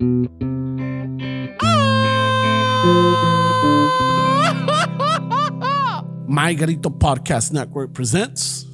My Garito Podcast Network presents.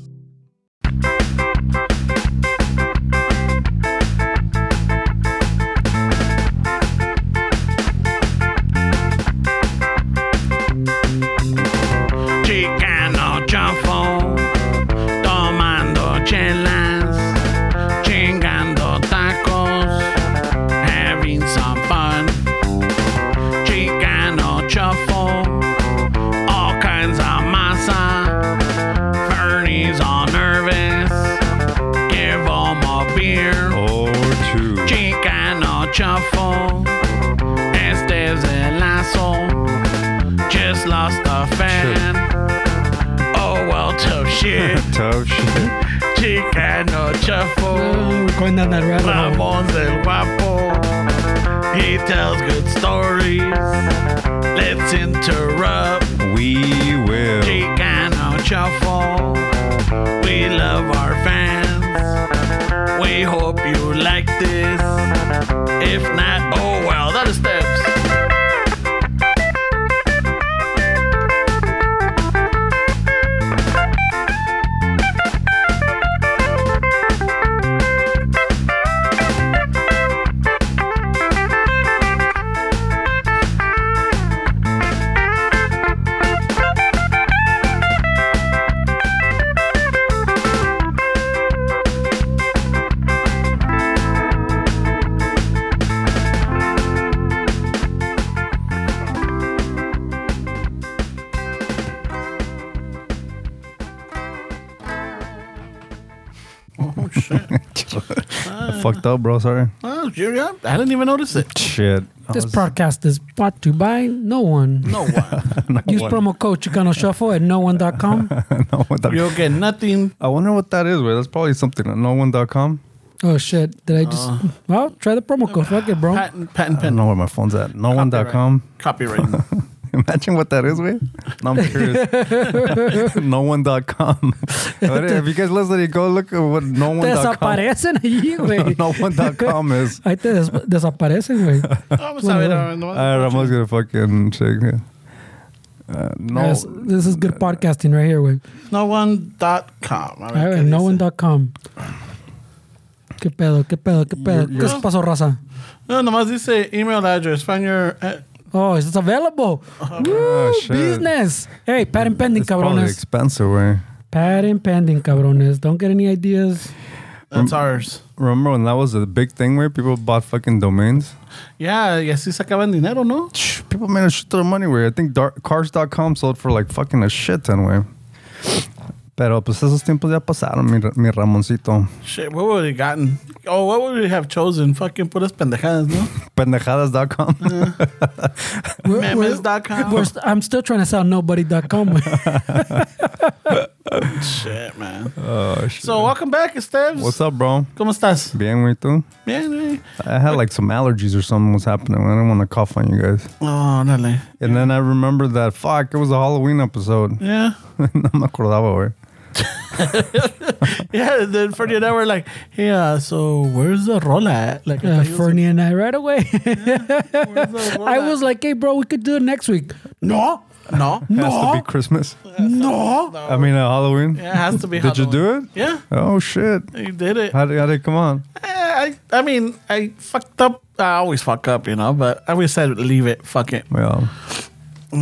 Fucked up, bro. Sorry. oh, yeah, I didn't even notice it. Shit. This podcast is brought to you by no one. No one. Use promo code Chicano Shuffle at no one.com. no one dot- You'll get nothing. I wonder what that is, wait. That's probably something at no one.com. Oh shit. Did I just uh, well try the promo code. Fuck it, bro. Patent, patent patent. I don't know where my phone's at. No one.com. Copyright. Imagine what that is, wait. No, I'm curious. no one.com. if you guys listening, go look at what no Te one.com. desaparecen allí, güey. no one.com is. Ahí te des- desaparecen, güey. Vamos a ver. Bueno, a ver, no- All right, Ramon's gonna fucking shake it. Uh, no. Yes, this is good podcasting right here, güey. No one dot com. A ver, A ver, ¿qué no dice? one.com. ¿Qué pedo? ¿Qué pedo? ¿Qué pedo? ¿Qué se pasó, raza? No, nomás dice email address. Find your. eh, Oh, it's available. Uh-huh. Woo, Oh, shit. business. Hey, patent pending, It's probably cabrones. expensive, way. Patent pending, cabrones. Don't get any ideas. that's ours. Remember when that was a big thing where people bought fucking domains? Yeah, y así sacaban dinero, ¿no? People made a shit ton of money, way. I think dar- cars.com sold for like fucking a shit ton, way. Pero pues esos tiempos ya pasaron, mi, mi Ramoncito. Shit, what would we gotten? Oh, what would we have chosen? Fucking puras pendejadas, ¿no? Pendejadas.com. We're- we're- Memes.com. we're st- I'm still trying to sell nobody.com. güey. Shit, man. oh, shit. So, welcome back, Esteves. What's up, bro? ¿Cómo estás? Bien, güey, tú? Bien, güey. I had like some allergies or something was happening. I didn't want to cough on you guys. Oh, dale. And then I remembered that, fuck, it was a Halloween episode. Yeah. no me acordaba, güey. Yeah, then Fernie and I were like, hey, uh, so where's the rola at? Like, Uh, Fernie and I right away. where's the rola I was like, hey, bro, we could do it next week. No, No. no. Has to no, be Christmas. no. I mean, uh, Halloween. Yeah, it has to be Did you do it? Yeah, Oh, shit. you did it. How did, how did it come on? Eh, I, I mean, I fucked up. I always fuck up, you know, but I always said leave it, fuck it. Well,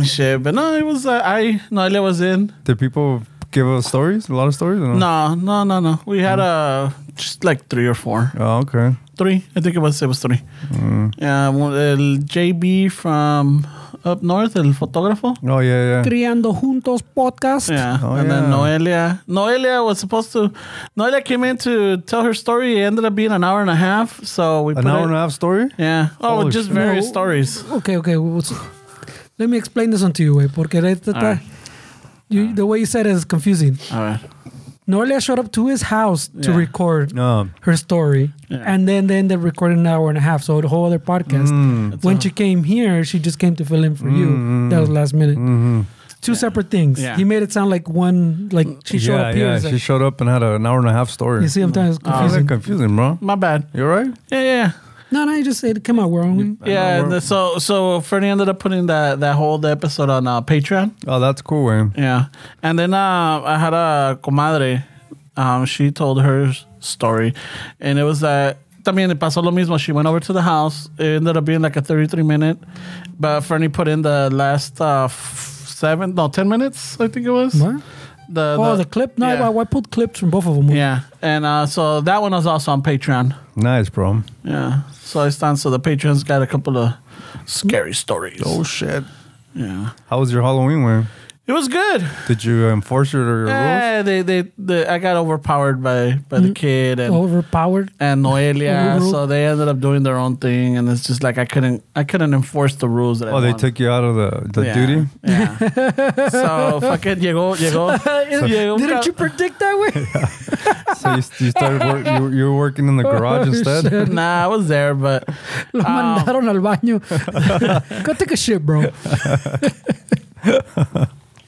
Shit, but no, it was, uh, I, Noelia was in. did people give us stories? A lot of stories? Or No, no, no, no. We had uh, just like three or four. Oh, okay. Three. I think it was, it was three. Yeah, one- el JB from up north, el fotógrafo. Oh, yeah, yeah. Criando Juntos podcast. Yeah, Oh, and then. Noelia. Noelia was supposed to. Noelia came in to tell her story. It ended up being an hour and a half. So we An put hour it, and a half story? Yeah. Oh, Holy just shit. various No. stories. Okay, okay. let me explain this one to you, güey, porque esta- esta- Alright. You, the way you said it is confusing. All right. Noelia showed up to his house to Yeah. record No. her story, Yeah. and then they ended up recording an hour and a half, so the whole other podcast. Mm. when she came here, she just came to fill in for you. That was last minute. Mhm. Two separate things. Yeah. He made it sound like one, like she showed yeah, up here. yeah. It's She like- showed up and had an hour and a half story. you see, sometimes it's How's confusing. that confusing, bro? My bad. You all right? Yeah, yeah. No, no, you just it come on, we're wrong. Yeah, and the- so so Fernie ended up putting that that whole episode on uh, Patreon. Oh, that's cool, way. Yeah, and then uh, I had a comadre. Um, she told her s- story, and it was that también le pasó lo mismo. She went over to the house. It ended up being like a 33 minute, but Fernie put in the last uh, f- seven, no, 10 minutes, I think it was. What? The, Oh, the clip? No, yeah. I, I put clips from both of them. Yeah, and uh, so that one was also on Patreon. Nice, bro. Yeah, so I stand. So the Patreon's got a couple of scary stories. Oh shit. yeah, How was your Halloween, way? It was good. Did you enforce your rules? Eh, they, they, they, I got overpowered by by the kid and Overpowered. and Noelia, Overruled. so they ended up doing their own thing, and it's just like I couldn't I couldn't enforce the rules that I Oh, they wanted. took you out of the, the Yeah, duty? Yeah. so fucking llegó llegó. llegó un Didn't you predict that way? So you, you started work, you, were- you were working in the garage instead? Shit. Nah, I was there, but Lo mandaron al baño. Go take a shit, bro.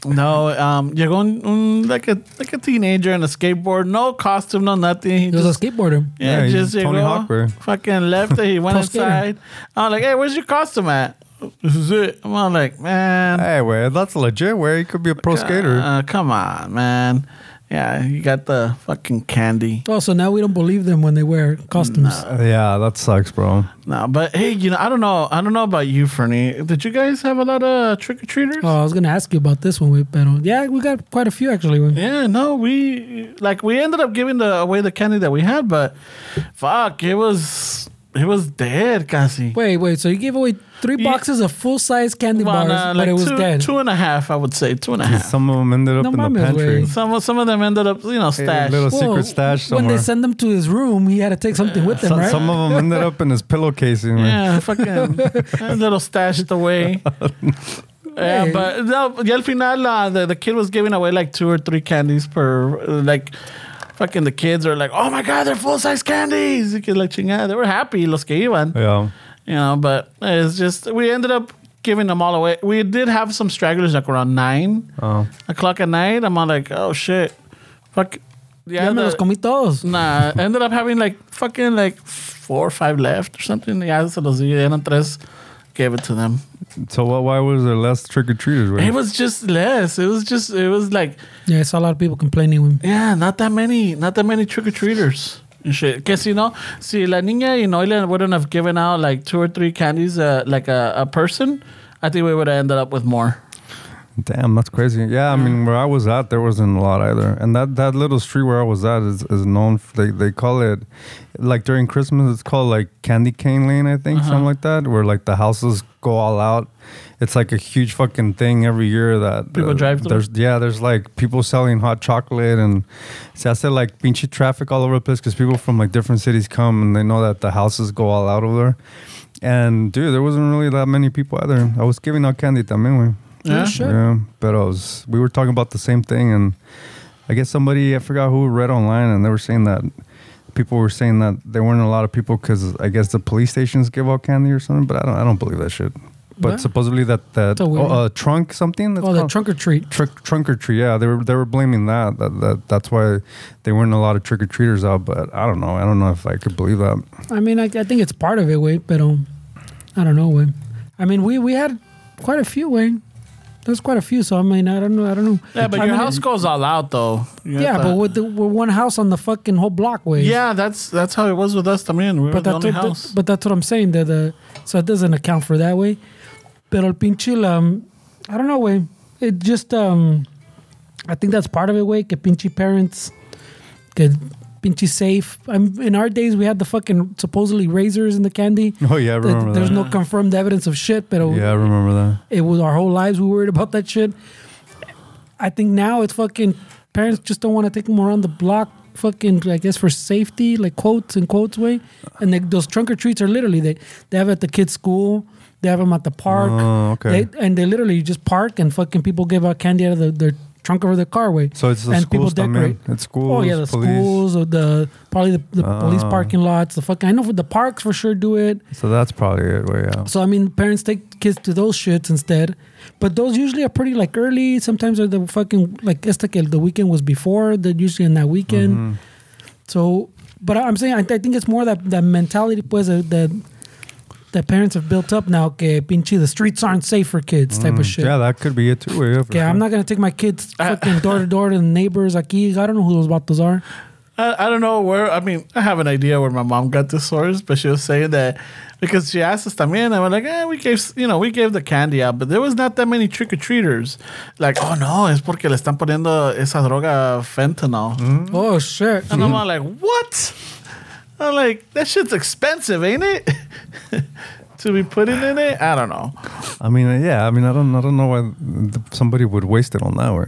No. Um, llegó un, un like a like a teenager in a skateboard, no costume, no nothing. He He was a skateboarder. Yeah, Yeah, just he's Tony llegó, Hawk, fucking left it. He went Pro inside. I'm like, hey, where's your costume at? This is it. I'm like, man. Hey, way, that's legit. Way you could be a pro skater. Uh, come on, man. Yeah, you got the fucking candy. Oh, so now we don't believe them when they wear costumes. yeah, that sucks, bro. No, but hey, you know, I don't know. I don't know about you, Fernie. Did you guys have a lot of trick or treaters? Oh, I was gonna ask you about this one, wait, pero yeah, we got quite a few actually. we- Yeah, no, we like we ended up giving the away the candy that we had, but fuck, it was it was dead, casi. Wait, wait. So you gave away three Yeah. boxes of full size candy Well, bars, nah, but it was two, dead. two and a half, I would say, two and a half. Some of them ended up No in the mames, pantry. güey. Some some of them ended up, you know, A stashed. little Well, secret stash When somewhere. they send them to his room, he had to take something with him, some, right? some of them ended up in his pillowcasing. man. Yeah, fucking a little stashed away. Yeah, Hey. but no, y al final, uh, the, the kid was giving away like two or three candies per, uh, like, fucking the kids are like, oh my God, they're full size candies. Y que la chingada. They were happy, los que iban. Yeah. You know, but it's just, we ended up giving them all away. We did have some stragglers like around nine Oh. o'clock at night. I'm all like, oh shit. Fuck. Ya me the- los comí todos. Nah, ended up having like fucking like four or five left or something. Ya se los di, eran tres. Gave it to them. So what, why was there less trick or treaters? It was just less. It was just, it was like, Yeah, I saw a lot of people complaining. When, yeah, not that many, not that many trick or treaters and shit. Que si no, si la niña y Noelia wouldn't have given out like two or three candies, uh, like a, a person, I think we would have ended up with more. Damn, that's crazy. Yeah, I mean, where I was at, there wasn't a lot either. And that, that little street where I was at is, is known. For, they they call it like during Christmas. It's called like Candy Cane Lane, I think, something like that. Where like the houses go all out. It's like a huge fucking thing every year that uh, People drive through? There's yeah, there's like people selling hot chocolate and see, I said like pinchy traffic all over the place because people from like different cities come and they know that the houses go all out over there. And dude, there wasn't really that many people either. I was giving out candy también, güey. Yeah. shit. Yeah, but I was. We were talking about the same thing, and I guess somebody I forgot who read online, and they were saying that people were saying that there weren't a lot of people because I guess the police stations give out candy or something. But I don't. I don't believe that shit. But What? supposedly that that So weird. oh, uh, trunk something. That's oh, the called? trunk or treat. Trick, trunk or treat. Yeah, they were they were blaming that, that that that's why they weren't a lot of trick or treaters out. But I don't know. I don't know if I could believe that. I mean, I, I think it's part of it, way, but um, I don't know, way. I mean, we we had quite a few, way. There's quite a few, so I mean, I don't know, I don't know. Yeah, but I your mean, house goes all out though. You Yeah, but with the with one house on the fucking whole block, way. yeah, that's that's how it was with us. también. we were but the that's only what, house. but that's what I'm saying. That the so it doesn't account for that way. Pero el pinche um, I don't know, way. It just um, I think that's part of it, way. Que pinche parents, que pinche safe. I'm, in our days, we had the fucking supposedly razors in the candy. Oh yeah, I remember there's that. no confirmed evidence of shit, but yeah, I remember that. it was our whole lives we worried about that shit. I think now it's fucking parents just don't want to take them around the block, fucking I guess for safety, like quotes and quotes way. And they, those trunk or treats are literally they they have it at the kids' school, they have them at the park, Oh, okay. they, and they literally just park and fucking people give out candy out of the, their trunk over their car way. So it's the school. and people schools también. decorate. It's schools. Oh yeah, the police. schools or the probably the, the police Ah. parking lots. The fucking I know for the parks for sure do it. So that's probably it. Way out. So I mean, parents take kids to those shits instead. But those usually are pretty like early. Sometimes are the fucking like esta que the weekend was before. They're usually in that weekend. Mm-hmm. So, but I'm saying I, I think it's more that that mentality, pues, that, that that parents have built up now. Que pinche the streets aren't safe for kids type of shit. Mm, Yeah, that could be it too. Yeah, for Okay, I'm not gonna take my kids fucking door to door to the neighbors. Aquí, I don't know who those vatos are. I, I don't know where. I mean, I have an idea where my mom got this source, but she was saying that because she asked us también, and we're like, eh, we gave, you know, we gave the candy out, but there was not that many trick or treaters. Like, oh no, es porque le están poniendo esa droga fentanyl. Oh shit! And I'm all like, what? I'm like, that shit's expensive, ain't it? to be putting in it, I don't know. I mean, yeah. I mean, I don't. I don't know why somebody would waste it on that way.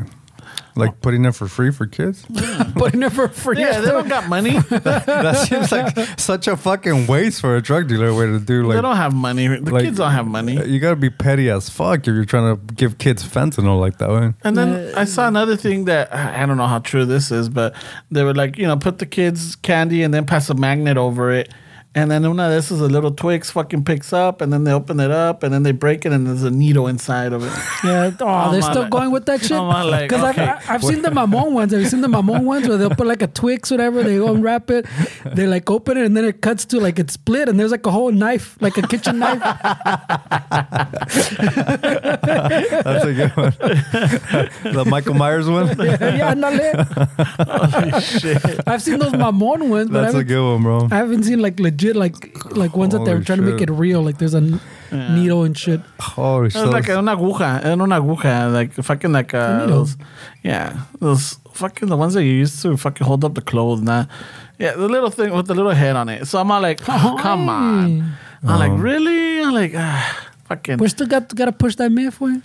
Like putting it for free for kids. but never for free. Yeah, they don't got money. that seems like such a fucking waste for a drug dealer way to do. like they don't have money. The like- kids don't have money. you gotta be petty as fuck if you're trying to give kids fentanyl like that. Way. And then I saw another thing that I don't know how true this is, but they were like, you know, put the kids candy and then pass a magnet over it. And then una de esas, a little Twix fucking picks up, and then they open it up, and then they break it, and there's a needle inside of it. Yeah. Oh, I'm they're still like- going with that shit. I'm like, Because okay. I've, I've seen the mamon ones. Have you seen the mamon ones where they'll put like a Twix, whatever? They unwrap it. They like open it, and then it cuts to like it's split, and there's like a whole knife, like a kitchen knife. That's a good one. the Michael Myers one. yeah, ándale. I've seen those mamon ones, but That's a good one, bro. I haven't seen like legit like like ones that they're Holy trying to make it real. Like there's a n- needle and shit. Holy It's shit. like una aguja, era una aguja, like fucking like uh, those, yeah, those fucking the ones that you used to fucking hold up the clothes, nah. Yeah, the little thing with the little head on it. So I'm all like, oh, come on. I'm like, really? I'm like, ah, fucking. We still got gotta push that myth. Way.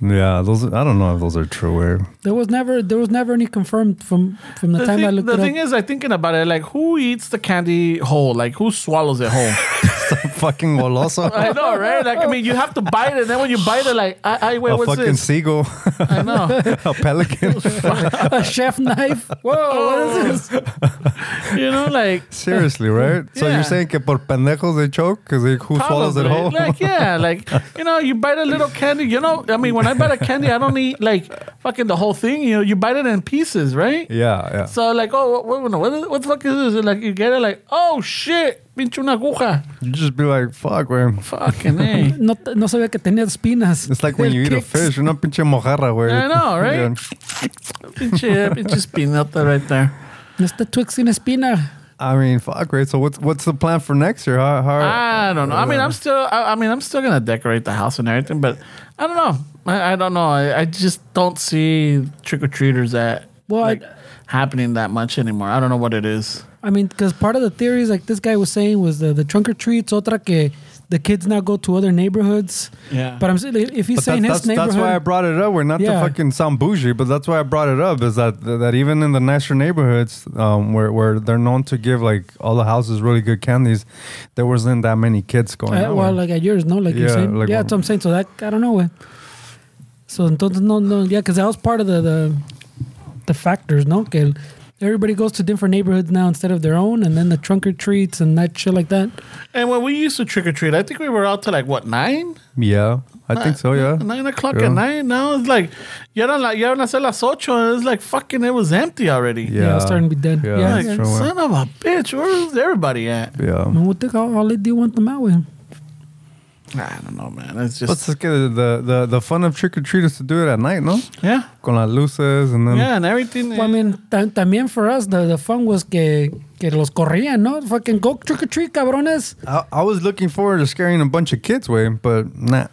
Yeah, those. I don't know if those are true. Way. There was never there was never any confirmed from from the, The, time I looked the it thing up. is, I thinking about it, like, who eats the candy whole? Like, who swallows it whole? fucking goloso. I know, right? Like, I mean, you have to bite it, and then when you bite it, like, I, I wait, a what's fucking this? seagull. I know. a pelican. a chef knife. Whoa, what is this? You know, like, Seriously, right? So Yeah. you're saying que por pendejos they choke because who swallows it whole? Like, yeah, like, you know, you bite a little candy. You know, I mean, when I bite a candy, I don't eat like fucking the whole thing. You know, you bite it in pieces, right? yeah, yeah. So, like, oh, what, what, what, what the fuck is this? Like, you get it, like, oh shit, pinche una aguja. You just be like, fuck, man. Fucking A. No, no sabía que tenía espinas. It's like when El you eat a kicks. fish, una pinche mojarra, güey. I know, right? Yeah. pinche, pinche spinota right there. Este Twix sin espina. I mean, fuck, right? So what's what's the plan for next year? How, how, I don't know. I mean, I'm still. I, I mean, I'm still gonna decorate the house and everything, but I don't know. I, I don't know. I, I just don't see trick or treaters that Well, I- like, happening that much anymore. I don't know what it is. I mean, because part of the theories, like this guy was saying, was the, the trunk or treats. Otra que the kids now go to other neighborhoods. Yeah. But I'm saying if he's But saying that's, his that's, neighborhood, that's why I brought it up. We're not Yeah. to fucking sound bougie, but that's why I brought it up. Is that that even in the nicer neighborhoods, um, where where they're known to give like all the houses really good candies, there wasn't that many kids going. Uh, well, like at yours, no, like you're saying. like yeah, that's what I'm saying. So that I don't know. eh. So entonces no, no, yeah, because that was part of the the, the factors, no? Que everybody goes to different neighborhoods now instead of their own, and then the trunk or treats and that shit like that. And when we used to trick or treat, I think we were out to like what nine? yeah, I think so. Yeah, Nine o'clock Yeah. at night. Now it's like ya eran la, ya eran hacer las ocho, and it's like fucking. It was empty already. Yeah, it's starting to be dead. Yeah, Yeah, Like, that's true. son of a bitch, where's everybody at? yeah. No, what the hell? All they do want them out with. I don't know, man. It's Let's just just get it. the the the fun of trick or treat is to do it at night, no? yeah, Con las luces and then yeah, and everything. Well, I mean, ta- también for us, the, the fun was que, que los corrían, ¿no? Fucking go trick or treat, cabrones. I, I was looking forward to scaring a bunch of kids, way, but nah,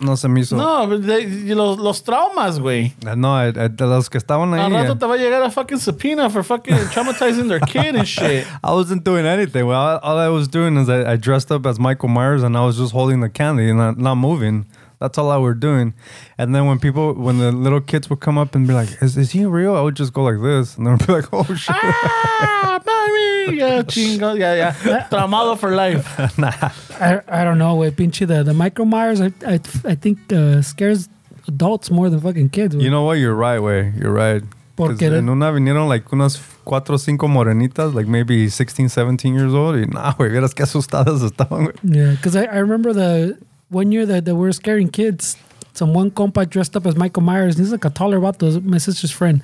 no se me hizo. no, but they, know, los traumas, güey. Eh, no, I, I, de los que estaban Al ahí. rato eh, te va a llegar a fucking subpoena for fucking traumatizing their kid and shit. I wasn't doing anything. Well, all, all I was doing is I, I dressed up as Michael Myers and I was just holding the candy and not, not moving. That's all I were doing. And then when people, when the little kids would come up and be like, "Is, is he real?" I would just go like this, and they'd be like, "Oh shit!" ah, mami, yeah, chingo, yeah, yeah, traumado for life. nah, I, I don't know, güey. Pinche the, the Michael Myers, I, I, I think uh, scares adults more than fucking kids. güey. You know what? You're right, way. You're right. Porque 'Cause the- en una vinieron like unas cuatro o cinco morenitas, like maybe 16, 17 years old. Y nah, güey, vieras qué asustadas estaban, güey. Yeah, because I, I remember the one year that, that we were scaring kids. Some one compa dressed up as Michael Myers. And he's like a taller vato, my sister's friend.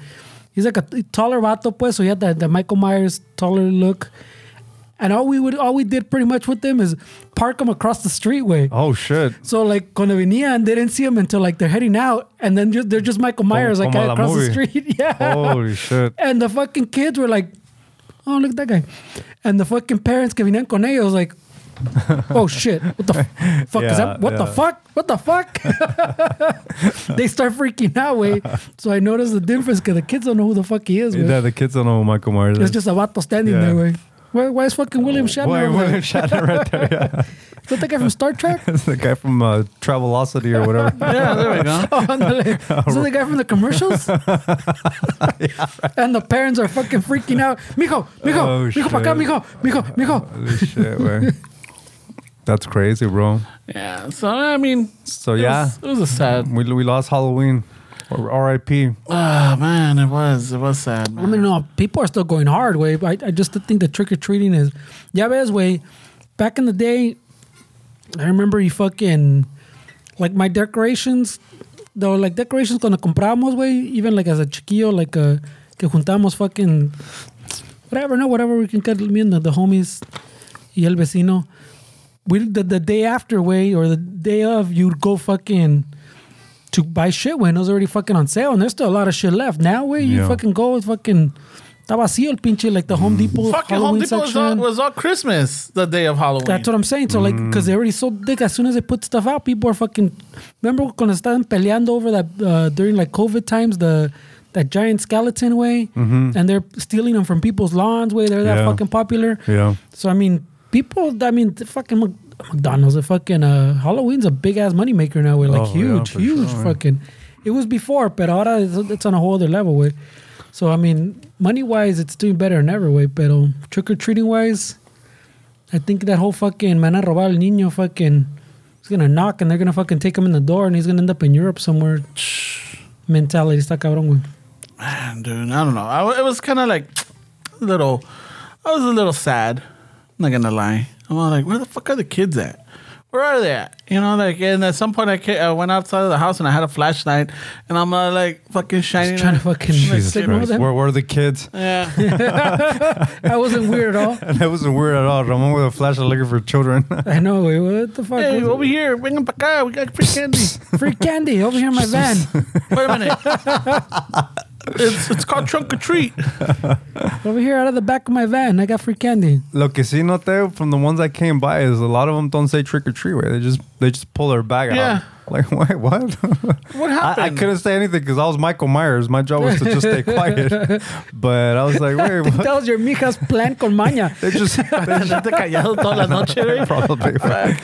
He's like a taller vato, pues. So he had the, the Michael Myers taller look. and all we would all we did pretty much with them is park them across the streetway. Oh shit. So like cuando and they didn't see them until like they're heading out, and then just, they're just Michael Myers like como across the street. Yeah. Holy shit. And the fucking kids were like, "Oh, look at that guy," and the fucking parents que venían con ellos like, "Oh shit, what the f- fuck is that? What the fuck? What the fuck?" they start freaking out, way. So I noticed the difference because the kids don't know who the fuck he is. Yeah, the kids don't know who Michael Myers It's is. just a vato standing Yeah. there, way. Why, why is fucking William Shatner? Why, William? Shatner right there, yeah. Is that the guy from Star Trek? It's the guy from uh, Travelocity or whatever. Yeah, there we go. Oh. Is that the guy from the commercials? And the parents are fucking freaking out. Mijo, mijo, Oh, mijo, pa' acá, shit. mijo, mijo, mijo. Holy shit, man. That's crazy, bro. Yeah. So I mean, So it yeah, was, it was a sad. we, we lost Halloween. R.I.P. Oh man, it was. It was sad. I mean, no, people are still going hard, way. I, I just think the trick or treating is, ya ves, way. Back in the day, I remember you fucking, like my decorations, though, like decorations cuando compramos, way, even like as a chiquillo, like uh, que juntamos fucking, whatever, no, whatever we can get me and the, the homies y el vecino. We the, the day after, way, or the day of, you'd go fucking to buy shit when it was already fucking on sale, and there's still a lot of shit left. Now, where you Yeah. fucking go with fucking. Está vacío el pinche like the Home Depot Fucking Halloween Home Depot was section. all, was all Christmas the day of Halloween. That's what I'm saying. So like, because they already sold dick. As soon as they put stuff out, people are fucking. Remember cuando estaban peleando over that uh, during like COVID times, the that giant skeleton way, and they're stealing them from people's lawns. Way they're that Yeah. fucking popular. Yeah. So I mean, people. I mean, the fucking McDonald's, the fucking uh, Halloween's a big ass moneymaker now. We're like Oh, huge, for huge sure. fucking. It was before, but ahora it's, on a whole other level. Way. So I mean, money wise, it's doing better than ever. Way, pero trick or treating wise, I think that whole fucking man a robar al niño fucking. He's gonna knock and they're gonna fucking take him in the door and he's gonna end up in Europe somewhere. Mentality está cabrón, güey. Man, dude, I don't know. I, it was kind of like a little. I was a little sad. I'm not gonna lie. I'm all like, where the fuck are the kids at? Where are they at? You know, like, and at some point I, ca- I went outside of the house and I had a flashlight, and I'm uh, like fucking shining. Trying to it. fucking Jesus signal Christ. them. Where were the kids? Yeah. That wasn't weird at all. And that wasn't weird at all. Ramon with a flashlight looking for children. I know, güey. What the fuck? hey, What's- over here, bring them back out. We got free candy. Free candy over here in my van. Wait a minute. It's it's called trunk or treat. Over here out of the back of my van. I got free candy. Lo que sí noté from the ones I came by is a lot of them don't say trick or treat. Way they just they just pull their bag Yeah. Out. Like wait, what? What I, I couldn't say anything because I was Michael Myers. My job was to just stay quiet. But I was like, wait, what? That what? was your mijas plan con maña. They just Andate callado toda la noche, güey. probably.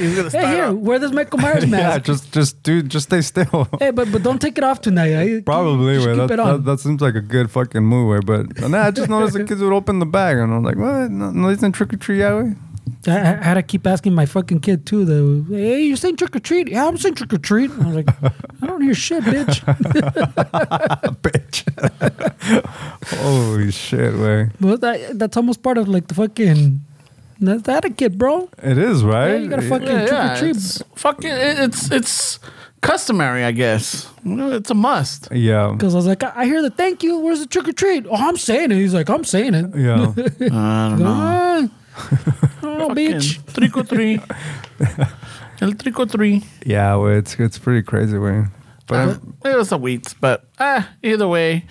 He's gonna Hey, here, up. wear this Michael Myers Yeah, mask. just just dude, just stay still. Hey, but but don't take it off tonight. eh? Probably, Just way. keep That, it on. that seems like a good fucking move, way. But nah, I just noticed the kids would open the bag, and I'm like, what? No, no isn't trick or treat that way? I, I had to keep asking my fucking kid too. Though, hey, you saying trick or treat? Yeah, I'm saying trick or treat. I was like, I don't hear shit, bitch. Bitch. Holy shit, way. But that, that's almost part of like the fucking that's etiquette, bro. It is right. Yeah, you gotta fucking Yeah, trick yeah, or treat. it's fucking. It's it's customary, I guess. It's a must. Yeah. Because I was like, I I hear the thank you. Where's the trick or treat? Oh, I'm saying it. He's like, I'm saying it. Yeah. I don't know. I don't know, Fucking bitch. Trick or treat. El trick or treat. yeah, well, it's it's pretty crazy, way. But I'm, It was a wheat, but ah, either way,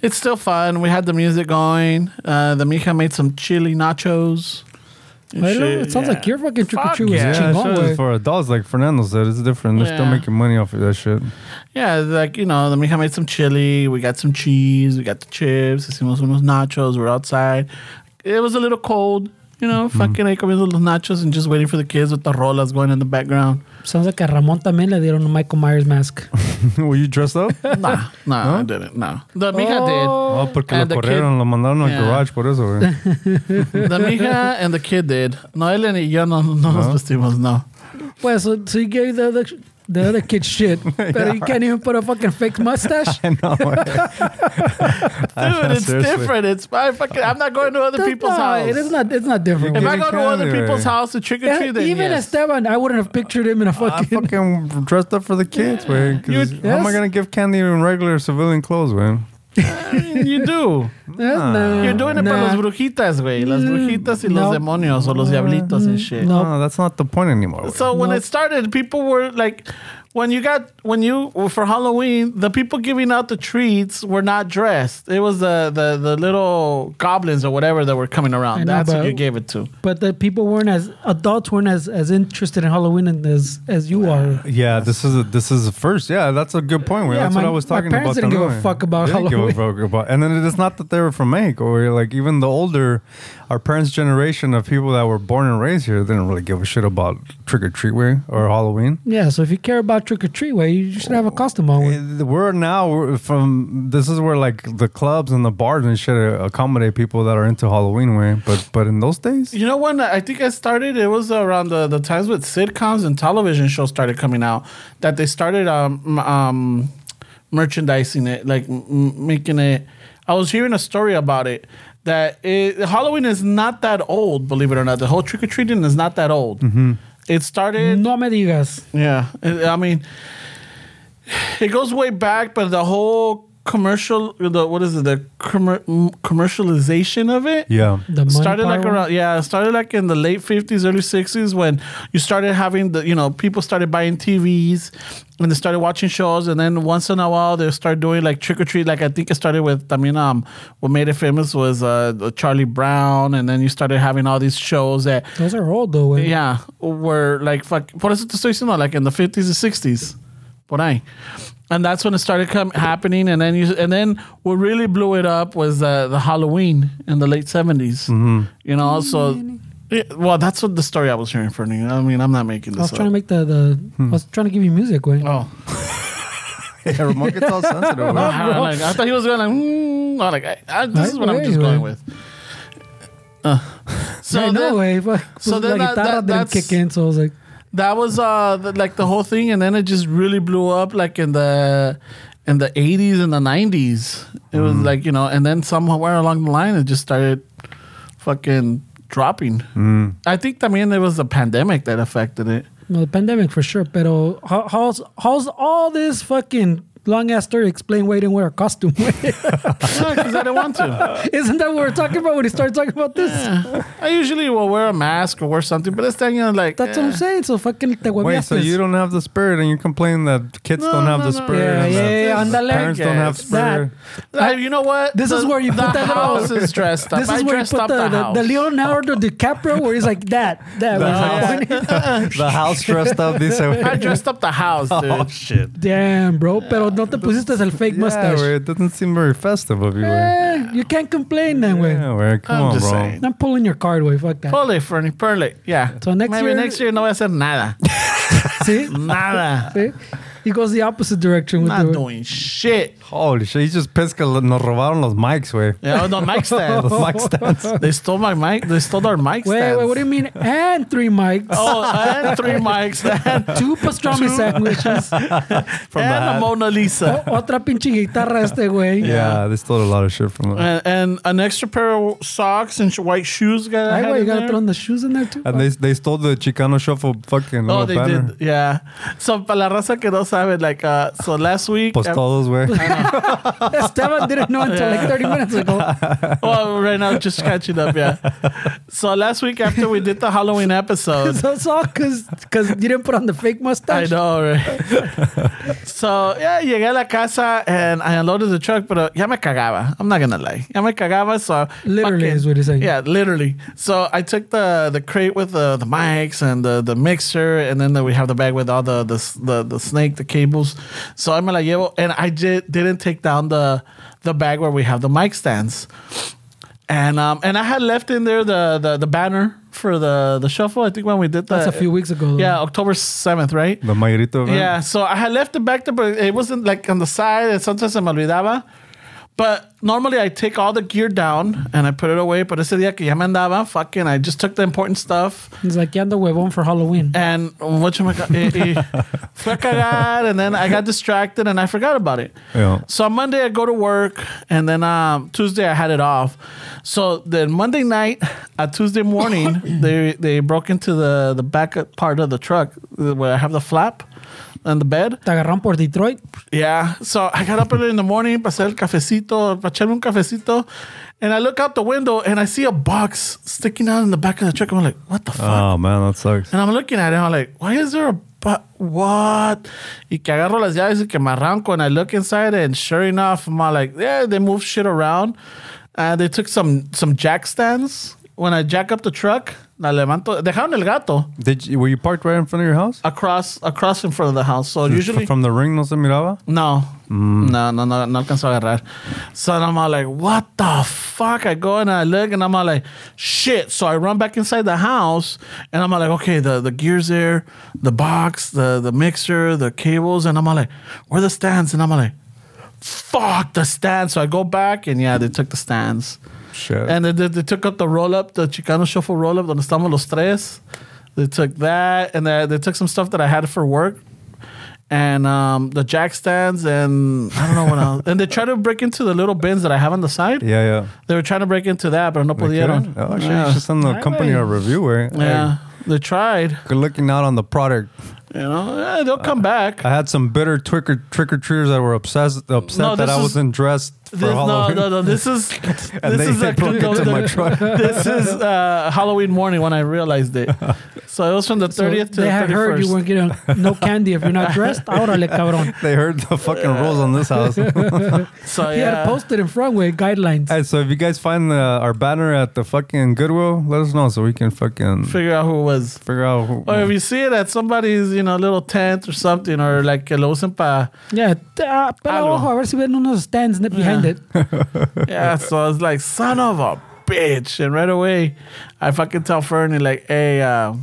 it's still fun. We had the music going. Uh, the mija made some chili nachos. and know. shit, It sounds yeah. like your fucking trick or Fuck treat was yeah. yeah, chingón, sure, it's for adults, like Fernando said, it's different. They're still making money off of that shit. Yeah, like, you know, the mija made some chili. We got some cheese. We got the chips. Hicimos unos nachos. We're outside. It was a little cold. You know, Mm-hmm. fucking ahí comiendo los nachos and just waiting for the kids with the rolas going in the background. Sounds like a Ramon también le dieron un Michael Myers mask. Were you dressed up? Nah, nah, I didn't. No. The mija did. Oh, porque And lo the kid- lo mandaron al Yeah. garage por eso, güey. The mija and the kid did. No, Ellen y yo no, no nos vestimos, no. Well, so, so you gave the other, the other kid shit, but you can't even put a fucking fake mustache. I know, güey. Dude, it's Seriously. different. It's I fucking. I'm not going to other That's people's not- house. It is not. It's not different. If I go to other candy, people's house to trick or Yeah, treat, then even yes. Esteban, I wouldn't have pictured him in a fucking. I fucking dressed up for the kids, man. You- How am I gonna give candy in regular civilian clothes, man? you do. Eh, nah, You're doing it nah. for los brujitas, güey. Las mm. brujitas y no. los demonios o los mm. diablitos and shit. no. No, that's not the point anymore. güey. So when No. it started, people were like, when you got when you for Halloween, the people giving out the treats were not dressed. It was the the, the little goblins or whatever that were coming around. know, That's what you gave it to. But the people weren't as adults weren't as, as interested in Halloween as as you are. Yeah, this is a, this is the first. Yeah, that's a good point. güey. Yeah, that's my- what I was my talking parents about. didn't give a fuck about They didn't give a fuck about- And then it is not that they were from Mexico. Or like even the older, our parents' generation of people that were born and raised here didn't really give a shit about trick or treat way or Halloween. Yeah, so if you care about trick or treat, way you should have a costume on. We're now we're from this is where like the clubs and the bars and shit accommodate people that are into Halloween way. But but in those days, You know when I think I started, it was around the, the times with sitcoms and television shows started coming out that they started um um merchandising it, like m- m- making it. I was hearing a story about it that it, Halloween is not that old, believe it or not. The whole trick or treating is not that old. Mm-hmm. It started. No me digas. Yeah, I mean, it goes way back, but the whole commercial, the what is it, the commer- m- commercialization of it, yeah. The money started like part. around yeah, started like in the late fifties, early sixties when you started having the you know people started buying TVs and they started watching shows, and then once in a while they start doing like trick or treat. Like I think it started with I mean um what made it famous was uh Charlie Brown, and then you started having all these shows that Those are old though. Way. yeah, were like fuck. Por eso te estoy diciendo, like in the fifties and sixties, por ahí, and that's when it started come happening. And then you, and then what really blew it up was uh, the Halloween in the late 70s You know, so. yeah, well, that's what the story I was hearing for me. I mean, I'm not making this. I was this trying to make the, the I was trying to give you music. Way. Oh, Yeah, Ramon gets all sensitive. güey. I, like, I thought he was going like, mm, like I, I, this is what I'm just güey. going with. Uh, so I then- know, way. But so so then la that- guitarra that- didn't that's- kick in, so I was like, that was uh the, like the whole thing and then it just really blew up like in the in the 80s and the 90s it was like you know and then somewhere along the line it just started fucking dropping. I think I mean there was a pandemic that affected it. No, the pandemic for sure. Pero how, how's how's all this fucking long ass story explain why he didn't wear a costume? because i didn't want to Isn't that what we're talking about when he started talking about this? i usually will wear a mask or wear something but this thing you know like That's what I'm saying. So fucking te Wait, so you don't have the spirit, and you complain that kids No, don't have no, the spirit. Yeah, and yeah, that yeah, andale. Parents don't have Yes. spirit. Uh, you know what This is where you the put that little- house is dressed up This I where you dressed put up the, the, the, house the Leonardo DiCaprio where he's like that. That was like pointing- the house dressed up. This. I dressed up the house, dude. Oh shit. Damn, bro. Pero no te pusiste el fake Yeah, mustache. güey, it doesn't seem very festive of you. Eh, you can't complain then, way. Yeah, güey, come I'm on, just bro. saying. I'm pulling your card, way. Fuck that. Pole, Fernie, Perle. Yeah. So next Maybe year- next year no voy a hacer nada. See? nada. See? He goes the opposite direction with Not the. doing shit. Holy shit, he's just pissed que nos robaron los mics, güey. Yeah, oh, no, mic stands. Los mic stands. they stole my mic. They stole our mic Wait, stands. wait, what do you mean? And three mics. Oh, and three mics and, Two pastrami sandwiches. From the and a. Mona Lisa. Otra pinche guitarra este güey. Yeah, they stole a lot of shit from us. And, and an extra pair of socks and sh- white shoes. Got Ay, güey, you gotta throw in the shoes in there too. And they they stole the Chicano Shuffle fucking Oh, they banner. did. Yeah. So, para la raza que no sabe, like, uh, so last week. Pues uh, todos, güey. Esteban didn't know until like 30 minutes ago. well, right now, just catching up, yeah. So last week after we did the Halloween episode, so it's all because you didn't put on the fake mustache. I mustache. know, right? so, yeah, llegué a la casa and I unloaded the truck, pero ya me cagaba. I'm not gonna lie. Ya me cagaba, so. Literally fucking- is what he's saying. Yeah, literally. So I took the the crate with the, the mics and the, the mixer, and then we have the bag with all the, the the the snake, the cables. So I me la llevo, and I did, didn't take down the the bag where we have the mic stands. And um and I had left in there the the, the banner for the the shuffle. I think when we did that. That's a few weeks ago. though. Yeah, October seventh, right? The Mayrito event. Yeah, so I had left it back there, but it wasn't like on the side, and sometimes se me olvidaba. But normally I take all the gear down and I put it away. But ese día que ya me andaba, fucking, I just took the important stuff He's like, ya ando huevón for Halloween. and what you fue a cagar, and then I got distracted and I forgot about it. Yeah. So on Monday I go to work, and then um, Tuesday I had it off. So then Monday night, uh, Tuesday morning, they they broke into the the back part of the truck where I have the flap. On the bed. Te agarraron por Detroit. Yeah. So I got up early in the morning, pasé el cafecito, para echarme un cafecito, and I look out the window and I see a box sticking out in the back of the truck. I'm like, what the fuck? Oh man, that sucks. And I'm looking at it, I'm like, why is there a bu- what? Y que agarro las llaves y que me arranco, and I look inside, and sure enough, I'm like, yeah, they moved shit around. And they took some some jack stands. When I jack up the truck, la levanto. Dejaron el gato Did you, were you parked right in front of your house? across across in front of the house. So usually, from the ring no se miraba. no, mm. no, no, no, no alcanzó a agarrar. So I'm all like, what the fuck? I go and I look and I'm all like, shit. So I run back inside the house and I'm all like, okay, the, the gears there, the box, the, the mixer, the cables. And I'm all like, where are the stands? And I'm all like, fuck the stands. So I go back and yeah, they took the stands. Shit. And they, they, they took up the roll up, the Chicano Shuffle roll up, donde estamos los tres. They took that, and they, they took some stuff that I had for work, and um, the jack stands, and I don't know what else. And they tried to break into the little bins that I have on the side. yeah, yeah. They were trying to break into that, but no They pudieron. couldn't? Oh shit! yeah. You should send the Ay, company a güey. review. Eh? yeah, they tried. Good looking out on the product. You know, yeah, they'll come back. I had some bitter trick or trick or treaters that were obsessed upset No, that I is- wasn't dressed for This, no, Halloween. no, no. This is And this they, is they a- broke into my truck. This is uh, Halloween morning when I realized it. So it was from the So 30th to they the had 31st. heard you weren't getting no candy if you're not dressed. Órale, cabrón. They heard the fucking rules on this house. so He had yeah. it posted in front with guidelines. hey, so if you guys find the, our banner at the fucking Goodwill, let us know so we can fucking figure out who it was. figure out who. Or if you see it at somebody's, you know, little tent or something, or like que lo usen pa. Yeah, t- ah, pela Algo. ojo, a ver si ven unos stands ne- behind Yeah. it. Yeah, so it's like, son of a bitch. And right away, I fucking tell Fernie, like, hey, uh,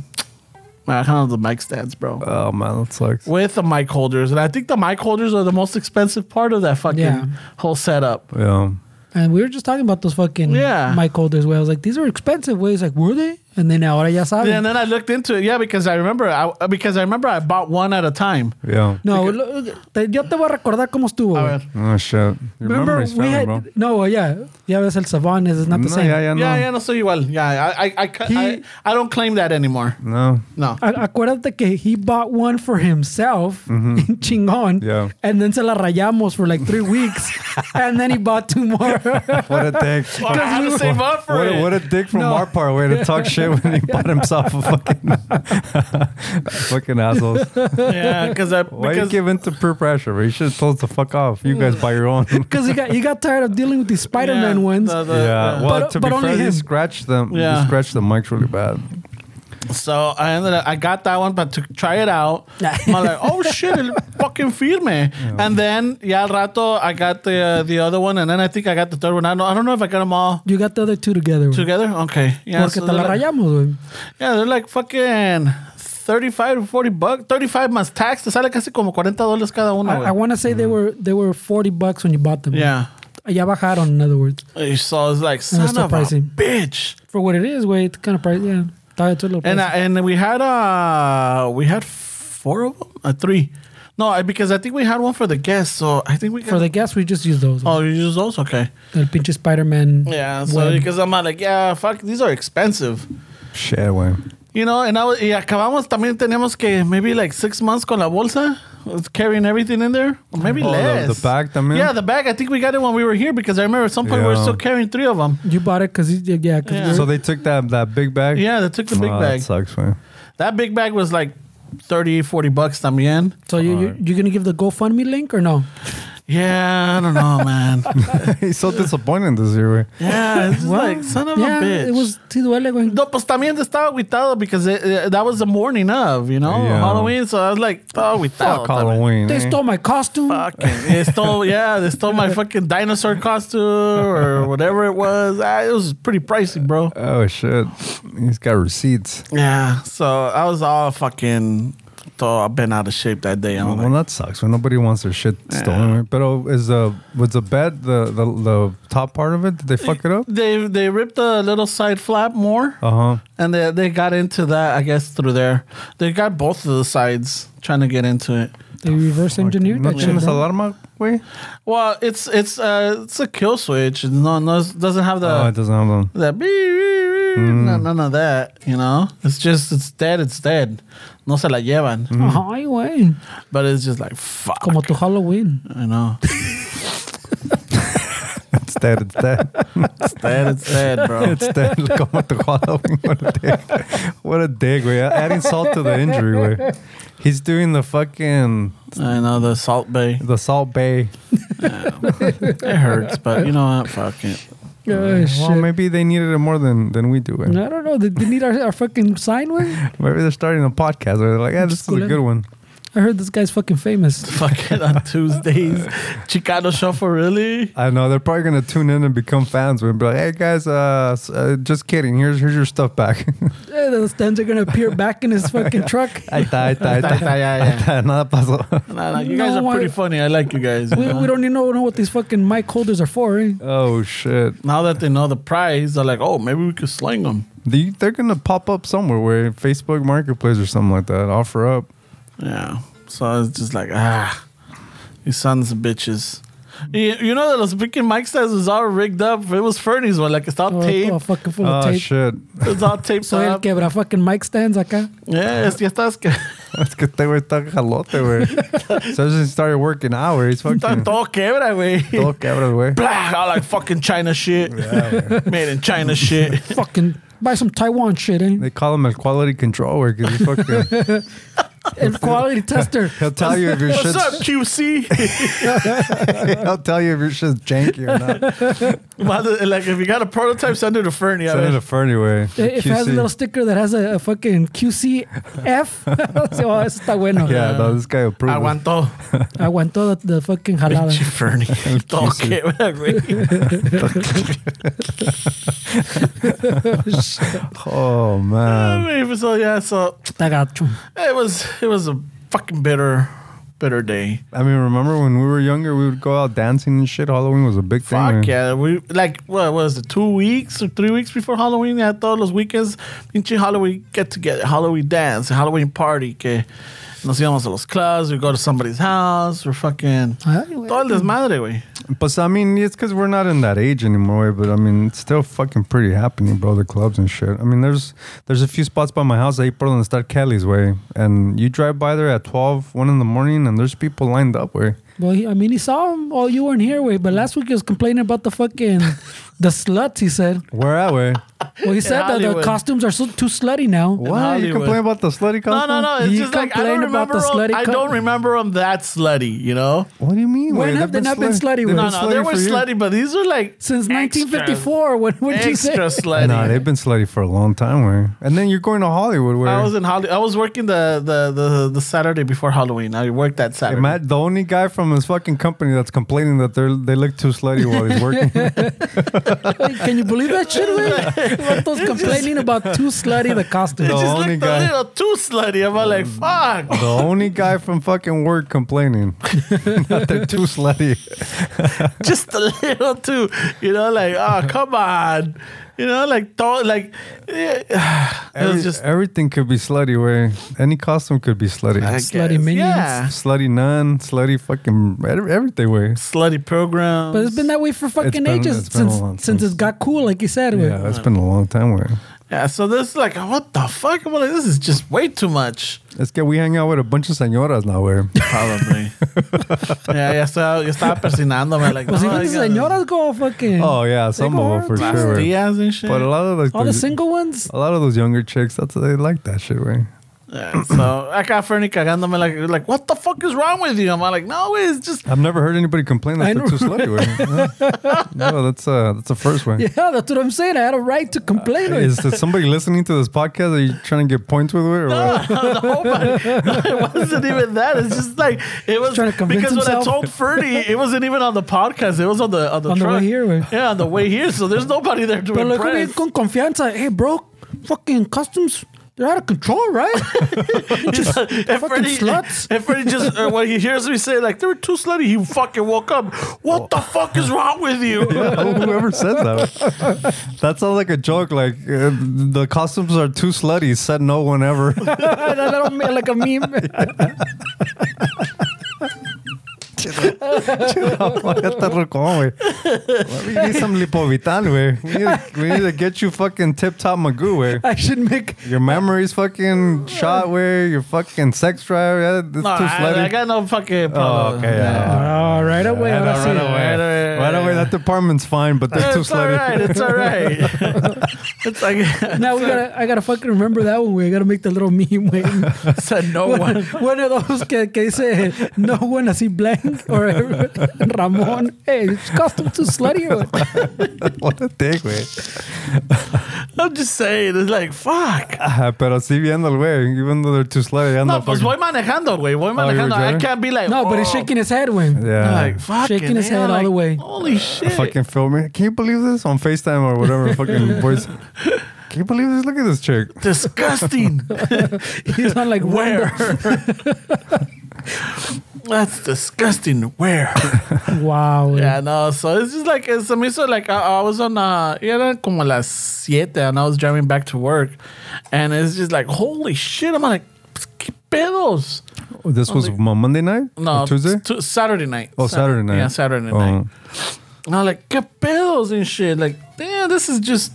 I handle the mic stands, bro. oh man, that sucks. With the mic holders. And I think the mic holders are the most expensive part of that fucking Yeah. whole setup. Yeah. And we were just talking about those fucking Yeah. mic holders where I was like, these are expensive. Ways like, were they? And then ahora ya saben. And then I looked into it. Yeah, because I remember, I, because I remember I bought one at a time. Yeah. no, lo- te- yo te voy a recordar cómo estuvo. A ver. Oh shit. Your Remember, memory's we failing, had bro. no, yeah, yeah. Ves el Savon is not the no, same. yeah, yeah, no. Yeah, yeah, no soy igual. Yeah, I, I, I, He- I, I don't claim that anymore. No. No. Acuérdate que he bought one for himself, chingón, Mm-hmm. Yeah. and then se la rayamos for like three weeks, and then he bought two more. What a dick. Well, I had to save up for What it. a, what a dick from No. our part way to talk shit when he bought himself a fucking fucking assholes. yeah, because I Why you because give into peer pressure? bro? You should have told us to fuck off. You guys buy your own. Because he got he got tired of dealing with these Spider-Man yeah, ones. the- the- yeah. the- Well, But- to but be only fair, him. you scratched them. Yeah. You scratched the mics really bad. So I ended up, I got that one, but to try it out, I'm like, oh shit, el fucking firme. And then, yeah, al rato, I got the uh, the other one, and then I think I got the third one. I don't, I don't know if I got them all you got the other two together. güey. together. Okay. Yeah, Porque so te la they're like, rayamos, güey. yeah, they're like fucking 35 40 bucks. 35 más tax, te sale casi como 40 dólares cada uno. I, I want to say they were they were forty bucks when you bought them. yeah. Ya bajaron, in other words. So it's like, son that's still of a pricey. bitch. For what it is, wait, it's kind of price. Yeah, Thought it's a. And pricey. I, and we had uh we had four of them, uh, three. No, I, because I think we had one for the guests. So I think we for the guests, we just use those. Oh, you use those? Okay. El pinche Spider-Man. Yeah. So web. because I'm not like, yeah, fuck, these are expensive. Shit, way. You know, and I was, y acabamos también tenemos que maybe like six months con la bolsa, was carrying everything in there, or maybe Oh, the- less. the bag también? Yeah, the bag. I think we got it when we were here because I remember at some point we were still carrying three of them. You bought it because yeah, because Yeah. So they took that that big bag. Yeah, they took the big Oh, bag. That sucks, man. That big bag was like 30, 40 bucks también. so you you you gonna give the GoFundMe link or no? Yeah, I don't know, man. He's so disappointed this year, way. Yeah, it's just like son of yeah, a bitch. it was sí duele, güey. No, pues también estaba agüitado because it, it- that was the morning of, you know, Yeah. Halloween. So I was like, oh, agüitado. Fuck también. Halloween. They eh? stole my costume. Fucking, they stole, yeah, they stole my fucking dinosaur costume or whatever it was. Ah, it was pretty pricey, bro. Oh shit. He's got receipts. Yeah, so I was all fucking, so I've been out of shape that day. Well, I'm well, like, that sucks. When nobody wants their shit stolen. Right? But oh, is the was the bed the, the the top part of it? Did they fuck it up? they they ripped the little side flap more, Uh huh. and they they got into that, I guess, through there. They got both of the sides trying to get into it. They reverse engineered No that shit. tienes bro. alarma, way? Well, it's it's uh it's a kill switch. No, no, it doesn't have the oh, it doesn't have them. that beep, beep, beep, no, none of that. You know, it's just it's dead. It's dead. No se la llevan. Mm. Ay, güey. But it's just like, fuck. Como tu Halloween. I know. It's dead. It's dead. It's dead, it's dead, bro. it's dead. Como tu Halloween. What a dig. What a dig, güey. Adding salt to the injury, güey. He's doing the fucking I know, the Salt Bae. the Salt Bae. It hurts, but you know what? Fuck it. Well, maybe they needed it more than than we do. güey. I don't know. Did they need our, our fucking sign? Maybe they're starting a podcast where they're like, yeah, this is a good one. I heard this guy's fucking famous. Fuck it on Tuesdays. Chicano Shuffle, really? I know they're probably gonna tune in and become fans. We'll be like, hey guys, uh, s- uh just kidding. Here's here's your stuff back. Eh, those stands are gonna appear back in his fucking truck. ahí está, ahí está, ahí está. Ahí está, ya, ya. Ahí está, Nada pasó. Nah, nah, you guys No, are why- pretty funny. I like you guys. you We, know? we don't even know, know what these fucking mic holders are for. Eh? Oh shit. now that they know the price, they're like, oh, maybe we could sling them. They, they're gonna pop up somewhere where Facebook Marketplace or something like that. Offer up. Yeah. So it's just like, ah, you sons of bitches. You, you know that los freaking mic stands was all rigged up. It was Fernie's one. Like, it's all Oh, taped. todo fucking full of Oh tape. shit. It's all taped So él up. quebra fucking mic stands acá. Yeah, es, ya estás que... Es que este güey está jalote, güey. so since he started working hours, güey, he's Está fucking todo quebra, güey. todo quebra, güey. Blah, all like fucking China shit. Made in China shit. fucking buy some Taiwan shit, eh? They call him a quality control güey, 'cause he fucking And quality tester. he'll tell you if your What's up, QC? he'll tell you if your shit's janky or not. Mother- like, if you got a prototype, send it to Fernie. a Send it ver. to Fernie, güey. Eh, if it has a QC. little sticker that has a, a fucking QCF, so, oh, eso está bueno. Yeah, no, this guy approved. it. Aguantó. Aguantó the, the fucking jalada. Pinche Fernie. Todo quebra, güey. Oh I man. mean, so yeah, so Está gacho. it was it was a fucking bitter, bitter day. I mean, remember when we were younger, we would go out dancing and shit. Halloween was a big thing. Fuck yeah, we like what was it? Two weeks or three weeks before Halloween. Yeah, todos los weekends, pinche Halloween get together, Halloween dance, Halloween party. Que nos íbamos a los clubs. We go to somebody's house. We're fucking Ay, güey. todo el desmadre, güey. But I mean, it's because we're not in that age anymore. But I mean, it's still fucking pretty happening, bro. The clubs and shit. I mean, there's there's a few spots by my house. Ahí por donde está Kelly's way, and you drive by there at 12, 1 in the morning, and there's people lined up. Way. Well, he, I mean, he saw him. Oh, you weren't here, way. But last week he was complaining about the fucking the sluts. He said. Where at way? Well, he said that the Hollywood. costumes are so, too slutty now. What? You Hollywood. complain about the slutty costumes. No, no, no. It's You just like I don't complain about remember. the 'em- slutty I co- don't remember them that slutty. You know. What do you mean? When have They've not been slutty, They've? No, no, they were for slutty, but these are like Since extra- 1954, when when you say extra slutty. Nah, they've been slutty for a long time. Where? And then you're going to Hollywood. Where? I was in Holly. I was working the, the the the Saturday before Halloween. I worked that Hey, Saturday. Matt, the only guy from his fucking company that's complaining that they are they look too slutty while he's working. Can you believe that shit? Güey? Vatos complaining about too slutty the costume. it the just only looked a guy- little too slutty. I'm like, mm. fuck. the only guy from fucking work complaining that they're too slutty. just a little too. You know, like, oh, come on. You know, like, thought, like, it Every- was just everything could be slutty. Way any costume could be slutty. I Slutty guess. minions. Yeah. slutty nun, slutty fucking every- everything. Way. Slutty program. But it's been that way for fucking been- ages it's been a since long since time. it got cool, like you said. güey. Yeah, it's been a long time. Way. Yeah. So this, is like, what the fuck? I'm like, this is just way too much. It's que we hang out with a bunch of señoras now. Where Probably. yeah, ya estaba, yo estaba persinándome. Like, Pues no, even I the gotta- señoras go fucking. oh yeah, some of them for hard. sure. way. Pastillas and shit. But a lot of like all the those- single ones. a lot of those younger chicks, that's they like that shit. Way. Yeah, so I got Fernie cagándome like, like, what the fuck is wrong with you? I'm like, no, it's just I've never heard anybody complain that they're too slutty. Way. No, no, that's uh that's the first one. Yeah, that's what I'm saying. I had a right to complain. güey. Is there somebody listening to this podcast? Are you trying to get points with it or what? no, but it wasn't even that. It's just like it was trying to convince because when I told Fernie, it wasn't even on the podcast. It was on the on the, On the truck. way here, güey. Yeah, on the way here. So there's nobody there to Pero luego bien impress. con confianza. Hey, bro, fucking customs, they're out of control, right? Just and fucking Freddie, sluts. and Freddie just uh, when he hears me say like they were too slutty, he fucking woke up. What the fuck is wrong with you? Whoever said that. That sounds like a joke. Like uh, the costumes are too slutty. Said no one ever. that little me- like a meme. Ya está rocón, güey. We need some lipovitan, güey. We, need to- we need to get you fucking tip top Magoo, güey. I should make. Your memories fucking shot, güey. Your fucking sex drive, yeah, it's No, too I, slutty. I got no fucking oh, problem. okay, yeah. Oh, right away. Right, ahora right away. Right away. Right away. That department's fine, but they're too It's all slutty. right. It's all right. it's like Now we gotta. I gotta fucking remember that one. We gotta make the little meme. Wait, said no one, one. one of those que, que dice no one así blank or Ramon. Hey, it's costume too slutty. Or what? what a dick, güey. I'm just saying. It's like fuck. Ah, Pero sí viendo el güey, even though they're too slutty. ando No, pues fucking- voy manejando, güey. Voy Oh, you were manejando. I driving? can't be like No, but he's oh. shaking his head when. Yeah. Like fucking Shaking his hell, head all the way. Holy shit! fucking filming. Can you believe this on FaceTime or whatever? fucking voice. Can you believe this? Look at this chick. disgusting. He's on like Where? That's disgusting. Where? Wow. Yeah, no. So it's just like it's se me hizo like I, I was on uh era como las siete and I was driving back to work, and it's just like holy shit. I'm like, ¿qué pedos? Oh, this was Mo- Monday night? No, Or Tuesday? t- Saturday night. Oh, Saturday night. Yeah, Saturday Oh. night. And I'm like, ¿qué pedos and shit? Like, damn, this is just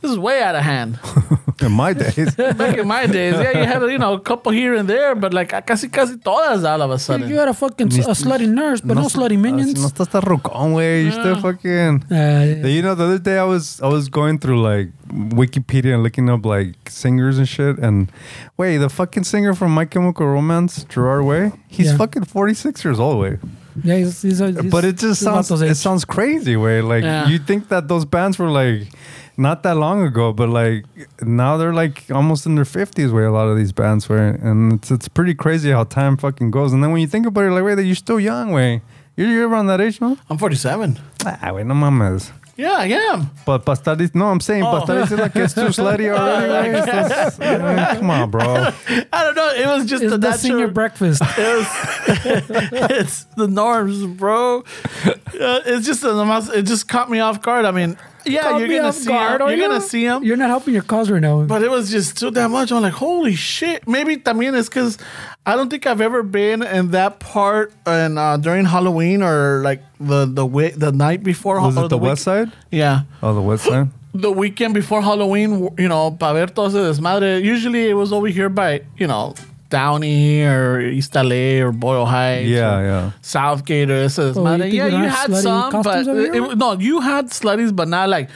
this is way out of hand. In my days. Back in my days, yeah, you had you know a couple here and there, but like I casi casi todas all of a sudden. You sudden. had a fucking a slutty nurse, but no, slutty minions. No estás tan rocón, güey. You still fucking. Uh, You know, the other day I was I was going through like Wikipedia and looking up like singers and shit, and wait, the fucking singer from My Chemical Romance, Gerard Way, he's Yeah. fucking forty six years old, way. yeah, he's, he's, he's, But it just he's about sounds those it age. sounds crazy, way. Like Yeah. you think that those bands were like not that long ago, but like now they're like almost in their fifties, way. A lot of these bands, were, and it's it's pretty crazy how time fucking goes. And then when you think about it, like, wait, that you're still young, way. You're, you're around that age, no? I'm 47. Ah, wait, no mames. Yeah, I am. But para estar no, I'm saying, Oh. para estar diciendo que es too slutty already, güey. Estás- eh, Come on, bro. I don't know. It was just It's the the senior natural. breakfast. It was, it's the norms, bro. Uh, it's just the most- it just caught me off guard. I mean, yeah, Caught you're me gonna off see guard, him. are You're gonna see him. You're not helping your cause right now. But it was just too damn much. I'm like, holy shit. Maybe también is because I don't think I've ever been in that part and uh, during Halloween or like the the wi- the night before. Was or it the west side? Yeah, Oh, the west side. the weekend before Halloween. You know, para ver todo ese desmadre. Usually it was over here by you know Downey or East LA or Boyle Heights. Yeah, or yeah. Southgate or ese Oh, you yeah, you had some, but it, it- no, you had slutties, but not like.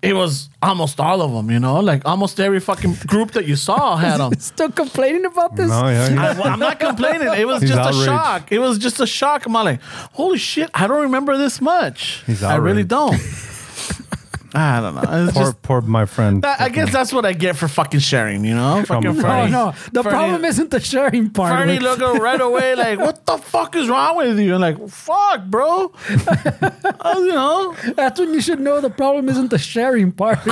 It was almost all of them, you know, like almost every fucking group that you saw had them. Still complaining about this? No, yeah. yeah. I, well, I'm not complaining. It was He's just outraged. a shock. It was just a shock. I'm like, holy shit, I don't remember this much. He's I really don't. I don't know. It's Poor, just, poor my friend. I I guess that's what I get for fucking sharing, you know? Fucking Come No, Fernie. no. The Fernie- problem isn't the sharing part. Fernie güey. look right away like, what the fuck is wrong with you? And like, fuck, bro. Uh, you know? That's when you should know the problem isn't the sharing part.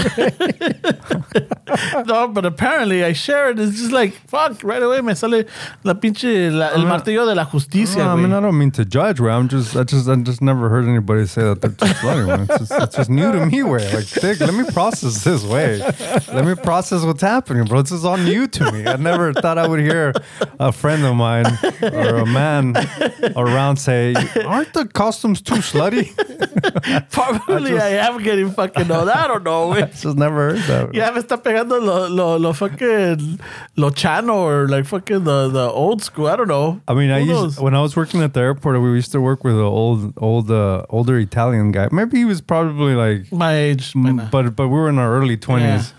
No, but apparently I share it. It's just like, fuck, right away me sale la pinche, la, el martillo de la justicia, No, I mean, I don't mean to judge, way. I'm just, I just, I just never heard anybody say that they're too slutty. It's just, it's just new to me, way. Like, dick, let me process this way. Let me process what's happening, bro. This is all new to me. I never thought I would hear a friend of mine or a man around say, "Aren't the costumes too slutty?" Probably I, am getting fucking old. I don't know, güey. just never heard that. Ya me está pegando lo, lo, lo fucking lo chano or like fucking the, the old school. I don't know. I mean, I Who used when I was working at the airport, we used to work with an old, old, uh, older Italian guy. Maybe he was probably like, my age. but but we were in our early twenties,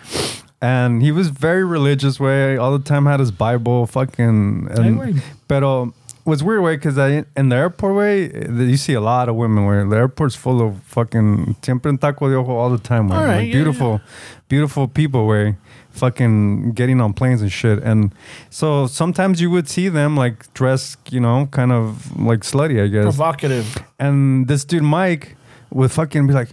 and he was very religious. Way all the time had his Bible, fucking. And, güey. pero was weird way because I in the airport way eh, you see a lot of women where the airport's full of fucking siempre en taco de ojo all the time. Way. Right, like yeah, beautiful, beautiful people way fucking getting on planes and shit. And so sometimes you would see them like dressed, you know, kind of like slutty, I guess. provocative. And this dude Mike would fucking be like,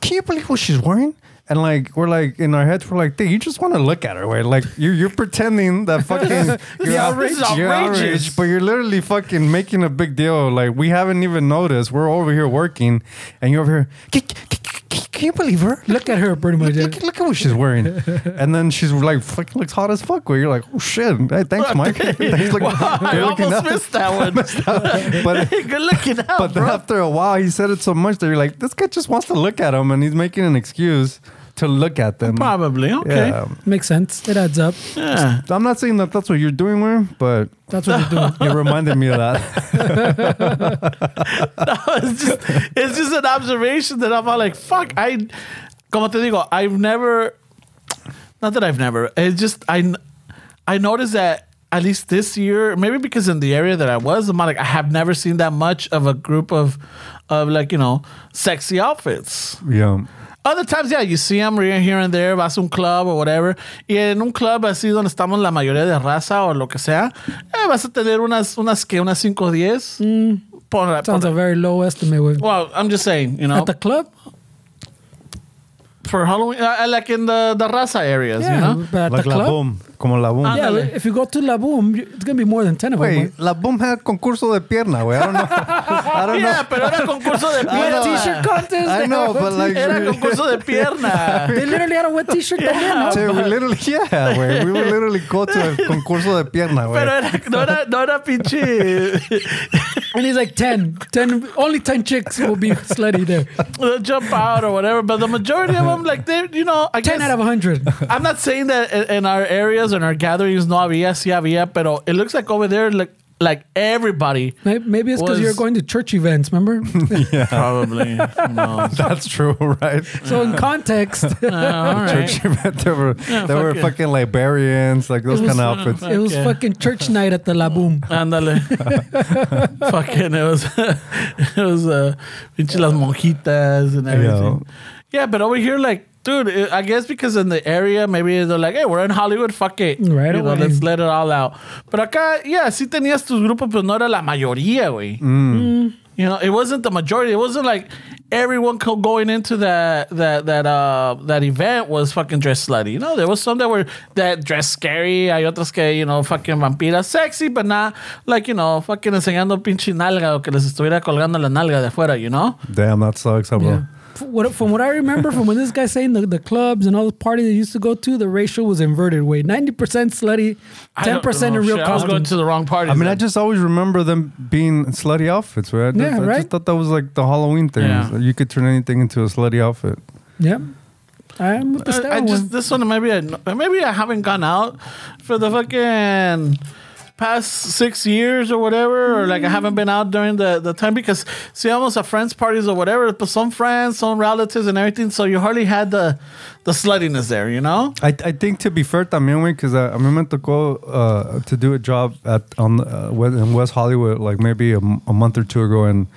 "Can you believe what she's wearing?" And like we're like in our heads, we're like, "Dude, you just want to look at her, way. Like you're you're pretending that fucking you're, outrageous. This is you're outrageous. outraged, but you're literally fucking making a big deal. Like we haven't even noticed. We're over here working, and you're over here. "Can- can- can, can you believe her? Look at her, pretty much. Look, look at what she's wearing. and then she's like, fucking looks hot as fuck. Where you're like, oh shit. Hey, thanks, Mike. thanks, look, Wow, I almost out. missed that one. But, Good looking out, but then bro. after a while, he said it so much that you're like, this guy just wants to look at him and he's making an excuse to look at them. Probably okay. Yeah. Makes sense. It adds up. Yeah. I'm not saying that that's what you're doing, Wayne, but That's what you're doing. it reminded me of that. it's just it's just an observation that I'm all like, fuck. I, como te digo, I've never, not that I've never. It's just I, I noticed that at least this year, maybe because in the area that I was, I'm like I have never seen that much of a group of, of like you know, sexy outfits. yeah. Other times, yeah, you see them here and there, vas a un club or whatever. Y en un club así donde estamos la mayoría de raza o lo que sea, eh, vas a tener unas, unas que, unas 5 o 10. Por, Sounds por- a very low estimate. Güey. well, I'm just saying, you know, At the club? For Halloween, uh, like in the, the raza areas, Yeah, you know? but Like La? Boom. Como La Boom. Yeah, Ándale. if you go to La Boom, it's going to be more than 10 of them. Wait, La Boom had concurso de pierna, güey. I don't know. I don't Yeah, know. pero era concurso de pierna. T-shirt contest. I know, a but like- Era concurso de pierna. They literally had a wet T-shirt también, ¿no? We literally, yeah, güey. We would literally go to a concurso de pierna, Pero güey. era, no, era, no era pinche And he's like 10. 10 only 10 chicks will be slutty there. They'll jump out or whatever. But the majority of them, like, they, you know, I 10 guess. out of 100. I'm not saying that in, in our areas and our gatherings no había, sí había, pero it looks like over there, like, like everybody. Maybe it's because Was- you're going to church events, remember? yeah, Probably. Who knows? That's true, right? so in context, it Uh, all right. Church event, there were, Yeah, there were fuck it. fucking librarians, like those kind of outfits. It was Okay. fucking church night at the La Boom. Ándale. Fucking, it was, it was, uh, pinche las monjitas and everything. Yeah, but over here, like, dude, it- I guess because in the area, maybe they're like, hey, we're in Hollywood, fuck it. Right You know, away. let's let it all out. But acá, yeah, sí tenías tus grupos, pero no era la mayoría, güey. You know, it wasn't the majority. It wasn't like everyone going into that that that uh that event was fucking dressed slutty. You know, there was some that were that dressed scary. Hay otras que you know fucking vampiras sexy, but not like you know fucking enseñando pinche nalga o que les estuviera colgando la nalga de afuera. You know. Damn, that sucks, huh, bro. Yeah. F- What, from what I remember, from when this guy saying the, the clubs and all the parties they used to go to, the ratio was inverted. Way ninety percent slutty, 10% in real shit. I was going costumes. to the wrong party. I mean, I just always remember them being slutty outfits, right? I just, Yeah, I right? just thought that was like the Halloween thing. Yeah. You could turn anything into a slutty outfit. yeah, I'm with the uh, I, I style just one. this one maybe I maybe I haven't gone out for the fucking past six years or whatever, or like I haven't been out during the, the time because see almost at friends parties or whatever, but some friends, some relatives and everything, so you hardly had the the sluttiness there, you know? I, I think to be fair también, güey, because a, a mí me tocó uh, to do a job at on uh, in West Hollywood like maybe a, a month or two ago, and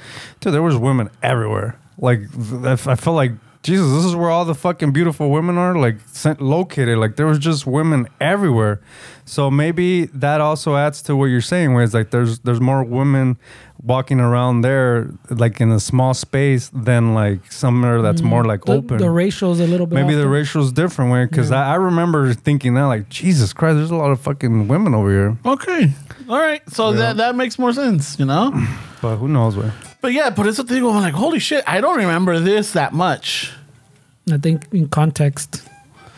dude, there was women everywhere. Like I I felt like Jesus, this is where all the fucking beautiful women are, like sent, located. Like there was just women everywhere. So maybe that also adds to what you're saying, where it's like there's there's more women walking around there, like in a small space, than like somewhere that's more like the, open. the ratio's a little bit. Maybe off the there. ratio's different way because I, I remember thinking that like Jesus Christ, there's a lot of fucking women over here. Okay. All right. So that that makes more sense, you know? But who knows, way? But yeah, por eso te digo, I'm like, holy shit, I don't remember this that much. I think in context.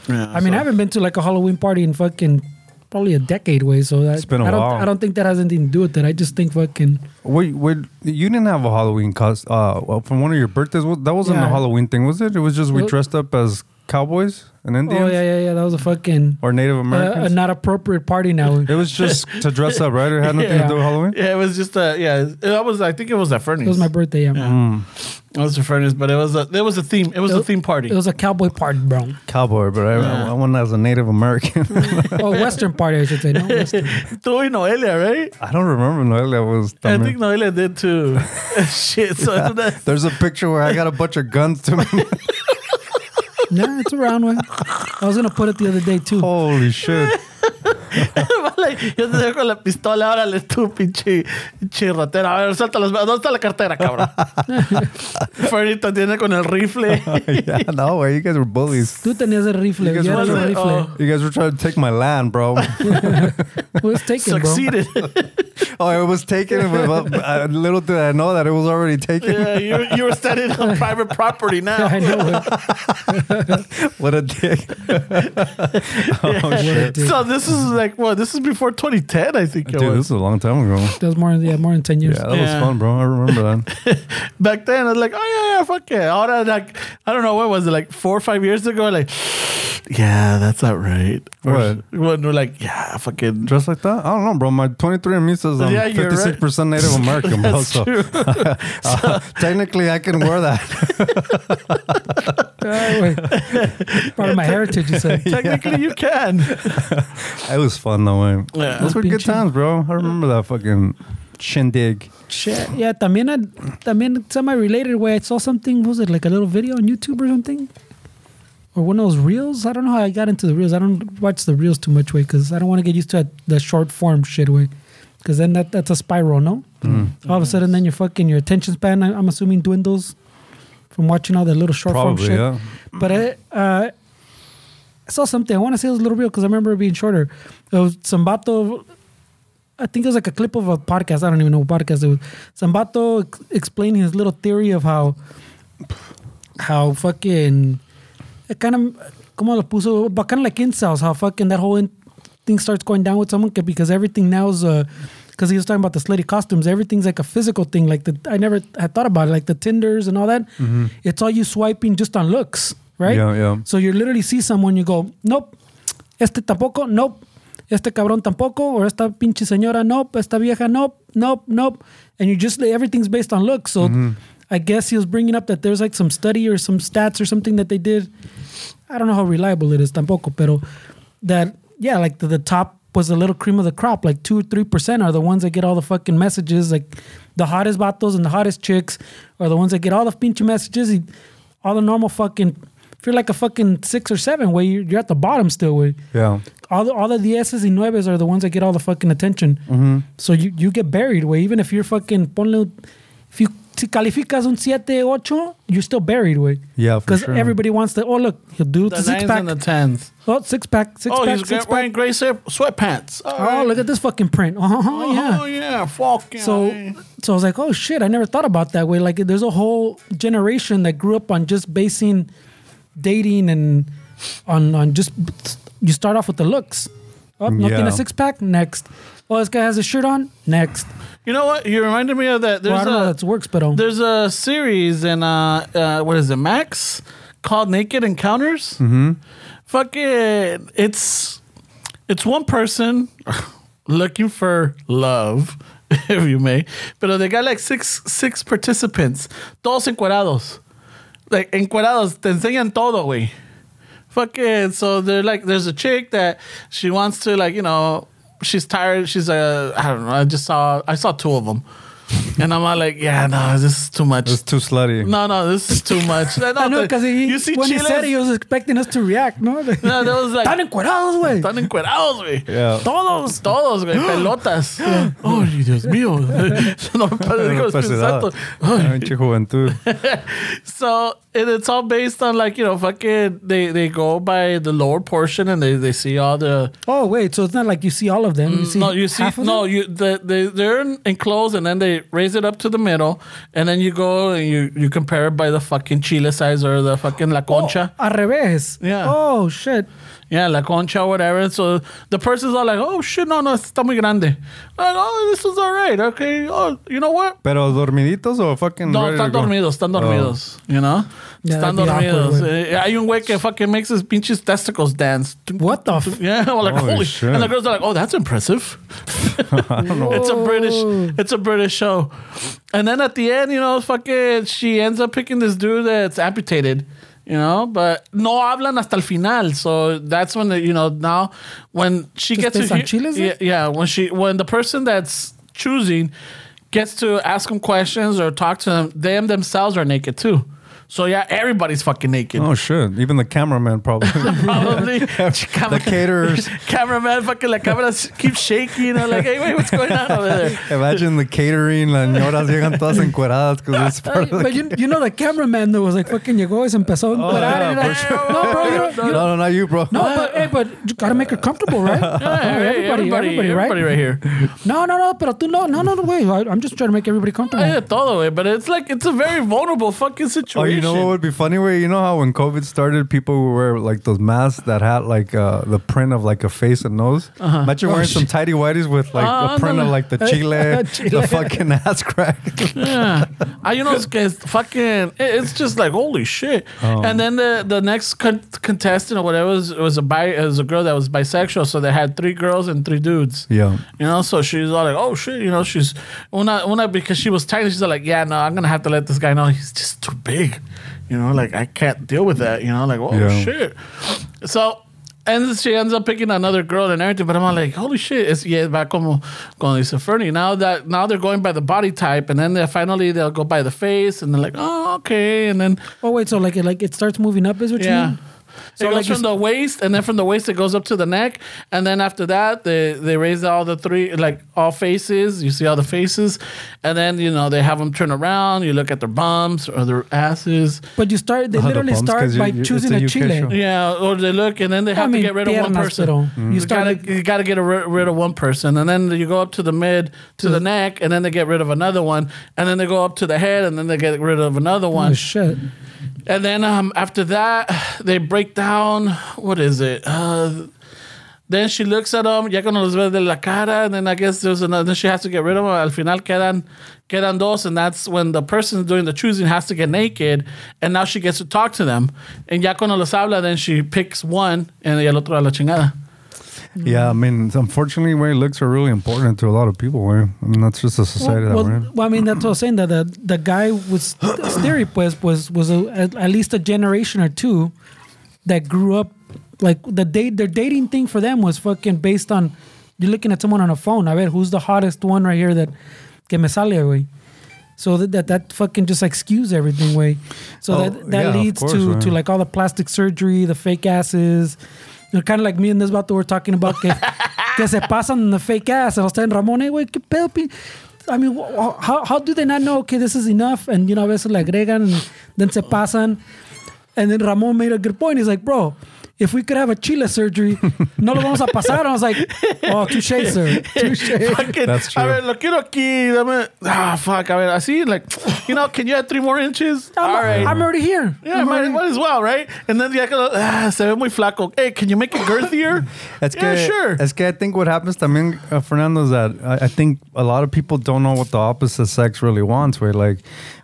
Yeah, I mean, so- I haven't been to like a Halloween party in fucking probably a decade way. So that, It's been a I don't, while. I don't think that has anything to do with it. I just think fucking Wait, wait, you didn't have a Halloween cost uh well, from one of your birthdays. What that wasn't a Yeah. Halloween thing, was it? It was just we Well- dressed up as cowboys and Indians oh yeah yeah yeah that was a fucking or Native uh, a not appropriate party now. it was just to dress up, right? It had nothing Yeah. to do with Halloween. Yeah, it was just a yeah. That was I think it was at Fernie's. it was my birthday. Yeah. Mm. It was at Fernie's, but it was a there was a theme. It was a theme party. It was a cowboy party, bro. Cowboy, but I, Yeah. I went as a Native American. oh, Western party, I should say. No, Western. Tú y Noelia, right? I don't remember Noelia was. I think Noelia did too. Shit. So that's- There's a picture where I got a bunch of guns to me. Nah, it's around one. I was gonna put it the other day too. Holy shit! like, yo te dejo con la pistola, órale tú, pinche, pinche ratero. A ver, suelta las ¿Dónde está la cartera, cabrón? Fernito tiene con el rifle. yeah, no way. You guys were bullies. Tú tenías el rifle. You guys Yo era were el like, rifle. oh. You guys were trying to take my land, bro. It was taken, bro. Succeeded. oh, it was taken. but, uh, little did I know that it was already taken. yeah, you, you were standing on private property now. I know. What a dick. oh, shit. Dude, So this is like what? This is before 2010, I think it Dude, this is a long time ago. that was more, yeah, more than 10 years. Yeah, that Yeah. was fun, bro. I remember that. Back then, I was like, oh yeah, yeah, fuck it. All that, like, I don't know what was it, like four or five years ago. Like, yeah, that's not right. Or- What? When we're like, yeah, fucking. Dressed like that? I don't know, bro. My 23andMe says I'm Yeah, you're right. 56% Native American, bro. That's So true. uh, technically, I can wear that. Güey. Part of my heritage, you said. Technically, you can. it was fun, though, man. Yeah. Those were good Pinche- times, bro. I remember that fucking shindig. Shit. Yeah, también, I, también semi-related way. I saw something, what was it, like a little video on YouTube or something? Or one of those reels? I don't know how I got into the reels. I don't watch the reels too much, way, because I don't want to get used to it, the short form shit, way. Because then that, that's a spiral, no? Mm. All of a sudden, then your fucking, your attention span, I, I'm assuming, dwindles from watching all that little short form shit. yeah. But I, uh, I saw something. I want to say it was a little reel because I remember it being shorter. It was Sambato. I think it was like a clip of a podcast. I don't even know what podcast it was. Sambato ex- explaining his little theory of how, how fucking, it kind of, como lo puso, but kind of like incels, how fucking that whole in, thing starts going down with someone because everything now is, uh, because he was talking about the slutty costumes, everything's like a physical thing. Like the, I never had thought about it, like the Tinders and all that. Mm-hmm. It's all you swiping just on looks, right? Yeah, yeah. So you literally see someone, you go, nope, este tampoco, nope, este cabrón tampoco, or esta pinche señora, nope, esta vieja, nope, nope, nope. And you just, everything's based on looks. So mm-hmm. I guess he was bringing up that there's like some study or some stats or something that they did. I don't know how reliable it is tampoco, pero that, yeah, like the, the top was the little cream of the crop. Like two or three percent are the ones that get all the fucking messages. Like the hottest vatos and the hottest chicks are the ones that get all the pinche messages. All the normal fucking, if you're like a fucking six or seven, way you're, you're at the bottom still. Way Yeah. all the all the dieces y nueves are the ones that get all the fucking attention. Mm-hmm. So you, you get buried, way. Even if you're fucking ponle, if you si calificas un siete ocho, you're still buried, way. Yeah, for Because sure. everybody wants to. Oh look, he'll do The the six nines pack. and the tens. oh, six pack, six oh, pack, he's six wearing pack. gray sweat- sweatpants. Oh, look at this fucking print. Oh, yeah. Oh, yeah. Fuck yeah. So, so I was like, oh shit, I never thought about that way. Like, there's a whole generation that grew up on just basing dating and on on just you start off with the looks. Oh, no Yeah. tiene six pack. Next. Oh, this guy has a shirt on. Next. You know what? You reminded me of that. Well, I There's don't know a if that works, but um, there's a series in uh, uh what is it Max called Naked Encounters. Mm-hmm. Fucking, it's it's one person looking for love, if you may. But they got like six six participants, todos encuerados, like encuerados. Te enseñan todo, güey. Fucking, so they're like, there's a chick that she wants to like, you know, she's tired. She's uh, I don't know. I just saw, I saw two of them, and I'm all like, yeah, no, this is too much. It's too slutty. No, no, this is too much. No, I know because he, you see when he said he was expecting us to react. No, No, that was like Están encuerados, güey. están encuerados, güey. Yeah. Todos, todos, güey, pelotas. Oh, Dios mío. no me puedo No digo pasa Espíritu. Santo. Ay, juventud. So and it's all based on like you know fucking they they go by the lower portion and they they see all the Oh wait, so it's not like you see all of them. You see no you see no them? you the, they they're enclosed and then they raise it up to the middle and then you go and you you compare it by the fucking chile size or the fucking la oh, concha. Oh, al revés. Yeah. Oh shit. Yeah, la concha or whatever. So the person's all like, oh shit, no, no, está muy grande. Like, oh, this is all right. Okay. Oh, you know what? Pero dormiditos o fucking. No, ready to están go? dormidos, están dormidos. You know? Yeah, están that'd be dormidos. awkward, Eh, hay un güey que fucking makes his pinches testicles dance. What the? F- Yeah, I'm like, Holy holy, shit. And the girls are like, oh, that's impressive. I don't know. It's a British, it's a British show. And then at the end, you know, fucking, she ends up picking this dude that's amputated. You know, but no hablan hasta el final. So that's when the, you know now when she gets to hear- chiles, yeah, yeah, when she when the person that's choosing gets to ask them questions or talk to them, them themselves are naked too. So yeah, everybody's fucking naked. Oh shit! Even the cameraman probably. Probably the caterers. cameraman fucking la camera s- keeps shaking. You know, like, hey, wait, what's going on over there? Imagine the catering. Las señoras llegan todas encueradas because it's part of the. But you, you know the cameraman that was like fucking llegó y se empezó a oh, encuerar, yeah, and you're for like, No, bro, you don't, you no, no, not you, bro. no, but hey, but you gotta make her comfortable, right? Hey, everybody, everybody, right? everybody right here. No, no, no, pero tú no, no, no, no, wait. I, I'm just trying to make everybody comfortable. Hay de todo, way, but it's like it's a very vulnerable fucking Oh, situation. You know what would be funny? Where you know how when COVID started, people wear like those masks that had like uh, the print of like a face and nose. Imagine wearing some tidy whities with like a print of like the chile, Chile. the fucking ass crack. Yeah. Ah, you know, it's, it's fucking, it- it's just like, holy shit. Oh. And then the, the next con- contestant or whatever was, it was a bi, was a girl that was bisexual. So they had three girls and three dudes. yeah. You know, so she's all like, oh shit, you know, she's, una, una, because she was tiny, she's like, yeah, no, I'm going to have to let this guy know he's just too big. You know, like, I can't deal with that. You know, like, oh Yeah. shit. So, and she ends up picking another girl and everything, but I'm like, holy shit, it's yeah, va como, como dice Fernie. Now that now they're going by the body type, and then they finally they'll go by the face, and they're like, oh okay, and then Oh wait, so like it like it starts moving up is what you yeah. mean? So it like goes from the waist, and then from the waist it goes up to the neck, and then after that they they raise all the three like all faces. You see all the faces, and then you know they have them turn around. You look at their bums or their asses. But you start they Oh, literally bumps, start 'cause you- by you- choosing a, a chile. Show. Yeah, or they look, and then they have I mean, to get rid of one person. pero mm. You You start gotta you gotta get a, rid of one person, and then you go up to the mid to the neck, and then they get rid of another one, and then they go up to the head, and then they get rid of another one, Oh shit. And then um after that they break down. What is it? Uh, then she looks at them, ya cuando los ve de la cara, and then I guess there's another. Then she has to get rid of them. Al final quedan quedan dos, and that's when the person doing the choosing has to get naked, and now she gets to talk to them. And ya cuando los habla, then she picks one, and el otro a la chingada. Yeah, I mean, unfortunately, way looks are really important to a lot of people. Way, I mean, that's just a society well, that we're in. well, well, I mean, that's what I was saying. That the, the guy was Theory pues was was a, at, least a generation or two that grew up like the date. Their dating thing for them was fucking based on you're looking at someone on a phone. I bet who's the hottest one right here that que me sale, way. So that, that that fucking just like skews everything, way. So Oh, that that yeah, leads course, to right. to like all the plastic surgery, the fake asses. Know, kind of like me and this vato were talking about que, que se pasan the fake ass. And I was telling Ramon, hey, güey, qué pedo, I mean, how, how do they not know, okay, this is enough? And, you know, a veces le agregan and then se pasan. And then Ramon made a good point. He's like, bro, if we could have a chile surgery, no lo vamos a pasar. I was like, oh, touche, sir. Touche. Fucking- That's true. A ver, lo quiero aquí. Dame. Ah, fuck. A ver, así, like, you know, can you add three more inches? I'm, All right. I'm already here. yeah, I'm might, already- might as well, right? And then ya que ah, se ve muy flaco. Hey, can you make it girthier? Es yeah, que, sure. Es que I think what happens también, uh, Fernando, is that I, I think a lot of people don't know what the opposite sex really wants. Where like,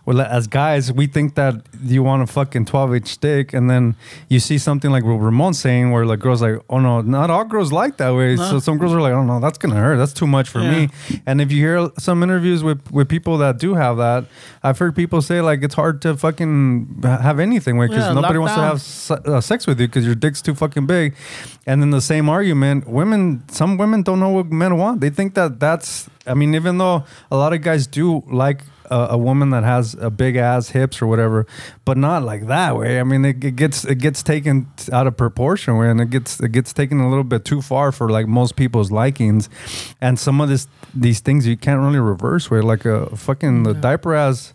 well, as guys, we think that you want a fucking 12 inch stick, and then you see something like what Ramon's saying, where like girls like, oh no, not all girls like that way. So some girls are like, oh no, that's gonna hurt. That's too much for me. And if you hear some interviews with with people that do have that, I've heard people say like it's hard to fucking have anything because Yeah, nobody wants to have se- uh, sex with you because your dick's too fucking big. And then the same argument, women, some women don't know what men want. They think that that's, I mean, even though a lot of guys do like a, a woman that has a big ass hips or whatever, but not like that way. I mean, it, it gets it gets taken out of proportion, way, and it gets it gets taken a little bit too far for like most people's likings. And some of this these things you can't really reverse. Where like a fucking the diaper ass.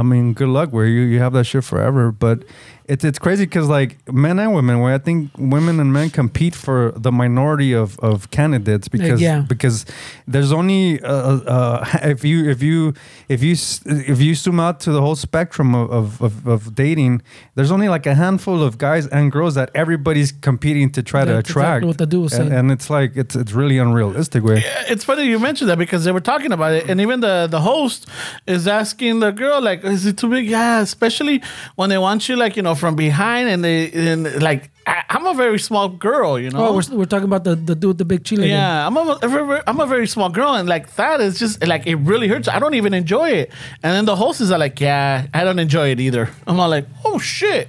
I mean, good luck where you, you have that shit forever. But it's it's crazy because like men and women, where I think women and men compete for the minority of, of candidates because yeah. because there's only uh, uh, if you if you if you if you zoom out to the whole spectrum of, of, of, of dating, there's only like a handful of guys and girls that everybody's competing to try to That's exactly attract. what the dude was and, saying. and it's like it's it's really unrealistic. Way it's funny you mentioned that because they were talking about it, and even the the host is asking the girl like, "Is it too big?" Yeah, especially when they want you like you know from behind, and they and like I, I'm a very small girl, you know. Oh, we're, we're talking about the, the dude with the big chile. Yeah, I'm a, I'm a very small girl, and like that is just like it really hurts. I don't even enjoy it. And then the hostess are like, "Yeah, I don't enjoy it either." I'm all like, "Oh shit,"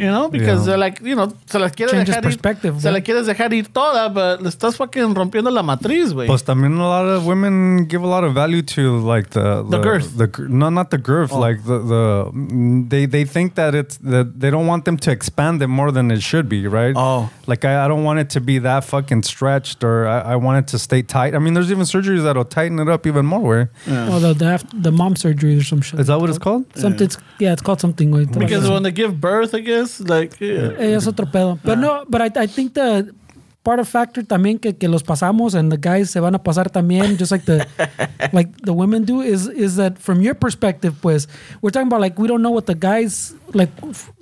You know, because Yeah. they're like, you know, se la quieres Changes dejar ir, perspective, se la güey. quieres dejar ir toda, but le estás fucking rompiendo la matriz, güey. Plus, también a lot of women give a lot of value to like the The girth. The no, not the girth. Like the the mm, they they think that it's that they don't want them to expand it more than it should be, right? Oh. like I, I don't want it to be that fucking stretched, or I, I want it to stay tight. I mean, there's even surgeries that'll tighten it up even more. Way Oh, the, the, af- the mom surgery or some shit. is that what it's called? Something, it's, yeah, it's called something. güey. because when they give birth, I guess, like, yeah. Eh, es otro pedo. But no, but I, I think the part of factor también que, que los pasamos and the guys se van a pasar también, just like the like the women do, is is that from your perspective, pues we're talking about like we don't know what the guys like.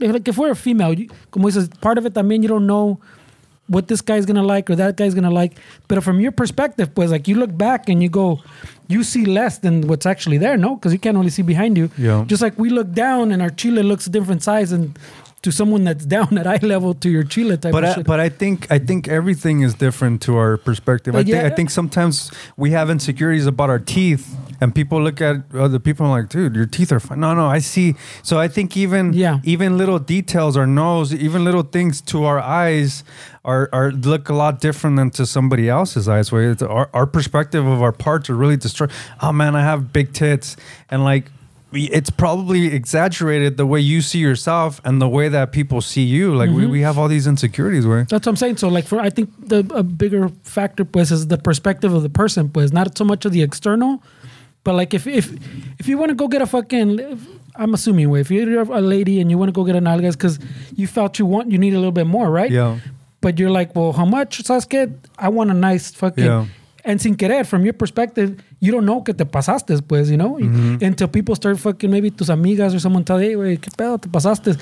Like if we're a female, como dices, part of it también you don't know what this guy's gonna like or that guy's gonna like. But from your perspective, pues like you look back and you go, you see less than what's actually there, no? Because you can't only see behind you. Yeah. Just like we look down and our chile looks a different size and to someone that's down at eye level to your chile type But of I, shit. but I think I think everything is different to our perspective. I But think. I think sometimes we have insecurities about our teeth, and people look at other people and like, dude, your teeth are fine. No, no, I see. So I think even Yeah. even little details, our nose, even little things to our eyes are are look a lot different than to somebody else's eyes. Where it's our our perspective of our parts are really destroyed. Oh man, I have big tits, and like. It's probably exaggerated the way you see yourself and the way that people see you. Like we, mm-hmm. we have all these insecurities. Where That's what I'm saying. So, like, for I think the a bigger factor, pues, is the perspective of the person, pues, not so much of the external, but like if if if you want to go get a fucking, if, I'm assuming, way if you're a lady and you want to go get an algas because you felt you want you need a little bit more, right? Yeah. But you're like, well, how much? ¿Sabes qué? I want a nice fucking. Yeah. And sin querer, from your perspective, you don't know que te pasaste, pues, you know? Mm-hmm. Until people start fucking, maybe tus amigas or someone tell, hey, güey, qué pedo, te pasaste.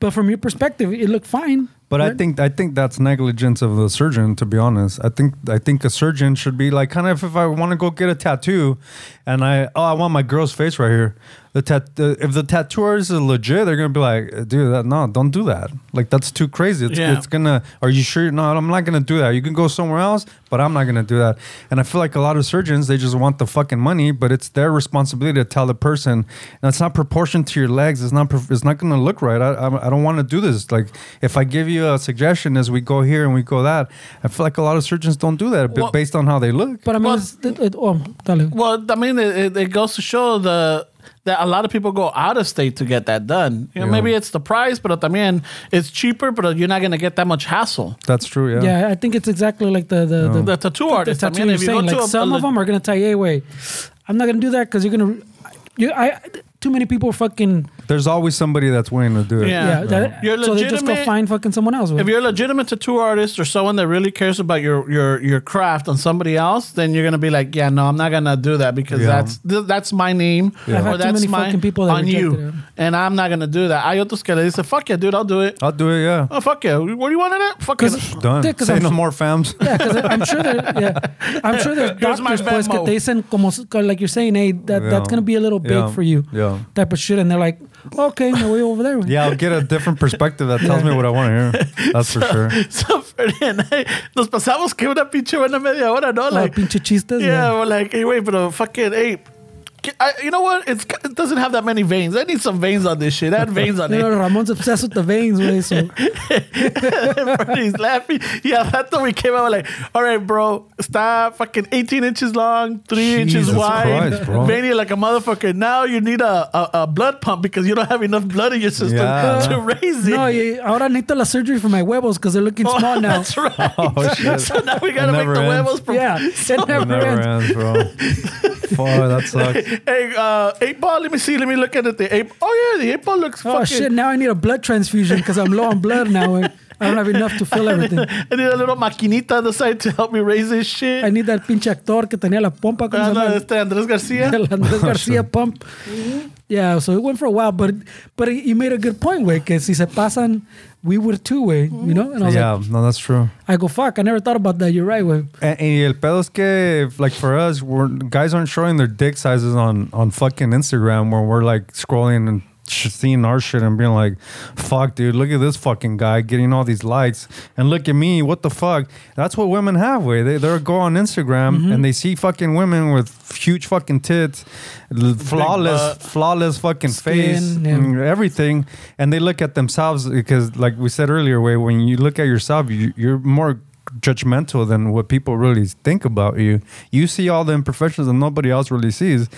But from your perspective, it looked fine. But I think I think that's negligence of the surgeon. To be honest, I think I think a surgeon should be like kind of if I want to go get a tattoo, and I oh I want my girl's face right here. The tat the, if the tattooer are legit, they're gonna be like, dude, that no, don't do that. Like that's too crazy. It's, Yeah. it's gonna. Are you sure? No, I'm not gonna do that. You can go somewhere else, but I'm not gonna do that. And I feel like a lot of surgeons they just want the fucking money, but it's their responsibility to tell the person. And it's not proportioned to your legs. It's not. It's not gonna look right. I I, I don't want to do this. Like if I give you a suggestion as we go here and we go that, I feel like a lot of surgeons don't do that Well- based on how they look. But I mean, Well- it, it, oh. Well, I mean, it, it, it goes to show the that a lot of people go out of state to get that done. You know, Yeah. maybe it's the price, but también it's cheaper, but you're not going to get that much hassle. That's true. Yeah. yeah, I think it's exactly like the the, the, The tattoo the artist, I tattoo mean, you're if you saying. to Like a- some a of them are gonna tell you, hey, wait, I'm not gonna do that because you're gonna. You, I too many people fucking There's always somebody that's willing to do it. Yeah. yeah. that, You're so they just go legitimate- find fucking someone else. If you're a legitimate tattoo artist or someone that really cares about your your your craft on somebody else, then you're gonna be like, yeah, no, I'm not gonna do that because Yeah. that's th- that's my name Yeah. I've or had too that's many my fucking people that on you, it. and I'm not gonna do that. Hay otros que le dicen, fuck yeah, dude, I'll do it. I'll do it. Yeah. Oh fuck yeah, what do you want in it? Fuck it. 'Cause- Done. Yeah, 'cause Say I'm no su- more, fams. Yeah, because I'm sure there. Yeah, I'm sure there's Here's my doctors pues, que Venmo. te dicen como like you're saying, hey, that Yeah. that's gonna be a little big Yeah. for you, Yeah. Type of shit, and they're like, okay, me voy over there. Yeah, I'll get a different perspective that tells me what I want to hear. That's for sure. So, Ferdinand, nos pasamos que una pinche buena media hora, ¿no? Oh, Like, pinche chistes. yeah, we're like, hey, wait, but fucking, hey, I, you know what? It's, it doesn't have that many veins. I need some veins on this shit. I Add veins on You know, it. Ramon's obsessed with the veins, güey. So He's laughing. Yeah, that's when we came out. We're like, all right, bro, stop. Fucking 18 inches long, three inches wide, Christ, bro. veiny like a motherfucker. Now you need a, a, a blood pump because you don't have enough blood in your system Yeah. to raise it. no, y- ahora necesito la surgery for my huevos because they're looking Oh, small now. That's right. Oh, shit. So now we gotta make never the ends. huevos. From, Yeah, it never, It never ends. ends, bro. Fuck, that sucks. Hey, uh, eight ball. Let me see. Let me look at it. The eight. Oh yeah, the eight ball looks Oh fucking. shit! Now I need a blood transfusion because I'm low on blood now. güey. I don't have enough to fill everything. I need a little maquinita on the side to help me raise this shit. I need that pinche actor que tenía la pompa. ¿cómo Ah, se no, llama? este Andrés García. El Andrés Garcia pump. Yeah, so it went for a while, but but you made a good point, way. Que si se pasan, we were two way, You mm-hmm. know, and I was Yeah, like, no, that's true. I go fuck. I never thought about that. You're right, way. And, and el pedo es que, like for us, we're, guys aren't showing their dick sizes on on fucking Instagram when we're like scrolling and sh- seeing our shit and being like, "Fuck, dude, look at this fucking guy getting all these likes, and look at me, what the fuck?" That's what women have. Way they they go on Instagram Mm-hmm. and they see fucking women with huge fucking tits, flawless, flawless fucking Skin, face, yeah. and everything, and they look at themselves because, like we said earlier, way when you look at yourself, you, you're more judgmental than what people really think about you. You see all the imperfections that nobody else really sees.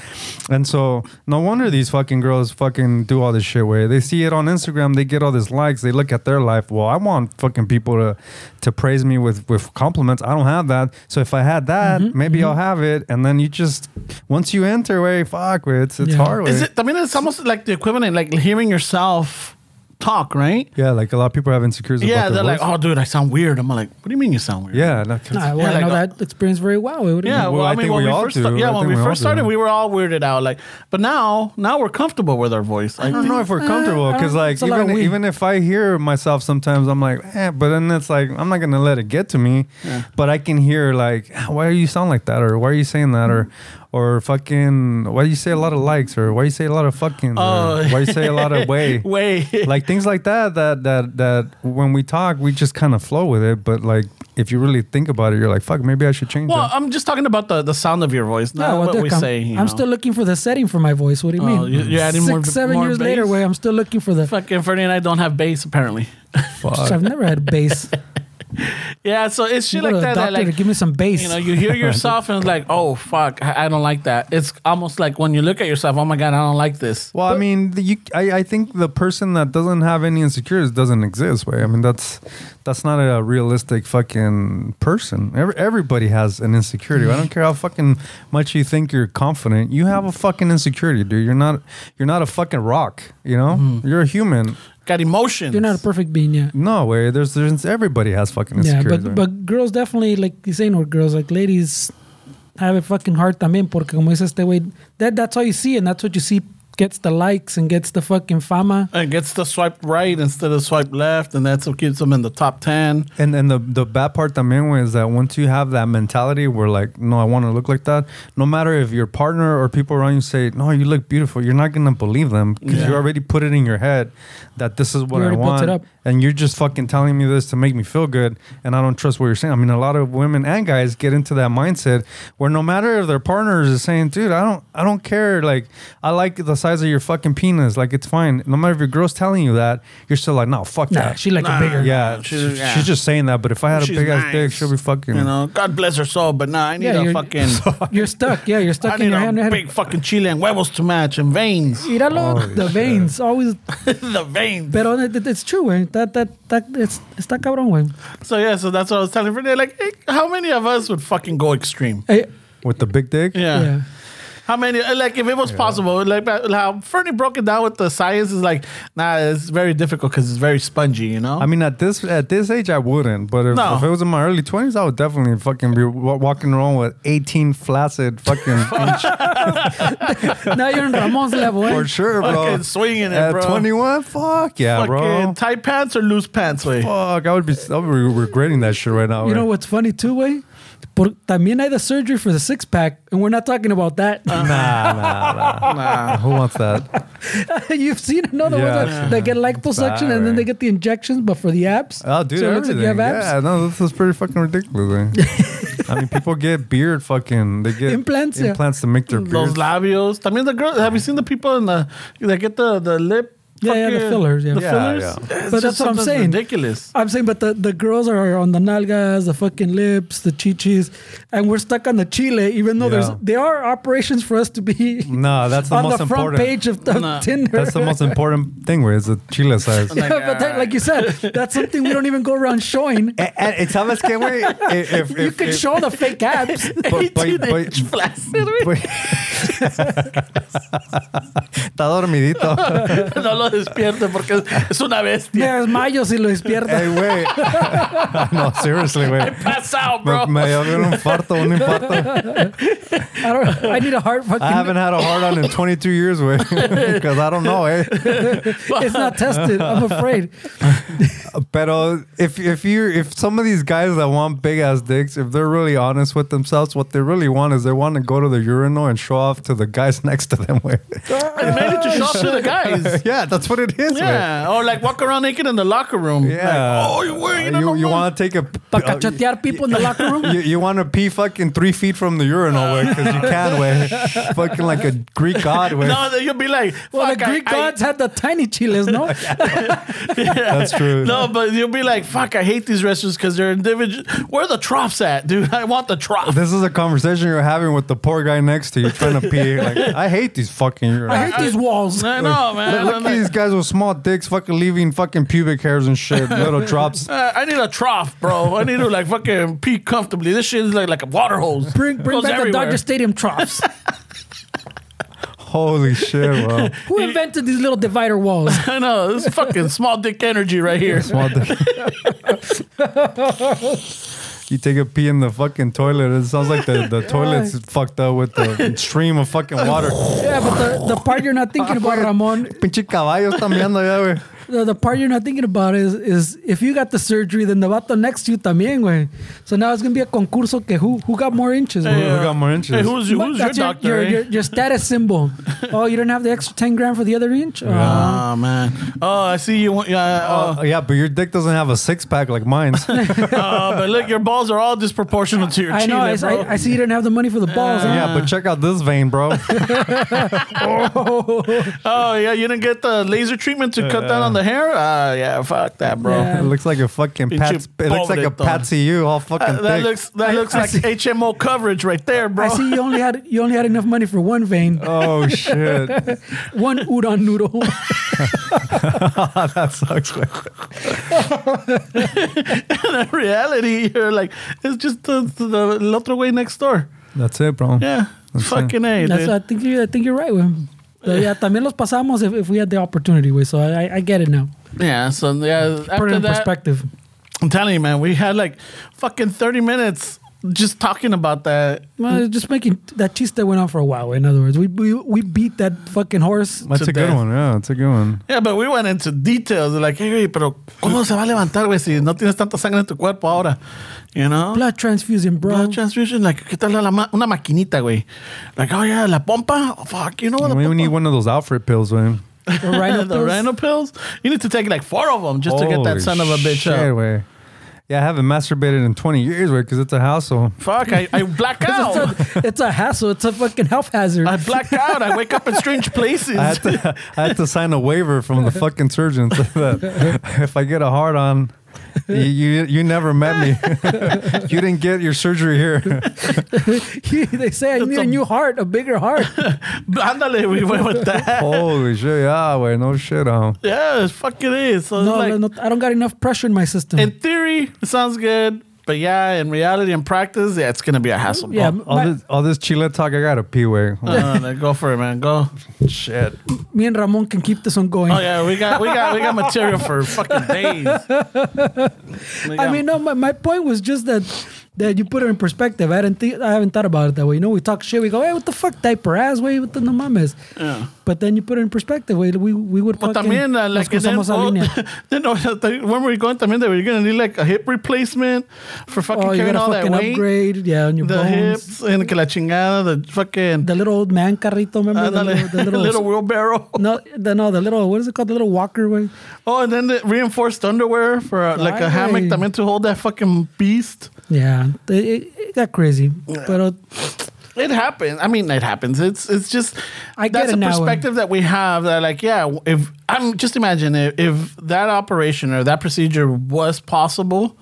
And so no wonder these fucking girls fucking do all this shit way. They see it on Instagram, they get all these likes, they look at their life. Well, I want fucking people to to praise me with with compliments. I don't have that. So if I had that, Mm-hmm, maybe I'll have it. And then you just once you enter way, fuck way, it's it's Yeah. hard way. Is it? I mean, it's almost like the equivalent, like hearing yourself talk, right? yeah, like a lot of people have insecurities Yeah, about they're their like, voice. "Oh, dude, I sound weird." I'm like, "What do you mean you sound weird?" yeah, no, 'cause- Nah, well, Yeah, I like know a- that experience very well. What do Yeah, mean? well, Well, I I mean, when we we all first, do. sta- yeah, I when we we first started, do. we were all weirded out. Like, but now, now we're comfortable with our voice. I don't know if we're comfortable because, like, it's a lot of even even if I hear myself sometimes, I'm like, eh, but then it's like I'm not gonna let it get to me. But I can hear like, "Ah, why do you sound like that, or why are you saying that, or or fucking, why do you say a lot of likes, or why do you say a lot of fucking, Oh. or why you say a lot of way, way. like things like that. That that that when we talk, we just kind of flow with it. But like, if you really think about it, you're like, fuck, maybe I should change well, that. I'm just talking about the, the sound of your voice, not Yeah, well, what look, we I'm, say. you I'm know. still looking for the setting for my voice. What do you Oh, mean? you- you're adding Six, more- seven more years later, bass? where I'm still looking for the. Fucking Fernie and I don't have bass apparently. I've never had bass. Yeah, so it's shit like to the that. that doctor like, give me some bass. you know, you hear yourself and it's like, oh fuck, I, I don't like that. It's almost like when you look at yourself, oh my god, I don't like this. Well, I mean, the, you, I, I think the person that doesn't have any insecurities doesn't exist. Way, I mean, that's that's not a realistic fucking person. Every, everybody has an insecurity. I don't care how fucking much you think you're confident. You have a fucking insecurity, dude. You're not you're not a fucking rock. You know, mm-hmm. you're a human. Got emotions. You're not a perfect being, yeah. No way. There's there's everybody has fucking Yeah, insecurities. but but girls definitely like you saying, or girls like ladies have a fucking hard también porque como dice este güey, that that's all you see and that's what you see gets the likes and gets the fucking fama. and gets the swipe right instead of swipe left, and that's what keeps them in the top ten. And and the the bad part también güey, is that once you have that mentality where like, no, I want to look like that. No matter if your partner or people around you say, no, you look beautiful, you're not gonna believe them because Yeah. you already put it in your head that this is what You I already built want, it up. And you're just fucking telling me this to make me feel good, and I don't trust what you're saying. I mean, a lot of women and guys get into that mindset where no matter if their partners is saying, dude, I don't, I don't care, like, I like the size of your fucking penis, like it's fine. No matter if your girl's telling you that, you're still like, no, fuck Nah, that. she like Nah. a bigger. Yeah, She's- she's, yeah. she's just saying that. But if I had She's a big ass dick, she'll be fucking. You know, God bless her soul, but nah, I need Yeah, a you're- fucking. You're stuck. Yeah, you're I stuck in need your a hand. big fucking chile and huevos to match and veins. Míralo, Holy the shit. veins always. the veins. Pero it, it- it's true, güey. That that that it's it's está cabrón, güey. So yeah, so that's what I was telling Fernie. Like, hey, how many of us would fucking go extreme? Hey, with the big dick. Yeah. yeah. How many? uh, Like, if it was possible, like how Fernie broke it down with the science is like, nah, it's very difficult because it's very spongy, you know. I mean, at this at this age, I wouldn't. But if, No. if it was in my early twenties, I would definitely fucking be wa- walking around with eighteen flaccid fucking inch Now you're in Ramon's level, eh? for sure, bro. fucking swinging it, At bro. twenty one, fuck yeah, fucking bro. tight pants or loose pants, way. Fuck, I would be I would be regretting that shit right now. You know what's funny too, way? Por, también hay the surgery for the six pack, and we're not talking about that. Nah, nah, nah. Who wants that? You've seen another Yeah. one that, that get liposuction and then they get the injections, but for the abs. Oh, dude, so it looks like you have abs. Yeah, no, this is pretty fucking ridiculous. eh? I mean, people get beard fucking. They get Implants, yeah. implants to make their Those beard. labios. I mean, the girls. Have you seen the people in the They get the the lip? Yeah, yeah, the fillers, yeah. The Yeah, fillers. yeah. It's But just that's what I'm saying. Ridiculous. I'm saying, but the, the girls are on the nalgas, the fucking lips, the chichis, and we're stuck on the chile, even though there's there are operations for us to be No, that's the on most the front important. page of, of Nah. Tinder. That's the most important thing, where it's the chile size. Oh yeah, but that, like you said, that's something we don't even go around showing. and, and sabes qué, güey? If, if, You can show the fake abs. but, but, 18 but, inch flaccid, güey. está dormidito. no lo despierte porque es, es una Me bestia. desmayo si lo despierta. Hey, güey. no, seriously, güey. Pass out, bro. me dio un infarto, un infarto. I don't. I need a heart fucking. I haven't had a hard on in 22 years, güey. Because I don't know, eh? It's not tested. I'm afraid. Pero if if you if some of these guys that want big ass dicks, if they're really honest with themselves, what they really want is they want to go to the urinal and show off to the guys next to them. Way. And made it to show up to the guys. yeah, that's what it is. way. Yeah, or like walk around naked in the locker room. Yeah. Like, oh, you're wearing you, you uh, want to take a Pa uh, cachetear people in the locker room. you, you want to pee fucking three feet from the urinal uh. way because you can way fucking like a Greek god way. No, you'll be like, Well, the fuck, I- Greek I- gods had the tiny chiles, no? That's true. No, but you'll be like, fuck, I hate these restaurants because they're individual. Where are the troughs at, dude? I want the trough. This is a conversation you're having with the poor guy next to you trying to pee. Like, I hate these fucking urinals. I hate these walls. I know, man. Look I'm at like, these guys with small dicks fucking leaving fucking pubic hairs and shit, little drops. uh, I need a trough, bro. I need to like fucking pee comfortably. This shit is like like a water hose. Bring, bring Goes back the everywhere. Dodger Stadium troughs. Holy shit, bro. Who invented these little divider walls? I know this is fucking small dick energy right here. Small dick. You take a pee in the fucking toilet. It sounds like the, the toilet's fucked up with the stream of fucking water. Yeah, but the, the part you're not thinking about, Ramon, Pinche caballo está meando allá, güey. The, the part you're not thinking about is is if you got the surgery, then the vato next to you también, güey. So now it's gonna be a concurso que who who got more inches, güey. Who got more inches? Hey, who's, who's your That's doctor? your, eh? your, your status symbol. oh, you don't have the extra 10 grand for the other inch? Oh. Oh man. Oh, I see you. want- Yeah. Oh, Oh, yeah, but your dick doesn't have a six pack like mine's. oh, but look, your balls are all disproportional to your I chile, know. I, bro. I, I see you didn't have the money for the balls. huh? yeah, but check out this vein, bro. oh yeah, you didn't get the laser treatment to cut down on the hair. Ah, yeah, fuck that, bro. Yeah. It looks like a fucking Pinche pat. It looks like a pobre, Patsy you all fucking Uh, that thick. looks that I- looks I like see. HMO coverage right there, bro. I see you only had you only had enough money for one vein, oh shit, one udon noodle. that sucks. güey. In reality, you're like it's just the, the, the otro way next door. That's it, bro. Yeah, fucking a. That's, dude. I think you I think you're right, güey. So, yeah, también los pasamos eh, if, if we had the opportunity, güey. So I, I- I get it now. Yeah, so yeah, Put it in that, perspective. I'm telling you, man, we had like fucking 30 minutes just talking about that. Well, mm. just making that chiste went on for a while. In other words, we we, we beat that fucking horse. That's to a good one. Yeah, that's a good one. Yeah, but we went into details. Like, hey, pero ¿cómo se va a levantar, güey, si no tienes tanta sangre en tu cuerpo ahora? You know? Blood transfusion, bro. Blood transfusion, like, ¿qué tal la ma- una maquinita, güey? Like, oh, yeah, la pompa? Oh, fuck, you know what the We need one of those Alfred pills, man. The rhino the pills. rhino pills? You need to take like four of them just to get that son of a bitch shit, up. way. Yeah, I haven't masturbated in 20 years, way, because it's a hassle. Fuck, I, I black out. It's a, it's a hassle. It's a fucking health hazard. I black out. I wake up in strange places. I had to, I had to sign a waiver from the fucking surgeon so that if I get a hard on, you, you you never met me. you didn't get your surgery here. they say I need a- a new heart, a bigger heart. Ándale, we went with that. Holy shit, yeah, way, no shit, um. Yeah, it's fucking is. So No, it's like, no, no, I don't got enough pressure in my system. in theory, it sounds good. But yeah, in reality and practice, yeah, it's gonna be a hassle. Yeah, All my- this, all this chile talk, I gotta pee, way. Uh, then go for it, man. Go. shit. me and Ramon can keep this on going. Oh yeah, we got we got we got material for fucking days. We I mean, no, my, my point was just that that you put it in perspective. I didn't think I haven't thought about it that way. You know, we talk shit. We go, hey, what the fuck, diaper ass, way, what the no mames. Yeah. But then you put it in perspective. We we, we would But fucking también, uh, like, then, oh, then the- when we going también, were gonna need like a hip replacement for fucking Oh, carrying all that fucking weight. upgrade, yeah, on your The bones. hips and que la chingada, the fucking The little old man carrito, remember the ándale, little, the little, little wheelbarrow. no, the no, the little what is it called? The little walker way. Oh, and then the reinforced underwear for uh, like a hammock también to hold that fucking beast. Yeah, it, it, got crazy. But uh, It happens. I mean, it happens. It's it's just I that's it a perspective that we have. That like, yeah, if I'm just imagine if, if that operation or that procedure was possible.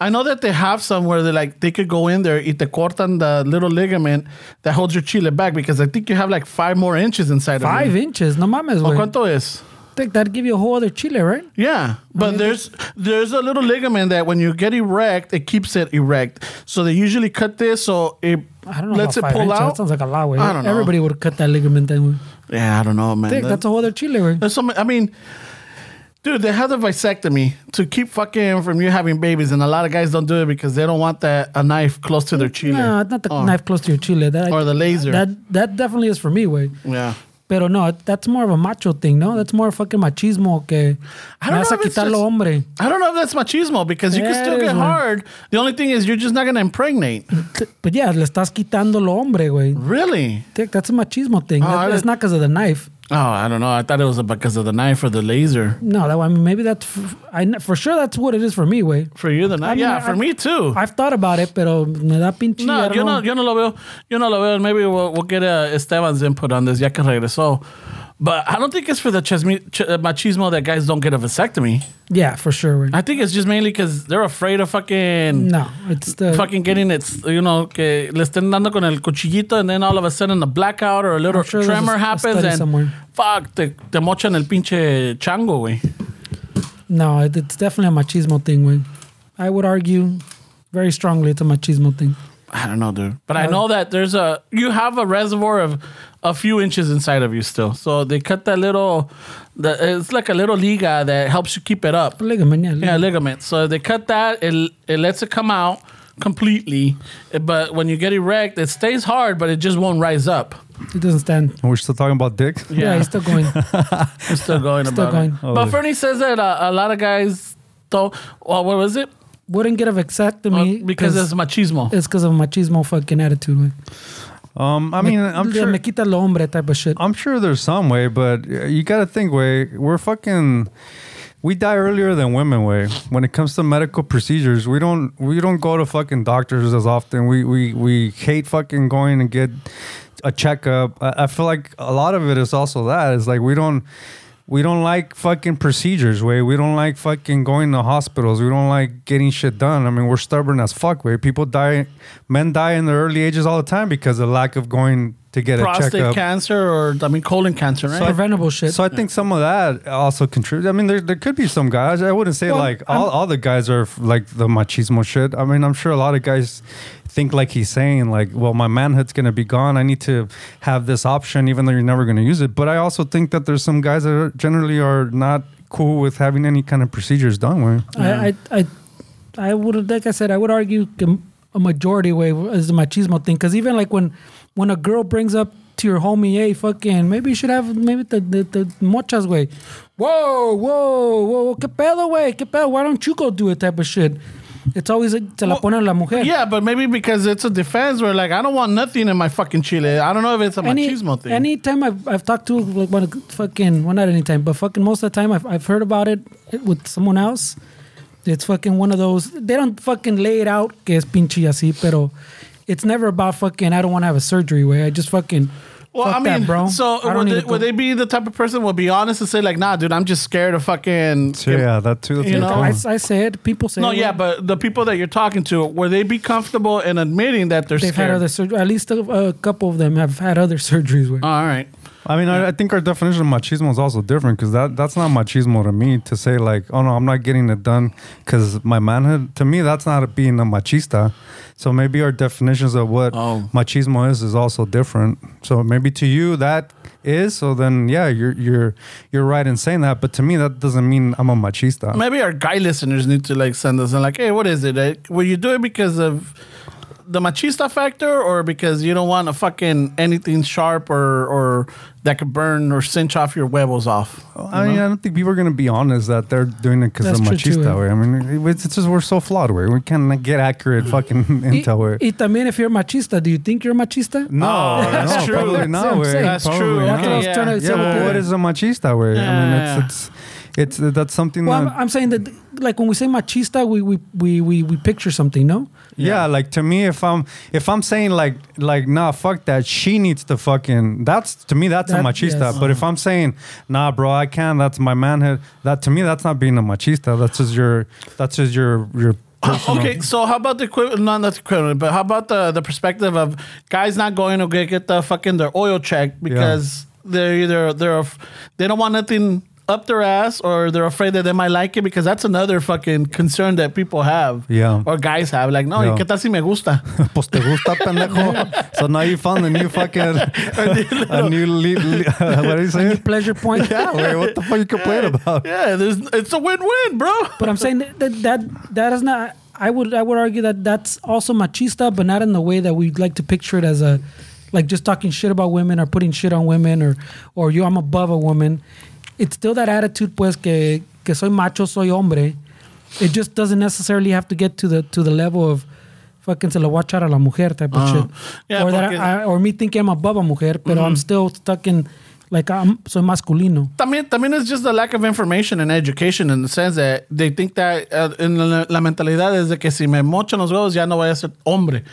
I know that they have some where they like they could go in there, eat the cortan the little ligament that holds your chile back because I think you have like five more inches inside five of you. inches, no mames, güey. ¿Cuánto es? Think that'd give you a whole other chile, right? Yeah, but there's there's a little ligament that when you get erect, it keeps it erect. So they usually cut this so it I don't know. lets it pull inches. out. That sounds like a lot, way. I don't know. Everybody would cut that ligament then. yeah, I don't know, man. Think That- that's a whole other chile, way. There's some. I mean, dude, they have the vasectomy to keep fucking from you having babies, and a lot of guys don't do it because they don't want that a knife close to their chile. No, not the Oh. Knife close to your chile. That Or the laser. That that definitely is for me, way. Yeah. Pero no, that's more of a macho thing, no? That's more fucking machismo que I don't vas know a if quitar lo just- hombre. I don't know if that's machismo because you can still get man. hard. The only thing is you're just not gonna impregnate. But yeah, le estás quitando lo hombre, güey. Really? That's a machismo thing. Oh, That- that's not because of the knife. Oh, I don't know. I thought it was because of the knife or the laser. No, that I mean maybe that's f- I for sure that's what it is for me, güey. For you, the knife? I mean, yeah, I- for me too. I've thought about it, pero me da pinche. No, yo know. no, yo no lo veo. Yo no lo veo. Maybe we'll, we'll get uh, Esteban's input on this ya que regresó. But I don't think it's for the chesmi- ch- uh, machismo that guys don't get a vasectomy. Yeah, for sure. I think it's just mainly because they're afraid of fucking No, it's the fucking getting it, you know, que le estén dando con el cuchillito and then all of a sudden a blackout or a little sure tremor a- a happens study and somewhere. fuck, te, te mochan el pinche chango, güey. no. It, it's definitely a machismo thing, güey. I would argue very strongly it's a machismo thing. I don't know, dude. But I know that there's a, you have a reservoir of a few inches inside of you still. So they cut that little, the, it's like a little liga that helps you keep it up. Ligament, yeah. Yeah, ligament. ligament. So they cut that, it, it lets it come out completely. But when you get erect, it stays hard, but it just won't rise up. It doesn't stand. We're still talking about dick. Yeah, he's still going. We're still going about going. it. But Fernie says that uh, a lot of guys don't. Well, what was it? Wouldn't get a vasectomy Uh, because it's machismo. it's because of machismo fucking attitude. güey. Um, I mean, I'm Me- sure. Me quita lo hombre type of shit. I'm sure there's some way, but you got to think, way we're fucking. We die earlier than women, way. When it comes to medical procedures, we don't we don't go to fucking doctors as often. We we we hate fucking going and get a checkup. I, I feel like a lot of it is also that. It's like we don't we don't like fucking procedures, way. We don't like fucking going to hospitals. We don't like getting shit done. I mean, we're stubborn as fuck, way. People die, men die in their early ages all the time because of lack of going to get a Prostate checkup. cancer or, I mean, colon cancer, right? Preventable shit. So I think some of that also contributes. I mean, there, there could be some guys. I wouldn't say Well, like all, all the guys are like the machismo shit. I mean, I'm sure a lot of guys think like he's saying like, well, my manhood's gonna be gone. I need to have this option, even though you're never gonna use it. But I also think that there's some guys that are, generally are not cool with having any kind of procedures done. With. I, I, I, I would, like I said, I would argue a majority way is the machismo thing. Because even like when, when a girl brings up to your homie, hey, fucking, maybe you should have maybe the the, the mochas way. Whoa, whoa, whoa, qué pedo, way, qué pedo. Why don't you go do it? Type of shit. It's always se la Well, pone la mujer. Yeah, but maybe because it's a defense where like I don't want nothing in my fucking chile. I don't know if it's a Any, machismo thing. anytime I've, I've talked to like one fucking well not anytime but fucking most of the time I've, I've heard about it with someone else it's fucking one of those they don't fucking lay it out que es pinche así pero it's never about fucking I don't want to have a surgery way I just fucking well, fuck I mean, that bro so I don't would need they, to go- would they be the type of person would be honest and say like, nah, dude, I'm just scared of fucking. So yeah, that too. That's a You good know, point. I, I say it people say No, yeah, but the people that you're talking to, would they be comfortable in admitting that they're they've scared? had other surgery at least a, a couple of them have had other surgeries with All right. I mean, I, I think our definition of machismo is also different because that, that's not machismo to me to say, like, oh no, I'm not getting it done because my manhood. To me, that's not being a machista. So maybe our definitions of what Oh. machismo is is also different. So maybe to you that is. So then, yeah, you're you're you're right in saying that. But to me, that doesn't mean I'm a machista. Maybe our guy listeners need to like send us and like, hey, what is it? Eh, Will you do it because of the machista factor or because you don't want a fucking anything sharp or or that could burn or cinch off your huevos off? I mean, I don't think people are going to be honest that they're doing it because That's of true too, machista. yeah. way. I mean, it's, it's just we're so flawed. Way we can't get accurate mm. fucking intel. way. y también if you're machista do you think you're machista No, Oh, that's no, true. Probably That's not. I'm way. saying. That's Probably true. not. That's what I was Yeah. trying to Yeah, say but with what the- is a machista way? I mean, Yeah. it's, it's it's that's something Well, I'm, that I'm saying that, like when we say machista, we we, we, we, we picture something, no? Yeah. like to me, if I'm if I'm saying like like nah, fuck that, she needs to fucking that's to me that's a machista. yes. But if I'm saying nah, bro, I can't, that's my manhood. That to me, that's not being a machista. That's just your that's just your your. Personal. Okay, so how about the equivalent? Not the equivalent, but how about the the perspective of guys not going to get, get the fucking their oil check because they're either they're they don't want nothing up their ass or they're afraid that they might like it because that's another fucking concern that people have. Yeah. Or guys have like, no, Yeah. ¿y qué tal si me gusta? Pues te gusta, pendejo. so now you found a new fucking a new le- le- what do you say? Pleasure point. Yeah, wait, what the fuck you complain about? yeah, there's it's a win-win, bro. But I'm saying that, that that that is not. I would I would argue that that's also machista, but not in the way that we'd like to picture it as a like just talking shit about women or putting shit on women or or you I'm above a woman. It's still that attitude, pues que que soy macho, soy hombre. It just doesn't necessarily have to get to the to the level of fucking se lo voy a echar a la mujer type of Uh, shit. yeah, or that porque- I, or me thinking I'm above a mujer, pero I'm still stuck in like I'm soy masculino. También, también it's just the lack of information and education in the sense that they think that uh, en la, la mentalidad es de que si me mochan los huevos ya no voy a ser hombre.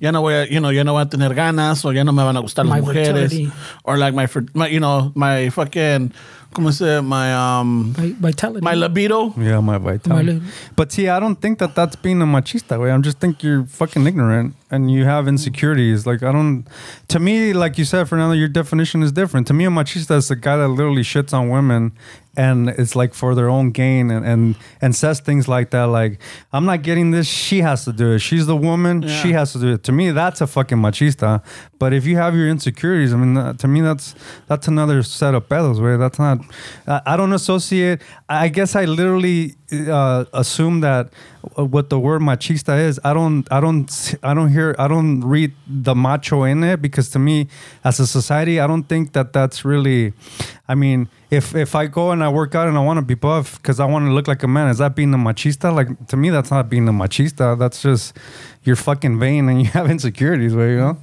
Ya no voy a, you know, ya no voy a tener ganas o ya no me van a gustar My las mujeres. fertility. Or like my, fer- my, you know, my fucking, ¿cómo se dice? My, um, Vi- Vitality. my libido. Yeah, my vitality. My- But see, I don't think that that's being a machista way. I'm just think you're fucking ignorant and you have insecurities. Like I don't. To me, like you said, Fernando, your definition is different. To me, a machista is a guy that literally shits on women and it's like for their own gain and and and says things like that. Like I'm not getting this. She has to do it. She's the woman. She has to do it. To me, that's a fucking machista. But if you have your insecurities, I mean, that, to me, that's that's another set of pedos. Way that's not. I, I don't associate. I guess I literally uh, assume that what the word machista is. I don't. I don't. I don't hear. I don't read the macho in it because to me, as a society, I don't think that that's really. I mean, if if I go and I work out and I want to be buff because I want to look like a man, is that being a machista? Like to me, that's not being a machista. That's just you're fucking vain and you have insecurities, way you know.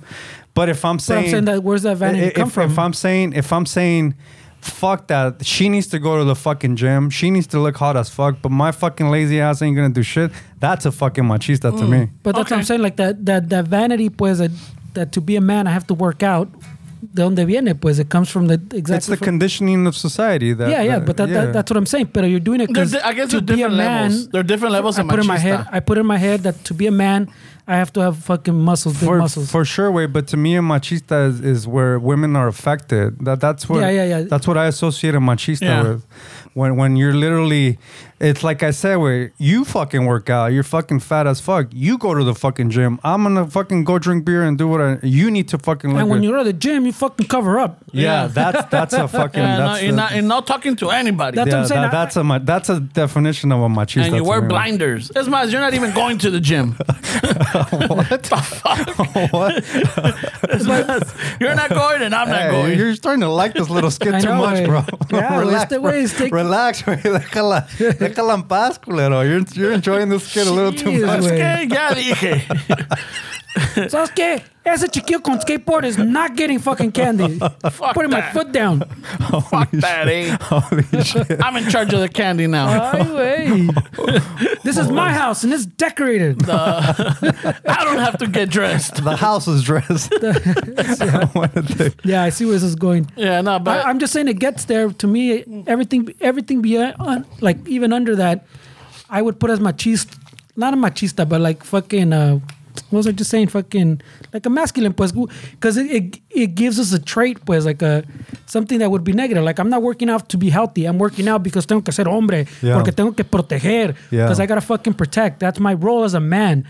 But if I'm But saying, I'm saying that where's that vanity if, come if, from? If I'm saying, if I'm saying, fuck that, she needs to go to the fucking gym. She needs to look hot as fuck. But my fucking lazy ass ain't gonna do shit. That's a fucking machista to mm. me. But that's what I'm saying, like that that that vanity, pues, that, that to be a man I have to work out. De donde viene, pues, it comes from the exactly. It's the from- conditioning of society. That, yeah, yeah, that- but that, yeah. that, that's what I'm saying. But you're doing it because there- I guess to there are be a man, levels. There are different levels I of put in my head. machista. I put in my head that to be a man, I have to have fucking muscles, big for, muscles. for sure way but to me a machista is, is where women are affected that that's what Yeah, yeah, yeah. that's what i associate a machista Yeah. with when when you're literally it's like i said where you fucking work out you're fucking fat as fuck you go to the fucking gym i'm gonna fucking go drink beer and do what i you need to fucking and when good. you're at the gym, you fucking cover up. yeah, Yeah. that's that's a fucking Yeah, no, that's you're not, you're not talking to anybody. That's- what I'm saying. that- that's a that's a definition of a machista and you wear blinders. As much as you're not even going to the gym. what the fuck? what You're not going and I'm not Hey, going. you're starting to like this little skit too much, eh? bro. Yeah, relax, este bro. güey is taking- relax, güey. Déjala, déjala en paz, culero. You're, you're enjoying this skit a little too Jeez, much. güey. ¿Qué? Ya dije. ¿Sabes qué? Ese chiquillo con skateboard is not getting fucking candy. Fuck Putting my foot down. Fuck that, eh? Holy shit. I'm in charge of the candy now. Ay, güey. This is my house and it's decorated. I don't have to get dressed. The house is dressed. What a thing. Yeah, I see where this is going. Yeah, no, but I, I'm just saying it gets there. To me, everything, everything beyond, like even under that, I would put as machista, not a machista, but like fucking. Uh, what was I just saying? Fucking like a masculine, pues, because it, it it gives us a trait, pues, like a something that would be negative. Like I'm not working out to be healthy. I'm working out because tengo que ser hombre, Yeah. porque tengo que proteger, Yeah. because I gotta fucking protect. That's my role as a man.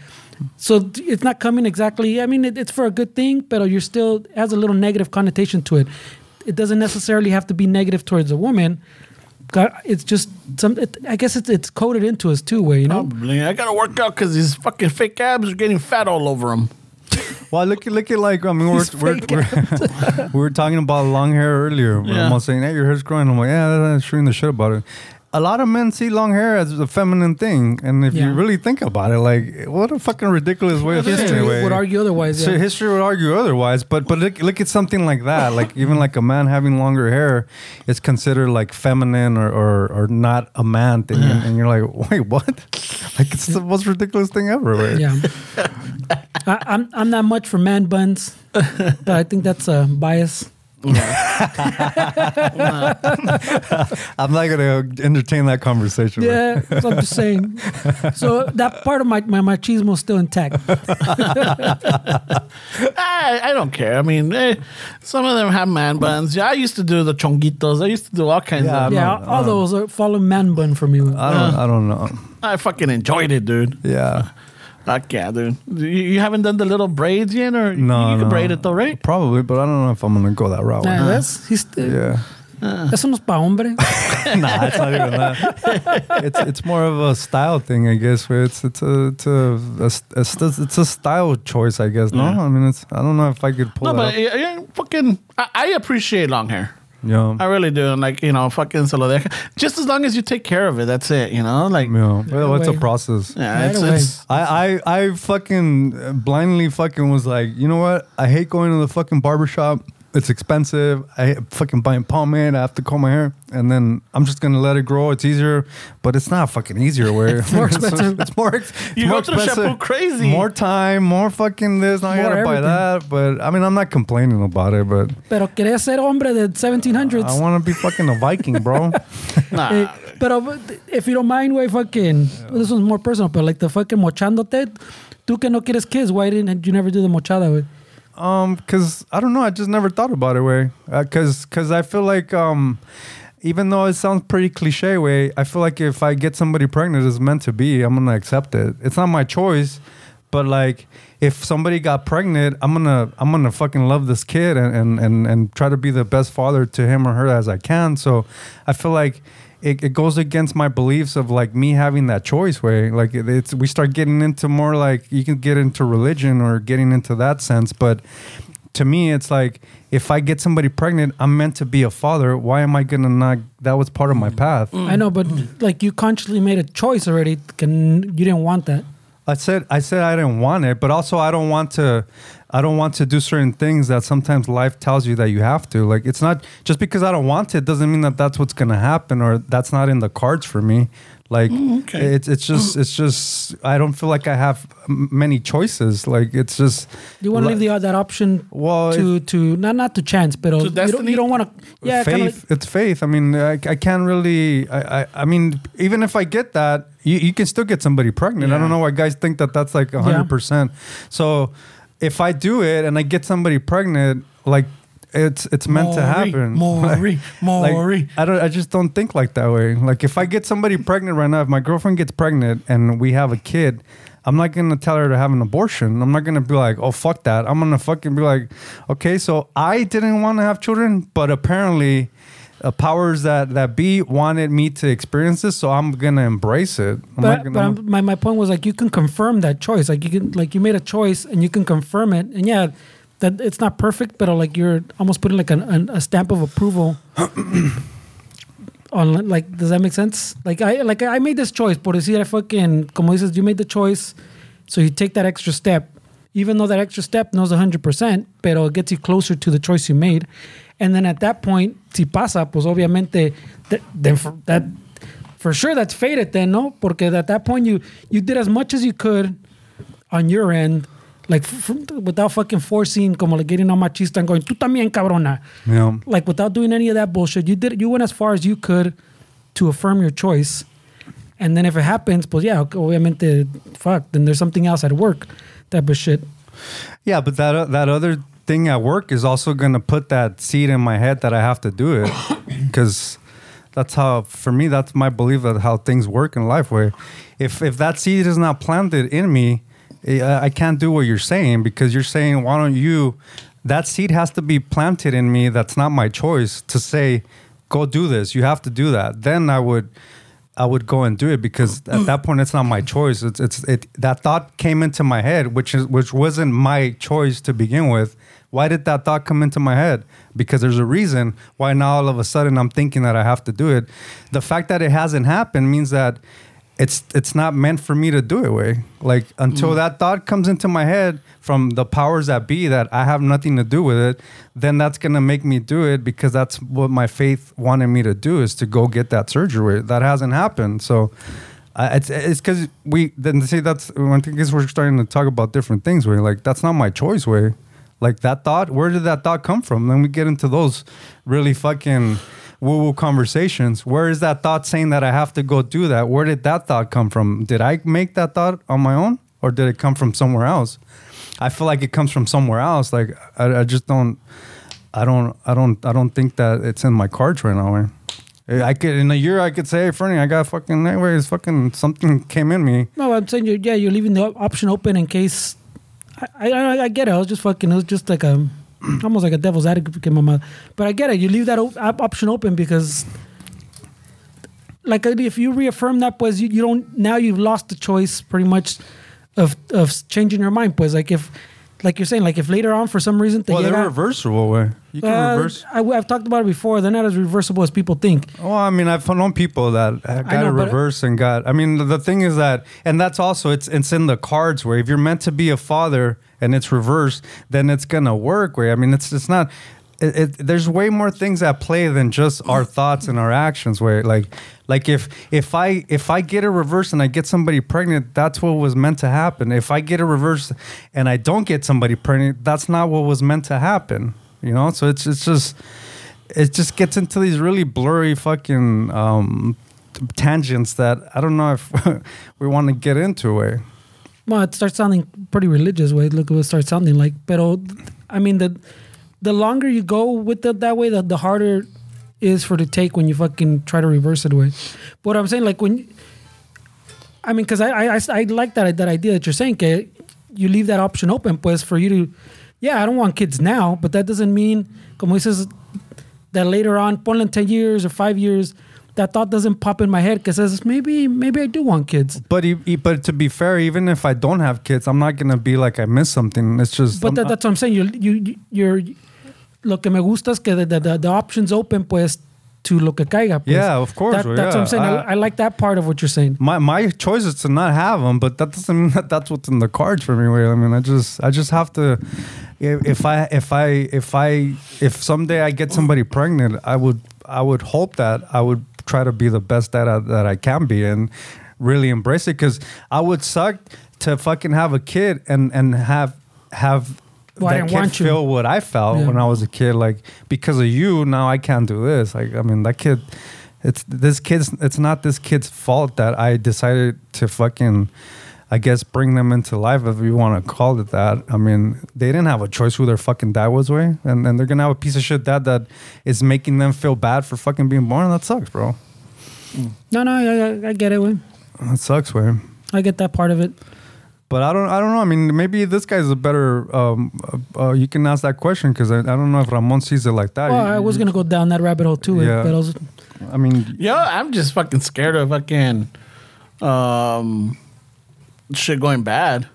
So it's not coming exactly. I mean, it, it's for a good thing, but you're still has a little negative connotation to it. It doesn't necessarily have to be negative towards a woman. God, It's just some. It, I guess it's it's coded into us too, where you know. Probably. I gotta work out because these fucking fake abs are getting fat all over them. Well, look at look at like I mean we're These we're, we're, we were talking about long hair earlier. Yeah. I'm all saying, "Hey, your hair's growing." I'm like, "Yeah, that's shooting the shit about it." A lot of men see long hair as a feminine thing, and if you really think about it, like, what a fucking ridiculous way of History anyway. would argue otherwise. So Yeah. history would argue otherwise, but but look, look at something like that. Like even like a man having longer hair is considered like feminine or or, or not a man thing, and, and you're like, wait, what? Like it's the most ridiculous thing ever. Right? yeah. I, I'm I'm not much for man buns, but I think that's a bias. I'm not gonna entertain that conversation. bro. Yeah, so I'm just saying. So that part of my my machismo is still intact. I, I don't care. I mean, eh, some of them have man buns. Yeah, I used to do the chonguitos. I used to do all kinds Yeah, of. Yeah, all, all those are follow man bun for me. I don't. I don't know. I fucking enjoyed it, dude. Yeah. Fuck yeah, dude. You, you haven't done the little braids yet, or No. you can no. braid it though, right? Probably, but I don't know if I'm gonna go that route. Nah, uh-huh. that's he's still, yeah. Eso no es pa' hombre. nah, it's not even that. It's it's more of a style thing, I guess. Where it's it's a it's a, a, a st- it's a style choice, I guess. No, I mean it's I don't know if I could pull No, it but up. yeah, yeah, fucking, I, I appreciate long hair. Yeah, I really do. And Like, you know, fucking se lo deja. Just as long as you take care of it, that's it, you know? Like, yeah. Well, it's a process. yeah, it's, Right away. it's I, I I fucking blindly fucking was like, you know what? I hate going to the fucking barbershop. It's expensive. I fucking buying pomade. I have to comb my hair, and then I'm just gonna let it grow. It's easier, but it's not fucking easier. Where it's more expensive. it's more. ex- You it's more go through shampoo crazy. More time. More fucking this. Now I gotta buy that. But I mean, I'm not complaining about it. But Pero quería ser hombre de 1700s. I want to be fucking a Viking, bro. nah. Eh, pero if you don't mind, way fucking, this one's more personal, but like the fucking mochándote, tú que no quieres kids, why didn't you never do the mochada, güey? Um, cause I don't know. I just never thought about it way. Uh, cause, cause I feel like um, even though it sounds pretty cliche way, I feel like if I get somebody pregnant, it's meant to be. I'm gonna accept it. It's not my choice, but like if somebody got pregnant, I'm gonna I'm gonna fucking love this kid and and and, and try to be the best father to him or her as I can. So I feel like. It, it goes against my beliefs of like me having that choice way like it, it's we start getting into more like you can get into religion or getting into that sense but to me it's like if i get somebody pregnant i'm meant to be a father why am i gonna not that was part of my path mm. I know, but like you consciously made a choice already. Can you didn't want that? i said i said i didn't want it but also i don't want to i don't want to do certain things that sometimes life tells you that you have to like it's not just because i don't want it doesn't mean that that's what's gonna happen or that's not in the cards for me like mm, okay. it's it's just it's just i don't feel like i have m- many choices like it's just Do You want to li- leave the that option well to to not not to chance, but uh, To you don't, you don't want to. Yeah, kind of it's faith. I mean, I, I can't really. I, I I mean, even if I get that, you, you can still get somebody pregnant. I don't know why guys think that that's like hundred percent. So if I do it and I get somebody pregnant, like it's it's meant to happen. Maury, Like, Maury. I don't. I just don't think like that way. Like if I get somebody pregnant right now, if my girlfriend gets pregnant and we have a kid. I'm not gonna tell her to have an abortion. I'm not gonna be like, oh fuck that. I'm gonna fucking be like, okay, so I didn't want to have children, but apparently, uh, powers that that be wanted me to experience this, so I'm gonna embrace it. I'm But, gonna, but I'm, my, my point was like you can confirm that choice. Like you can like you made a choice and you can confirm it. And yeah, that it's not perfect, but like you're almost putting like an, an, a stamp of approval on like does that make sense? Like I like I made this choice, por decir I fucking como dices, you made the choice, so you take that extra step. Even though that extra step knows 100%, pero it gets you closer to the choice you made. And then at that point, si pasa, pues obviamente, th- then for, that for sure that's faded then, no? Porque at that point you you did as much as you could on your end, like f- f- without fucking forcing, como like getting on machista and going, tú también cabrona. know, Like without doing any of that bullshit. You did you went as far as you could to affirm your choice. And then if it happens, pues yeah, obviamente, fuck, then there's something else at work type of shit. Yeah, but that that other thing at work is also gonna put that seed in my head that I have to do it because that's how for me that's my belief of how things work in life. Where if if that seed is not planted in me, eh, I can't do what you're saying because you're saying why don't you? That seed has to be planted in me. That's not my choice to say, go do this. You have to do that. Then I would. I would go and do it because at that point it's not my choice. It's it's it that thought came into my head, which is which wasn't my choice to begin with. Why did that thought come into my head? Because there's a reason why now all of a sudden I'm thinking that I have to do it. The fact that it hasn't happened means that it's it's not meant for me to do it way. Like until that thought comes into my head from the powers that be that I have nothing to do with it, then that's gonna make me do it because that's what my faith wanted me to do is to go get that surgery. That hasn't happened. So uh, it's it's because we then see that's I think is we're starting to talk about different things where like that's not my choice way. Like that thought, where did that thought come from? Then we get into those really fucking woo woo conversations. Where is that thought saying that I have to go do that? Where did that thought come from? Did I make that thought on my own or did it come from somewhere else? I feel like it comes from somewhere else. Like I, I just don't, I don't, I don't, I don't think that it's in my cards right now. Man. I could in a year I could say, hey, Fernie, I got fucking anyways, fucking something came in me. No, I'm saying, you're, yeah, you're leaving the option open in case. I, I, I get it. I was just fucking. It was just like a almost like a devil's advocate, mama. But I get it. You leave that op- option open because, like, if you reaffirm that, pues you, you don't now you've lost the choice pretty much of of changing your mind. Pues like if, like you're saying, like if later on for some reason te Well, they're llega- reversible way. You can Uh, reverse. I, have talked about it before. They're not as reversible as people think. Well, I mean, I've known people that got know, a reverse and got. I mean, the thing is that, and that's also it's it's in the cards where if you're meant to be a father and it's reversed, then it's gonna work. Where I mean, it's it's not. It, it, there's way more things at play than just our thoughts and our actions. Where like like if if I if I get a reverse and I get somebody pregnant, that's what was meant to happen. If I get a reverse and I don't get somebody pregnant, that's not what was meant to happen. You know, so it's it's just it just gets into these really blurry fucking um, tangents that I don't know if we want to get into. Eh? Well, it starts sounding pretty religious. Way look, it starts sounding like. Pero, I mean the the longer you go with it that way, the, the harder is for to take when you fucking try to reverse it. Way. But what I'm saying, like when, I mean, because I, I I like that that idea that you're saying. Que you leave that option open, pues, for you to, yeah, I don't want kids now, but that doesn't mean, como dices, that later on, ponle in ten years or five years. That thought doesn't pop in my head because says maybe maybe I do want kids. But but to be fair, even if I don't have kids, I'm not gonna be like I missed something. It's just But that, that's what I'm saying. You're, you, you're, lo que me gusta es que the, the, the options open, pues, to lo que caiga. Pues. Yeah, of course, That, well, that's what. I'm saying. I, I- like that part of what you're saying. my my choice is to not have them, but that doesn't mean that that's what's in the cards for me. Wait, I mean, I just I just have to. If, if I if I if I if someday I get somebody pregnant, I would I would hope that I would try to be the best that I, that I can be and really embrace it because I would suck to fucking have a kid and and have have. Well, I that didn't kid feel what I felt Yeah. when I was a kid. Like because of you, now I can't do this. Like I mean, that kid, it's this kid's. It's not this kid's fault that I decided to fucking, I guess, bring them into life, if you want to call it that. I mean, they didn't have a choice who their fucking dad was, way, and and they're gonna have a piece of shit dad that is making them feel bad for fucking being born. That sucks, bro. No, no, I, I, I get it. Way. That sucks, way. I get that part of it. But I don't, I don't know. I mean, maybe this guy's a better. Um, uh, uh, you can ask that question because I, I don't know if Ramon sees it like that. Well, You- I was gonna go down that rabbit hole too. Yeah. But I was, I mean, Yo, I'm just fucking scared of fucking um shit going bad.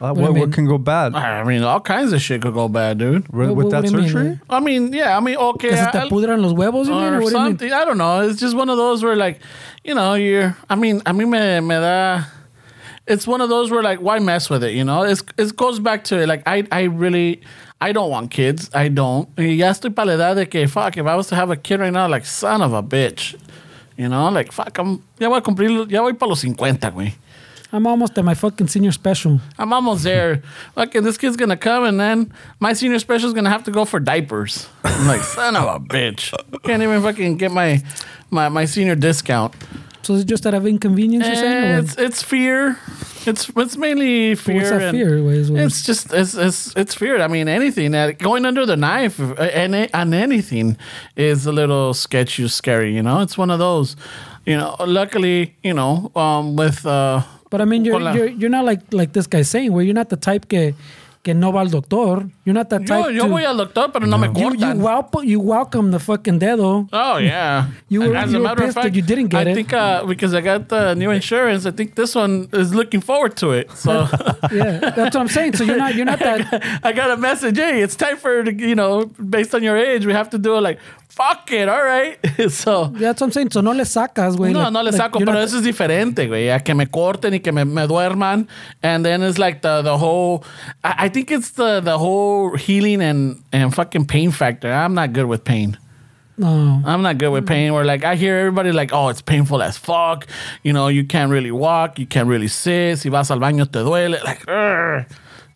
uh, do what, what can go bad I mean, all kinds of shit could go bad, dude. with, What- with that do you mean, surgery? I mean, yeah, I mean, okay. que se te I- pudran los huevos, you mean, or or what do you mean? something. I don't know. It's just one of those where, like, you know, you're. I mean, I mean, me, me da. It's one of those where, like, why mess with it? You know, it's, it goes back to it. like, I, I really, I don't want kids. I don't. Ya estoy para la edad de que fuck. If I was to have a kid right now, like, son of a bitch. You know, like, fuck. I'm. Ya voy a cumplir. Ya voy para los 50, güey. I'm almost at my fucking senior special. I'm almost there. Fucking this kid's gonna come and then my senior special is gonna have to go for diapers. I'm like, son of a bitch. Can't even fucking get my my, my senior discount. So it's just out of inconvenience, you're saying? Or it's it's fear. It's it's mainly fear. what's that fear? What is- what It's just it's, it's it's fear. I mean, anything that going under the knife uh, and and anything is a little sketchy, scary. You know, it's one of those. You know, luckily, you know, um, with uh, But I mean, you're, you're you're not like like this guy's saying, where you're not the type que que no va al doctor. You're not that type. yo to, voy al doctor, pero no me you, you, cortan. welcome, you welcome the fucking dedo. Oh yeah, You were- As you a matter of fact, you didn't get I it. think uh, because I got the new insurance, I think this one is looking forward to it. So Yeah, that's what I'm saying. So you're not you're not that. I got a message. Hey, it's time for you know, based on your age, we have to do it. Like fuck it, all right. so. Yeah, that's what I'm saying. So no le sacas, güey. No, like- no le like, saco, you're pero not- eso es diferente, güey. A que me corten y que me, me duerman. And then it's like the, the whole, I, I think it's the, the whole healing and, and fucking pain factor. I'm not good with pain. No. I'm not good with hmm. pain. Where like I hear everybody like, oh, it's painful as fuck. You know, you can't really walk, you can't really sit. Si vas al baño te duele. Like, "Ugh,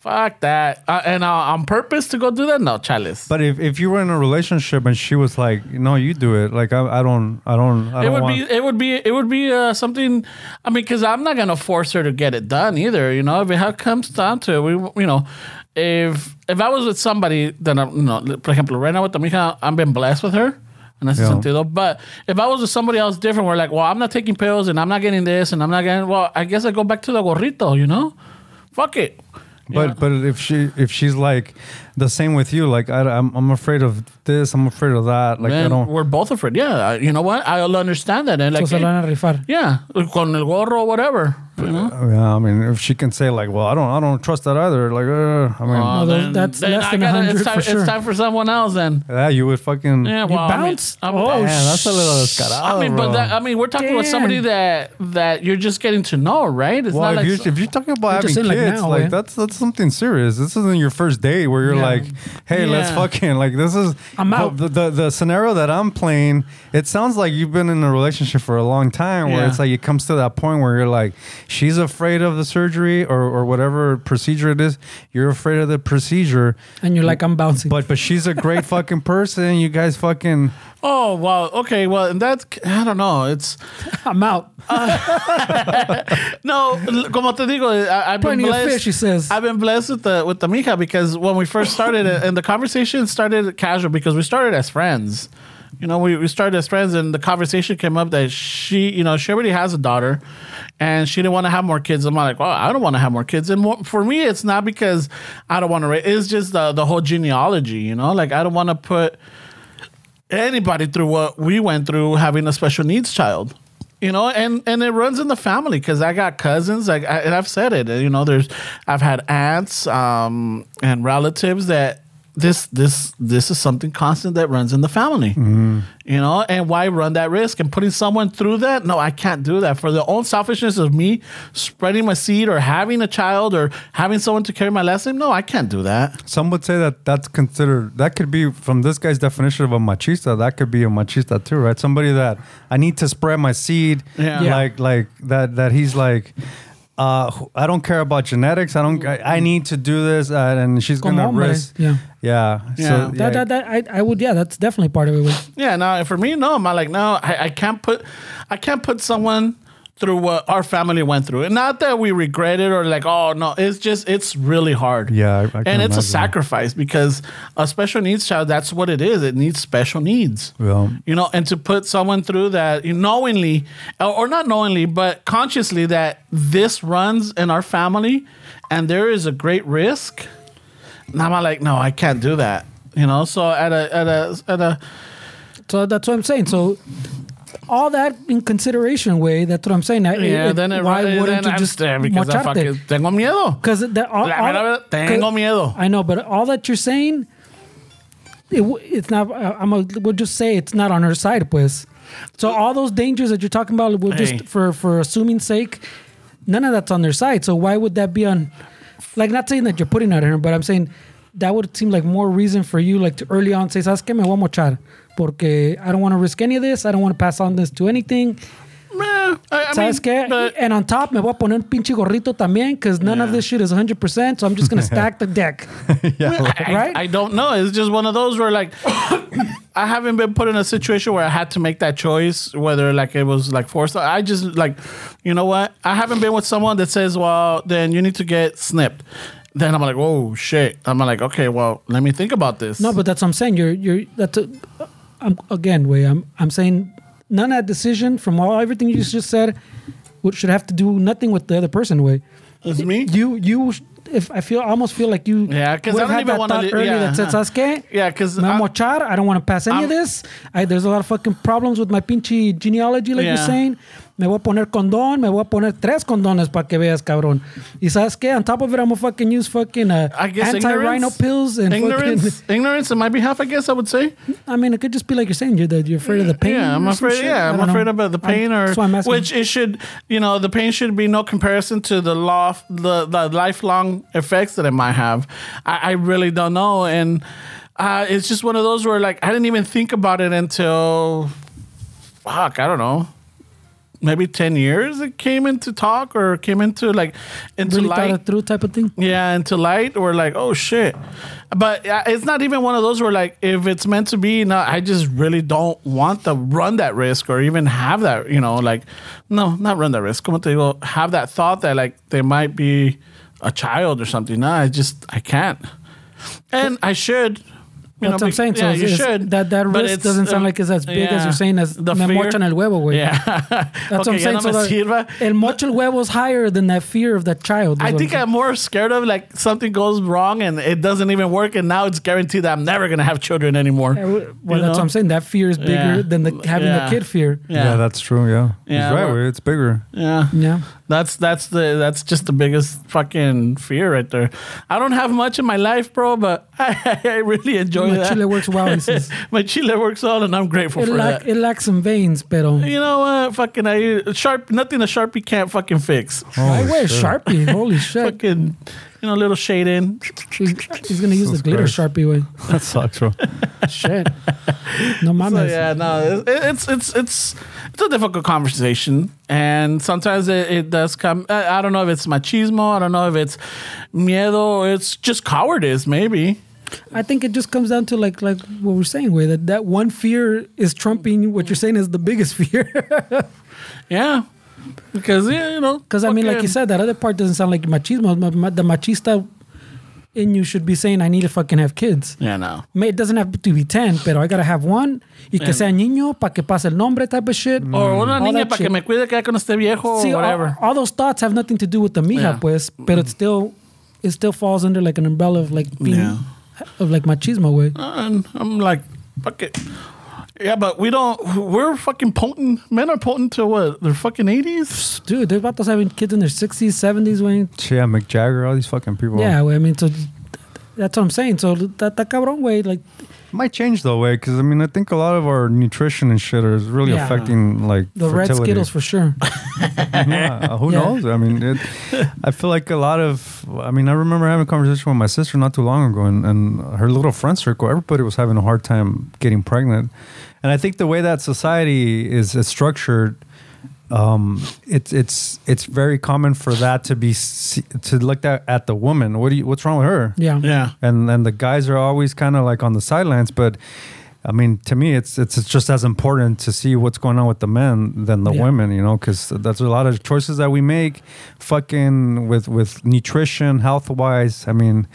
fuck that. Uh, and uh, on purpose to go do that? No, chalice. But if, if you were in a relationship and she was like, no, you do it. Like I, I don't, I don't, I it don't would want. be it would be it would be uh, something i mean because i'm not gonna force her to get it done either you know if it comes down to it we you know if if i was with somebody then I'm, you know for example right now with Tamika, i've been blessed with her en ese Yeah. sentido but if i was with somebody else different we're like well i'm not taking pills and i'm not getting this and i'm not getting well i guess i go back to the gorrito you know fuck it But Yeah. but if she if she's like the same with you, like I, I'm I'm afraid of this, I'm afraid of that. Like I don't. we're both afraid. Yeah, you know what? I'll understand that. And like, se lo van a rifar. yeah, con el gorro or whatever. You know? Yeah, I mean, if she can say like, well, I don't I don't trust that either. Like, uh, I mean, Uh, then- that's then less I than gotta- it's time, for sure. It's time for someone else then. yeah, you would fucking. Yeah, well, I mean, bounce? I'm- Oh, Man, that's a little descarado, I mean, but that, I mean, we're talking about somebody that that you're just getting to know, right? It's Well, not if, like you, so- if you're talking about having kids, like, now, like eh? that's that's something serious. This isn't your first date where you're Yeah. Like, "Hey, let's fucking like this is." I'm out. The, the the scenario that I'm playing, it sounds like you've been in a relationship for a long time, where Yeah. it's like it comes to that point where you're like, she's afraid of the surgery or or whatever procedure it is. You're afraid of the procedure, And you're like, I'm bouncing. but but she's a great fucking person. You guys fucking. oh well, okay, well, and that's I don't know. It's I'm out. Uh, no, como te digo, I, I've been Plenty of blessed. fish, he says. I've been blessed with the with the mija because when we first started, and the conversation started casual because we started as friends. You know, we, we started as friends, and the conversation came up that she, you know, she already has a daughter, and she didn't want to have more kids. I'm like, well, I don't want to have more kids, and more, for me, it's not because I don't want to. It's just the the whole genealogy. You know, like I don't want to put anybody through what we went through having a special needs child you know and and it runs in the family because i got cousins like I, and i've said it you know there's i've had aunts um and relatives that this this this is something constant that runs in the family mm-hmm. you know and why run that risk and putting someone through that no i can't do that for the own selfishness of me spreading my seed or having a child or having someone to carry my last name no i can't do that Some would say that that's considered that could be from this guy's definition of a machista. That could be a machista too, right? Somebody that I need to spread my seed, Yeah. Yeah. like like that that he's like. Uh, I don't care about genetics. I don't. I, I need to do this, uh, and she's Como gonna hombre, risk. yeah. yeah. Yeah. So, That, that, that, I, I would, yeah, that's definitely part of it. Yeah, no, for me, no. I'm like, no, I, I can't put, I can't put someone through what our family went through. And not that we regret it or like, oh no, it's just it's really hard. Yeah, I- I can and it's a sacrifice because a special needs child, that's what it is. It needs special needs. Yeah. You know, and to put someone through that knowingly, or or not knowingly, but consciously that this runs in our family, and there is a great risk. And I'm like, no, I can't do that. You know, so at a at a at a so that's what I'm saying. So all that in consideration, way. That's what I'm saying. I- Yeah, it- then it, why then wouldn't you I'm just because I fucking tengo miedo. Because that all, all- tengo miedo. I know, but all that you're saying, it, it's not. uh, I'm. A, we'll just say it's not on her side, pues. So all those dangers that you're talking about, we'll Hey. just for for assuming sake, none of that's on their side. So why would that be on? Like, not saying that you're putting on her, but I'm saying that would seem like more reason for you, like to early on say, "Sabes qué? Me voy a mochar." Porque I don't want to risk any of this. I don't want to pass on this to anything. Meh, I, I mean, qué? and on top, me voy a poner un pinche gorrito también, because none of this shit is 100%. So I'm just going to stack the deck. I, Right? I don't know. It's just one of those where like I haven't been put in a situation where I had to make that choice, whether like it was like forced. I just like, you know what? I haven't been with someone that says, "Well, then you need to get snipped." Then I'm like, "Oh shit!" I'm like, "Okay, well, let me think about this." No, but that's what I'm saying. You're, you're, that's a, I'm, again, way, I'm, I'm saying none of that decision from all, everything you just said would, should have to do nothing with the other person, way. it's me. You, you, if I feel, I almost feel like you Yeah, 'cause would I don't had even that wanna thought earlier yeah, that said. ¿sabes qué? Yeah, 'cause Me I- voy a mochar. I don't want to pass any I'm- of this. I, there's a lot of fucking problems with my pinchy genealogy, like you're saying. Me voy a poner condón. Me voy a poner tres condones para que veas, cabrón. Y sabes qué? On top of it, I'm gonna fucking use fucking uh, anti-rhino pills and ignorance, ignorance on my behalf. I guess I would say. I mean, it could just be like you're saying. You're that you're afraid of the pain. Yeah, I'm afraid. Yeah, I'm afraid about the pain, I'm- or that's why I'm asking. which it should, you know, the pain should be no comparison to the law, the the lifelong effects that it might have. I, I really don't know, and uh, it's just one of those where like I didn't even think about it until, fuck, I don't know. Maybe ten years it came into talk or came into like into really light. through type of thing. Yeah, into light, we're like, oh shit. But it's not even one of those where like, if it's meant to be, no, I just really don't want to run that risk or even have that, you know, like, no, not run that risk. Como te digo, have that thought that like they might be a child or something. No, I just, I can't. And I should, You That's know, what I'm saying. be- So yeah, you should. that that risk it's, doesn't sound like it's as big as you're saying as The me fear? mochan el huevo, güey. Yeah. That's what I'm saying. no so me the- sirva. el mocho el huevo is higher than that fear of that child. I think I'm I'm more scared of like something goes wrong and it doesn't even work, and now it's guaranteed that I'm never gonna have children anymore. saying. well, You that's know? what I'm saying. That fear is bigger Yeah. than the having Yeah. the kid fear. Yeah, that's true. Yeah, Yeah, he's right. we're- It's bigger. yeah. Yeah. That's that's the that's just the biggest fucking fear right there. I don't have much in my life, bro, but I, I really enjoy My that. chile works well, he says. my chile works well, and I'm grateful It, for lack, that. it lacks some veins, pero. you know what? Fucking I sharp. Nothing a sharpie can't fucking fix. I Holy wear oh, shit. Sharpie. Holy shit. Fucking, you know, little shade in. He's, he's going to use the glitter Christ. Sharpie way. That sucks, bro. Shit. No So mames. yeah, no, it, it's it's it's it's a difficult conversation, and sometimes it, it does come. I, I don't know if it's machismo. I don't know if it's miedo. It's just cowardice, maybe. I think it just comes down to like like what we're saying, way that that one fear is trumping what you're saying is the biggest fear. Yeah, because yeah, you know, Because I mean, like you said, that other part doesn't sound like machismo. Ma- ma- The machista in you should be saying, "I need to fucking have kids." Yeah, no. May- It doesn't have to be ten, pero I gotta have one y que sea niño para que pase el nombre type of shit. Or una All niña para que me cuide que cuando esté viejo See, or all, whatever. all those thoughts have nothing to do with the mija, Yeah. pues, but it still it still falls under like an umbrella of like being Yeah. of like machismo way. Uh, and I'm like, fuck it. Yeah, but we don't. We're fucking potent. Men are potent to what? Their fucking eighties. Dude, they're about to having kids in their sixties, seventies, way. Yeah, Mick Jagger, all these fucking people. Yeah. I mean, so that's what I'm saying. So that that cabrón way, like might change though, way because I mean I think a lot of our nutrition and shit is really Yeah. affecting like the red skittles for sure. Yeah, who Yeah. knows? I mean, it, I feel like a lot of. I mean, I remember having a conversation with my sister not too long ago, and, and her little friend circle, everybody was having a hard time getting pregnant, and I think the way that society is, is structured. Um, it's it's it's very common for that to be to look at at the woman. What do you? What's wrong with her? Yeah. Yeah. and and the guys are always kind of like on the sidelines but i mean to me it's it's just as important to see what's going on with the men than the Yeah. women you know because that's a lot of choices that we make fucking with with nutrition health wise i mean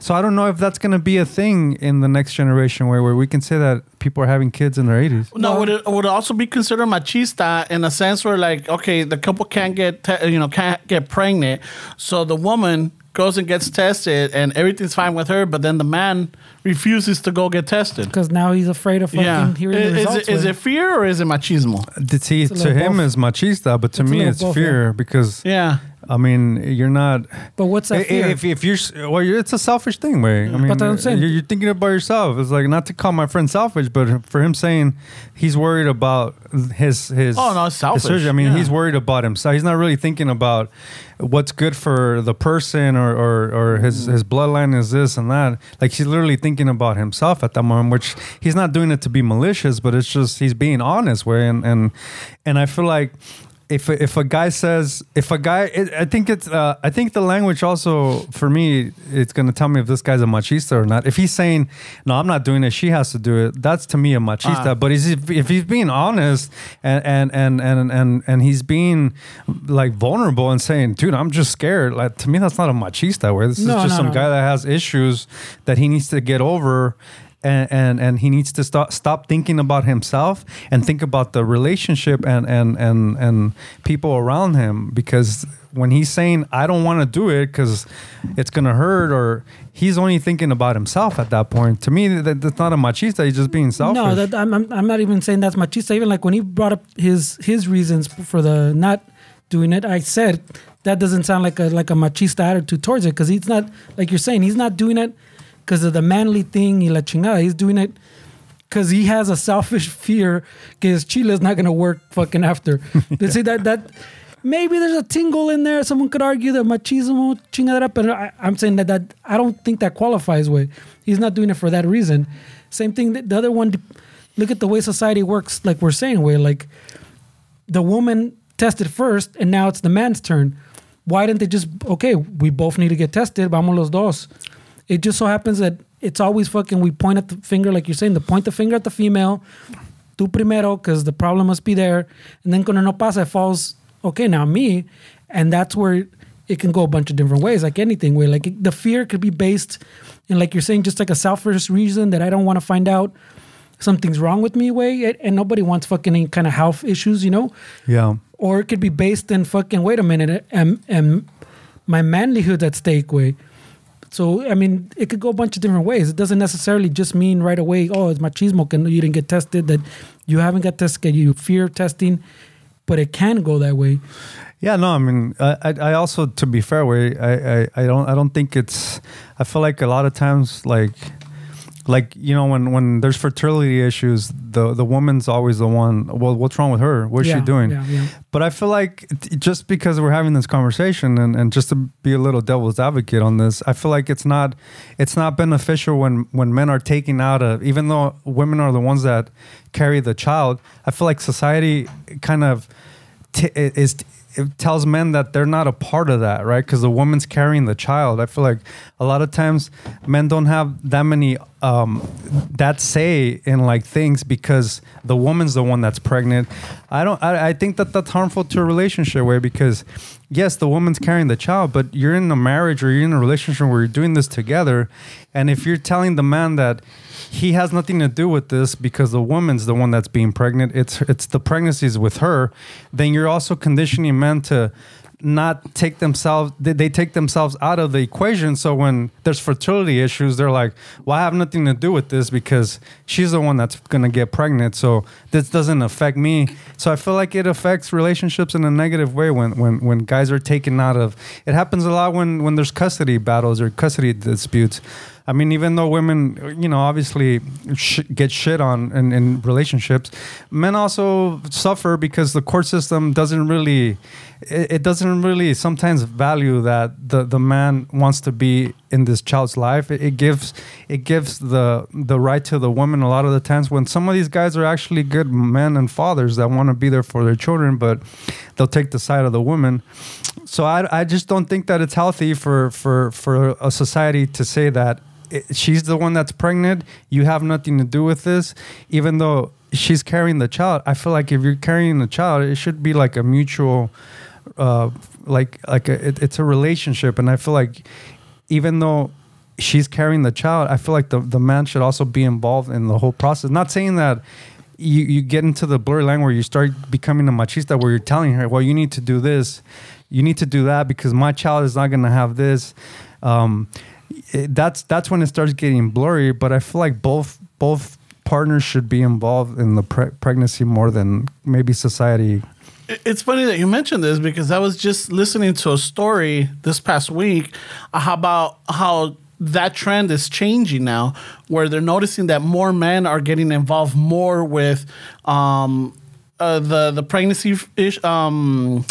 so i don't know if that's going to be a thing in the next generation where, where we can say that people are having kids in their 80s No, Well- would it would it also be considered machista in a sense where like okay, the couple can't get te- you know can't get pregnant, so the woman goes and gets tested and everything's fine with her, but then the man refuses to go get tested. Because now he's afraid of fucking Yeah, hearing the is, is it, is it fear or is it machismo? to, see, It's to him both. is machista but to It's me it's both, fear because Yeah, i mean you're not but what's that fear? If, if you're, well, you're- it's a selfish thing, way. I mean, But I'm saying- you're, you're thinking about yourself. It's like not to call my friend selfish, but for him saying he's worried about his his. Oh, no, it's his selfish. surgery. I mean, Yeah. he's worried about himself. He's not really thinking about what's good for the person or or, or his Mm. his bloodline is this and that. Like he's literally thinking about himself at that moment, which he's not doing it to be malicious, but it's just he's being honest, way. And and and I feel like if a- if a guy says if a guy it, I think it's uh, I think the language also for me it's gonna tell me if this guy's a machista or not. If he's saying no, I'm not doing it, she has to do it. That's to me a machista. Ah. but is if, if he's being honest and and and and and and he's being like vulnerable and saying, dude, I'm just scared. Like to me, that's not a machista. Where this No, is just no, some no. guy that has issues that he needs to get over and, and and he needs to stop stop thinking about himself and think about the relationship and and and and people around him because when he's saying I don't want to do it because it's gonna hurt or he's only thinking about himself at that point. To me, that, that's not a machista. He's just being selfish. No, that, I'm, I'm I'm not even saying that's machista. Even like when he brought up his his reasons for the not doing it, I said that doesn't sound like a like a machista attitude towards it because he's not like you're saying he's not doing it because of the manly thing y la chingada. He's doing it because he has a selfish fear que his chile is not gonna work fucking after. They say that that. Maybe there's a tingle in there. Someone could argue that machismo chingadera, but I, I'm saying that, that I don't think that qualifies. Way he's not doing it for that reason. Same thing. The other one, look at the way society works. Like we're saying, way like the woman tested first, and now it's the man's turn. Why didn't they just okay? We both need to get tested. Vamos los dos. It just so happens that it's always fucking. We point at the finger, like you're saying, to point the finger at the female. Tú primero, because the problem must be there, and then cuando no pasa, it falls. Okay, now me, and that's where it can go a bunch of different ways, like anything. Way like the fear could be based in, like you're saying, just like a selfish reason that I don't want to find out something's wrong with me. Way and- nobody wants fucking any kind of health issues, you know. Yeah. Or it could be based in fucking wait a minute, eh, and and my manlyhood's at stake. Way. So I mean, it could go a bunch of different ways. It doesn't necessarily just mean right away. Oh, it's machismo. Can you didn't get tested? That you haven't got tested. You fear testing, but it can go that way. Yeah, no, I mean, I, I also, to be fair, way, I, I, I don't, I don't think it's. I feel like a lot of times, like, like you know, when when there's fertility issues, the the woman's always the one. Well, what's wrong with her? What's Yeah, she doing? yeah, yeah. But I feel like just because we're having this conversation, and, and just to be a little devil's advocate on this, I feel like it's not, it's not beneficial when when men are taking out a. Even though women are the ones that carry the child, I feel like society kind of t- is it tells men that they're not a part of that, right? Because the woman's carrying the child. I feel like a lot of times men don't have that many um, that say in like things because the woman's the one that's pregnant. I don't. I, I think that that's harmful to a relationship way because yes, the woman's carrying the child, but you're in a marriage or you're in a relationship where you're doing this together, and if you're telling the man that he has nothing to do with this because the woman's the one that's being pregnant. It's it's the pregnancies with her. Then you're also conditioning men to not take themselves they, they take themselves out of the equation. So when there's fertility issues they're like well i have nothing to do with this because she's the one that's going to get pregnant so this doesn't affect me. So i feel like it affects relationships in a negative way when when when guys are taken out of it happens a lot when when there's custody battles or custody disputes. I mean, even though women, you know, obviously sh- get shit on in, in relationships, men also suffer because the court system doesn't really, it, it doesn't really sometimes value that the, the man wants to be in this child's life. It, it gives it gives the the right to the woman a lot of the times when some of these guys are actually good men and fathers that want to be there for their children, but they'll take the side of the woman. So I, I just don't think that it's healthy for for for a society to say that she's the one that's pregnant. You have nothing to do with this, even though she's carrying the child. I feel like if you're carrying the child, it should be like a mutual, uh, like like a, it, it's a relationship. And I feel like even though she's carrying the child, I feel like the the man should also be involved in the whole process. Not saying that. You, you get into the blurry line where you start becoming a machista where you're telling her, well, you need to do this, you need to do that because my child is not going to have this. Um, it, that's that's when it starts getting blurry. But I feel like both both partners should be involved in the pre- pregnancy more than maybe society. It's funny that you mentioned this because I was just listening to a story this past week about how that trend is changing now, where they're noticing that more men are getting involved more with um, uh, the the pregnancy ish, um,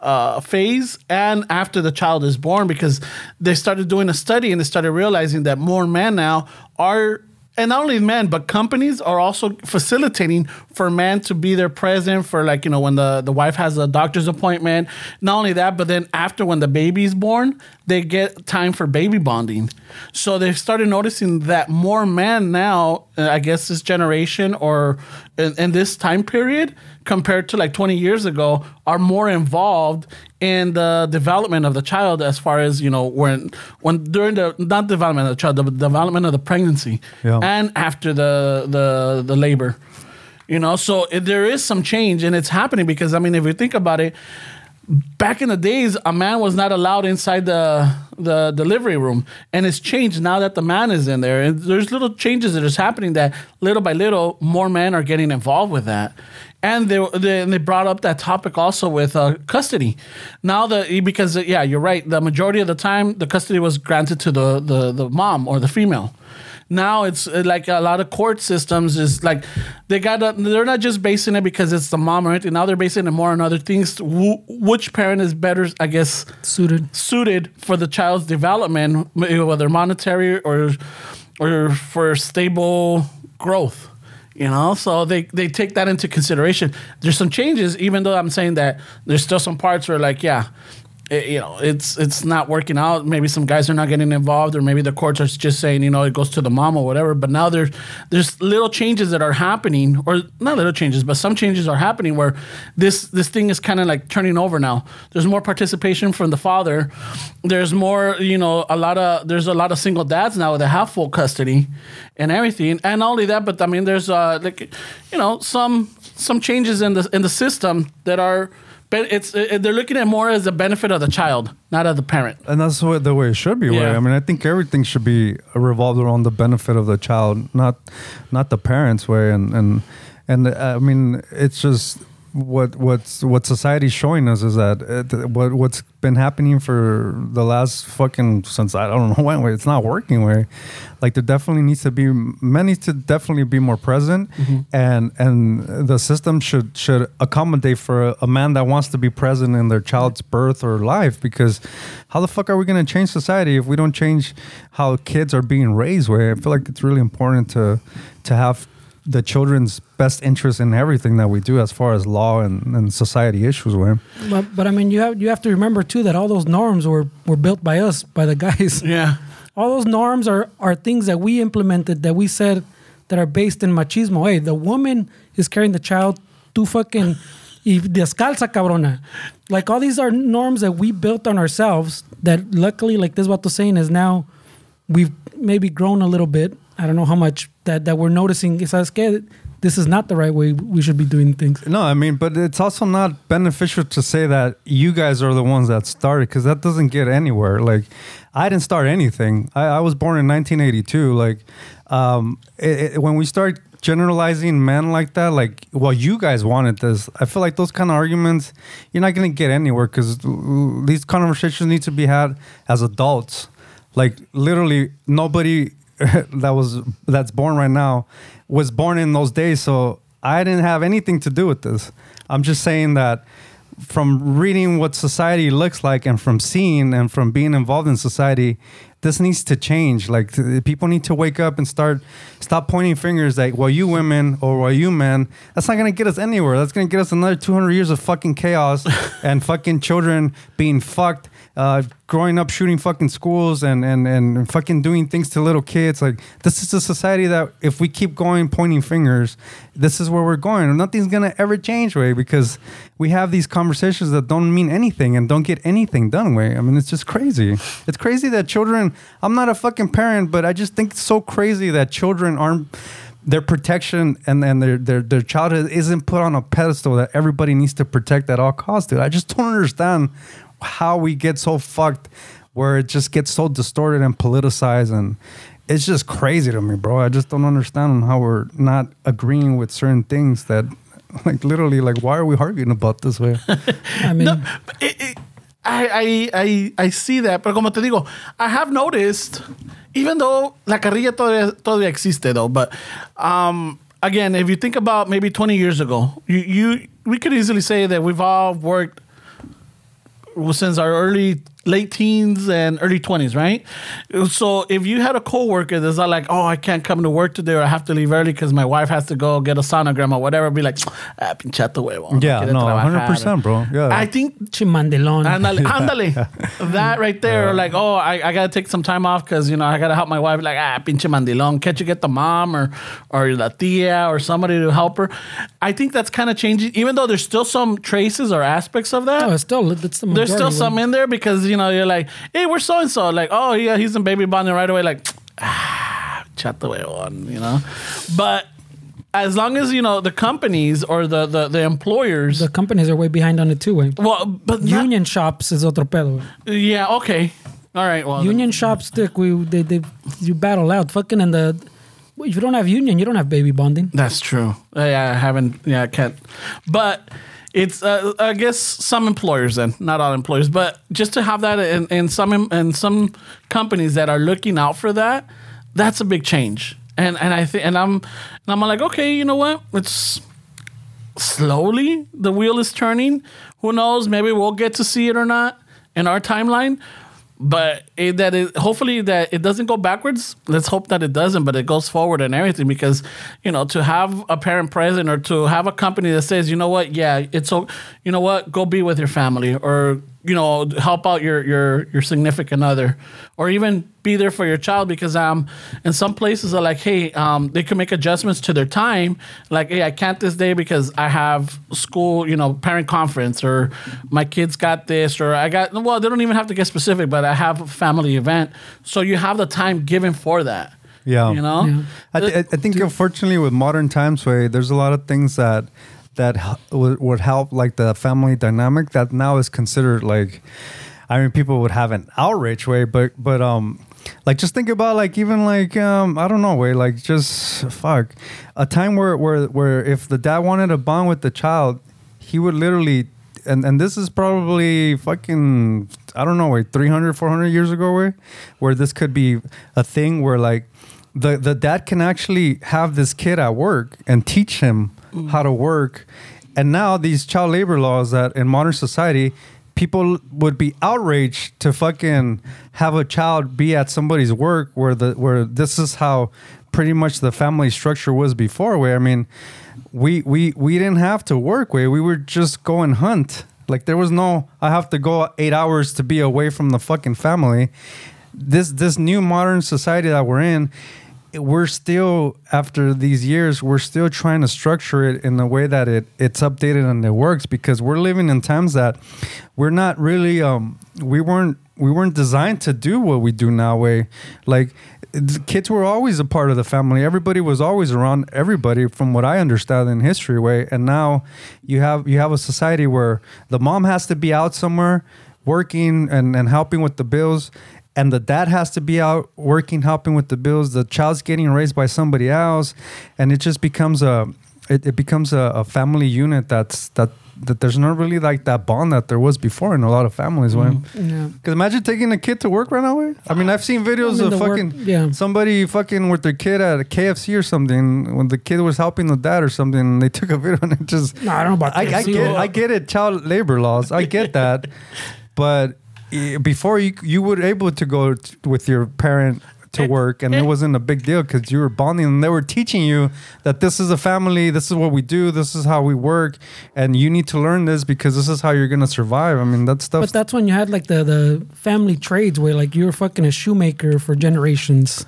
uh, phase and after the child is born because they started doing a study and they started realizing that more men now are and not only men but companies are also facilitating for men to be there present for like you know when the, the wife has a doctor's appointment. Not only that but then after when the baby's born they get time for baby bonding. So they started noticing that more men now uh, i guess this generation or in, in this time period compared to like 20 years ago are more involved in the development of the child as far as you know when when during the not development of the child the development of the pregnancy Yeah. and after the the the labor you know so it, there is some change and it's happening because i mean if you think about it back in the days a man was not allowed inside the the delivery room. And it's changed now that the man is in there. And there's little changes that is happening that little by little more men are getting involved with that. And they they, and they brought up that topic also with uh, custody. Now the because yeah you're right. The majority of the time the custody was granted to the the, the mom or the female now it's uh, like a lot of court systems is like they got to, they're not just basing it because it's the mom or anything. Now they're basing it more on other things. Wh- which parent is better i guess Suited. suited for the child's development whether monetary or or for stable growth you know? So they they take that into consideration. There's some changes even though i'm saying that there's still some parts where like yeah it- you know, it's it's not working out. Maybe some guys are not getting involved, or maybe the courts are just saying, you know, it goes to the mom or whatever. But now there's there's little changes that are happening, or not little changes, but some changes are happening where this this thing is kind of like turning over now. There's more participation from the father. There's more, you know, a lot of there's a lot of single dads now that have full custody and everything. And not only that, but I mean, there's uh like you know some some changes in the in the system that are. But it's uh, they're looking at more as a benefit of the child, not of the parent. And that's what the way it should be. Way. Yeah. I mean, I think everything should be revolved around the benefit of the child, not not the parents' way. And and and uh, I mean, it's just what what's what society's showing us is that it, what what's been happening for the last fucking since I don't know when. It's not working. Way like there definitely needs to be men needs to definitely be more present, mm-hmm. and and the system should should accommodate for a, a man that wants to be present in their child's birth or life because how the fuck are we going to change society if we don't change how kids are being raised way i feel like it's really important to to have the children's best interest in everything that we do as far as law and, and society issues way But, but I mean, you have you have to remember too that all those norms were were built by us, by the guys. Yeah. All those norms are are things that we implemented that we said that are based in machismo. Hey, the woman is carrying the child. Tú fucking y descalza cabrona. Like all these are norms that we built on ourselves. That luckily, like this what saying is now we've maybe grown a little bit. I don't know how much that that we're noticing. ¿Sabes? This is not the right way we should be doing things. No, I mean, but it's also not beneficial to say that you guys are the ones that started because that doesn't get anywhere. Like, I didn't start anything. I, I was born in 1982. Like, um, it, it- when we start generalizing men like that, like, well, you guys wanted this. I feel like those kind of arguments, you're not going to get anywhere because these conversations need to be had as adults. Like, literally, nobody that was that's born right now was born in those days. So i didn't have anything to do with this. I'm just saying that from reading what society looks like and from seeing and from being involved in society this needs to change. Like people need to wake up and start stop pointing fingers like well you women or well you men that's not going to get us anywhere. That's going to get us another 200 years of fucking chaos and fucking children being fucked uh, growing up shooting fucking schools and, and, and fucking doing things to little kids. Like, this is a society that if we keep going pointing fingers, this is where we're going. Nothing's going to ever change, way, because we have these conversations that don't mean anything and don't get anything done, way. I mean, it's just crazy. It's crazy that children, I'm not a fucking parent, but I just think it's so crazy that children aren't their protection and, and their, their their childhood isn't put on a pedestal that everybody needs to protect at all costs, dude. I just don't understand how we get so fucked where it just gets so distorted and politicized and it's just crazy to me, bro. I just don't understand how we're not agreeing with certain things that like literally like why are we arguing about this way? I mean, No, it, it, I, I, I, I see that, pero como te digo, I have noticed, even though la carrilla todavía, todavía existe though, but um, again, if you think about maybe 20 years ago, you, you we could easily say that we've all worked since our early late teens and early 20s right so if you had a coworker that's not like oh i can't come to work today or i have to leave early because my wife has to go get a sonogram or whatever be like ah, pinchato huevo no Yeah, quiere no, trabajar." 100%, bro. Yeah. i think chimandelon. Ándale, ándale. that right there, like, oh, I, I gotta take some time off because you know I gotta help my wife. Like, ah, pinche mandilón. Can't you get the mom or or la tia or somebody to help her? I think that's kind of changing. Even though there's still some traces or aspects of that. Oh, it's still that's the there's still majority, some in there because you know you're like, hey, we're so and so. Like, oh yeah, he's in baby bonding right away. Like, ah, chato huevón, you know. But as long as you know the companies or the the, the employers, The companies are way behind on it too. Way. well, but not- Union shops is otro pedo. yeah, okay, all right. Well, Union shops, stick. We they they you battle out. Fucking in the if you don't have union, you don't have baby bonding. That's true. Uh, Yeah, I haven't. Yeah, I can't. But it's uh, I guess some employers then, not all employers, but just to have that in, some in some companies that are looking out for that, that's a big change. And and I think and I'm and I'm like, okay, you know what? It's slowly the wheel is turning. Who knows? Maybe we'll get to see it or not in our timeline. But it, that it, hopefully that it doesn't go backwards. Let's hope that it doesn't, but it goes forward and everything because you know to have a parent present or to have a company that says, you know what, yeah, it's so, you know what, go be with your family or you know help out your your your significant other or even be there for your child because um in some places are like hey um they can make adjustments to their time like hey i can't this day because i have school you know parent conference or my kids got this or i got well they don't even have to get specific but i have a family event so you have the time given for that Yeah. you know Yeah. I, th- I think unfortunately with modern times way there's a lot of things that that would, help like the family dynamic that now is considered like i mean people would have an outrage way but but um like just think about like even like um i don't know way like just fuck. A time where where where if the dad wanted to bond with the child he would literally and and this is probably fucking I don't know, wait, 300, 400 years ago, way, where this could be a thing where like the the dad can actually have this kid at work and teach him how to work. And now these child labor laws that in modern society people would be outraged to fucking have a child be at somebody's work where the where this is how pretty much the family structure was before where I mean we we we didn't have to work Where we would just go and hunt like there was no i have to go eight hours to be away from the fucking family this this new modern society that we're in we're still after these years we're still trying to structure it in the way that it it's updated and it works because we're living in times that we're not really um we weren't we weren't designed to do what we do now way like kids were always a part of the family. Everybody was always around everybody from what i understand in history way. And now you have you have a society where the mom has to be out somewhere working and, and helping with the bills and the dad has to be out working helping with the bills the child's getting raised by somebody else and it just becomes a it, it becomes a, a family unit that's that that there's not really like that bond that there was before in a lot of families when Yeah. because imagine taking a kid to work right now. I mean, I've seen videos I mean, of the work- fucking yeah. somebody fucking with their kid at a KFC or something when the kid was helping the dad or something. And they took a video and it just. No, I don't know about I, I get, I get it, child labor laws. I get that, but eh, before you you were able to go t- with your parent to work and it wasn't a big deal because you were bonding and they were teaching you that this is a family this is what we do this is how we work and you need to learn this because this is how you're gonna survive i mean that stuff But that's when you had like the the family trades where like you were fucking a shoemaker for generations.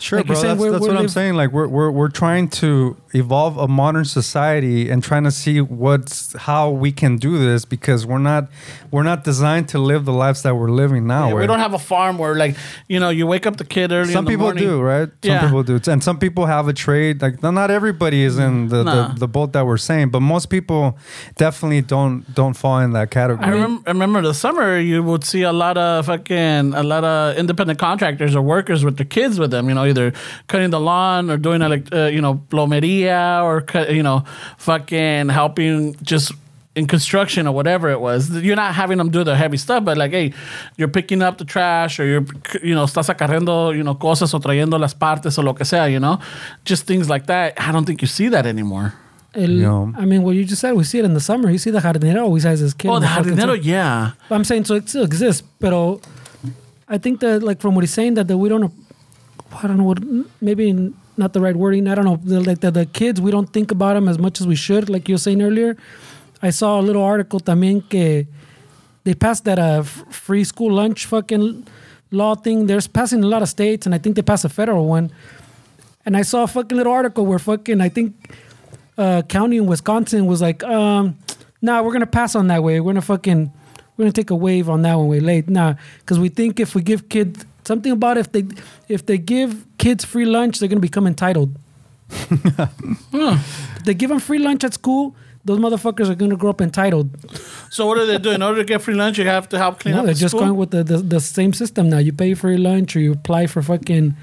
Sure, Like bro. saying, that's that's what I'm saying. Like we're, we're we're trying to evolve a modern society and trying to see what's how we can do this because we're not we're not designed to live the lives that we're living now. Yeah, we don't have a farm where like you know you wake up the kid early some in the people morning. do, right? Some Yeah. people do, and some people have a trade. Like not- not everybody is in the, Nah. the, the boat that we're saying, but most people definitely don't don't fall in that category. I remember, I remember the summer you would see a lot of fucking a lot of independent contractors or workers with their kids with them. You know, either cutting the lawn or doing like uh, you know plomeria or cut, you know fucking helping just in construction or whatever it was. You're not having them do the heavy stuff, but like hey, you're picking up the trash or you're you know estás acarreando you know cosas o trayendo las partes o lo que sea. You know, just things like that. I don't think you see that anymore. El, Yeah. I mean, what you just said, we see it in the summer. You see the jardinero always has his kid. Oh, in the jardinero, truck. yeah. I'm saying so it still exists, but I think that like from what he's saying that, that we don't, I don't know what maybe not the right wording. I don't know the, like the, the kids we don't think about them as much as we should. Like you were saying earlier, I saw a little article también que they passed that uh, free school lunch fucking law thing. There's passing a lot of states, and I think they passed a federal one. And I saw a fucking little article where fucking I think uh, county in Wisconsin was like, um, nah, we're gonna pass on that way. We're gonna fucking we're gonna take a wave on that one way late. Nah, because we think if we give kids something about if they if they give kids free lunch, they're gonna become entitled. If they give them free lunch at school, those motherfuckers are gonna grow up entitled. So what do they do? In order to get free lunch, you have to help clean No, up they're the just school? going with the, the the same system now. You pay for your lunch or you apply for fucking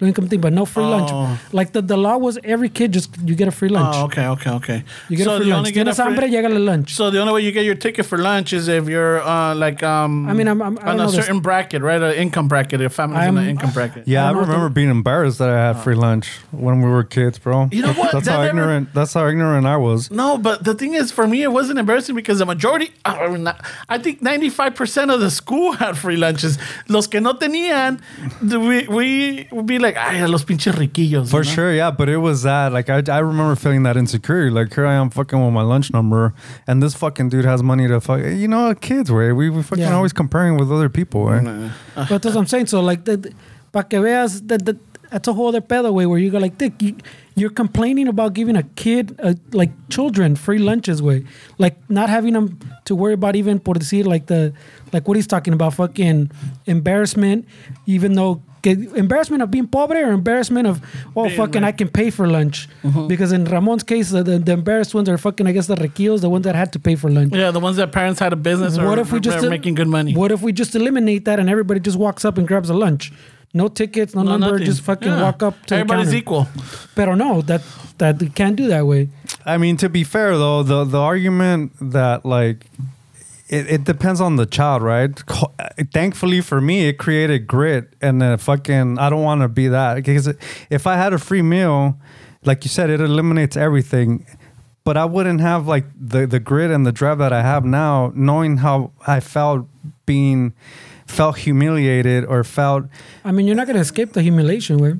low income thing, but no free Oh. lunch. Like the, the law was every kid just you get a free lunch. Oh, okay, okay, okay. You get so a free lunch. only get a Tienes hambre, free, llégale lunch. So the only way you get your ticket for lunch is if you're uh, like um. I mean, I'm- I'm- I don't on know a this- certain bracket, right? An income bracket. If family's in I'm- in an income bracket. Yeah, I I remember the- being embarrassed that I had free lunch when we were kids, bro. You know what? That's That how never- ignorant. That's how ignorant I was. No, but the thing is, for me, it wasn't embarrassing because the majority, I, mean, I think 95% of the school had free lunches. Los que no tenían, we, we would be like, like, ay, los pinches riquillos. For you know? sure, yeah, but it was that like I, I remember feeling that insecurity. Like here I am fucking with my lunch number, and this fucking dude has money to fuck. You know, kids, way we we fucking Yeah. always comparing with other people, right? But that's what I'm saying. So like, the, the, pa que veas, that that that's a whole other pedo way where you go like, Dick, you, you're complaining about giving a kid, uh, like children, free lunches, way, like not having them to worry about even por decir like the, like what he's talking about, fucking embarrassment, even though. Embarrassment of being pobre or embarrassment of oh Being fucking. I can pay for lunch because in Ramon's case the, the, the embarrassed ones are fucking I guess the requillos the ones that had to pay for lunch Yeah, the ones that parents had a business or what if we just are making good money. What if we just eliminate that and everybody just walks up and grabs a lunch? No tickets, no, No, number, nothing. just fucking Yeah. walk up to Everybody's the equal. Pero no, that that you can't do that way. I mean, to be fair though, the the argument that like it, it depends on the child, right? Thankfully for me, it created grit and uh, fucking I don't want to be that because if I had a free meal, like you said, it eliminates everything. But I wouldn't have like the the grit and the drive that I have now, knowing how I felt being felt humiliated or felt I mean, you're not gonna escape the humiliation way.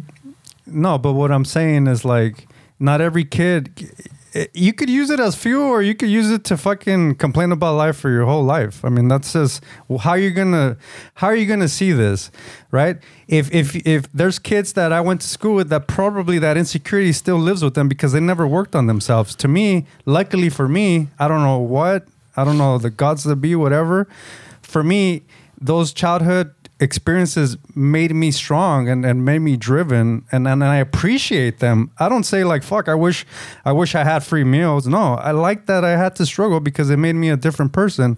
no, but what I'm saying is like not every kid eh, you could use it as fuel or you could use it to fucking complain about life for your whole life. I mean, that's just well, how you're gonna how are you gonna see this, right? If if if there's kids that I went to school with that probably that insecurity still lives with them because they never worked on themselves. To me, luckily for me, I don't know what, I don't know the gods that be, whatever. For me, those childhood experiences made me strong and, and made me driven and, and I appreciate them. I don't say like fuck I wish I wish I had free meals. No, I like that I had to struggle because it made me a different person.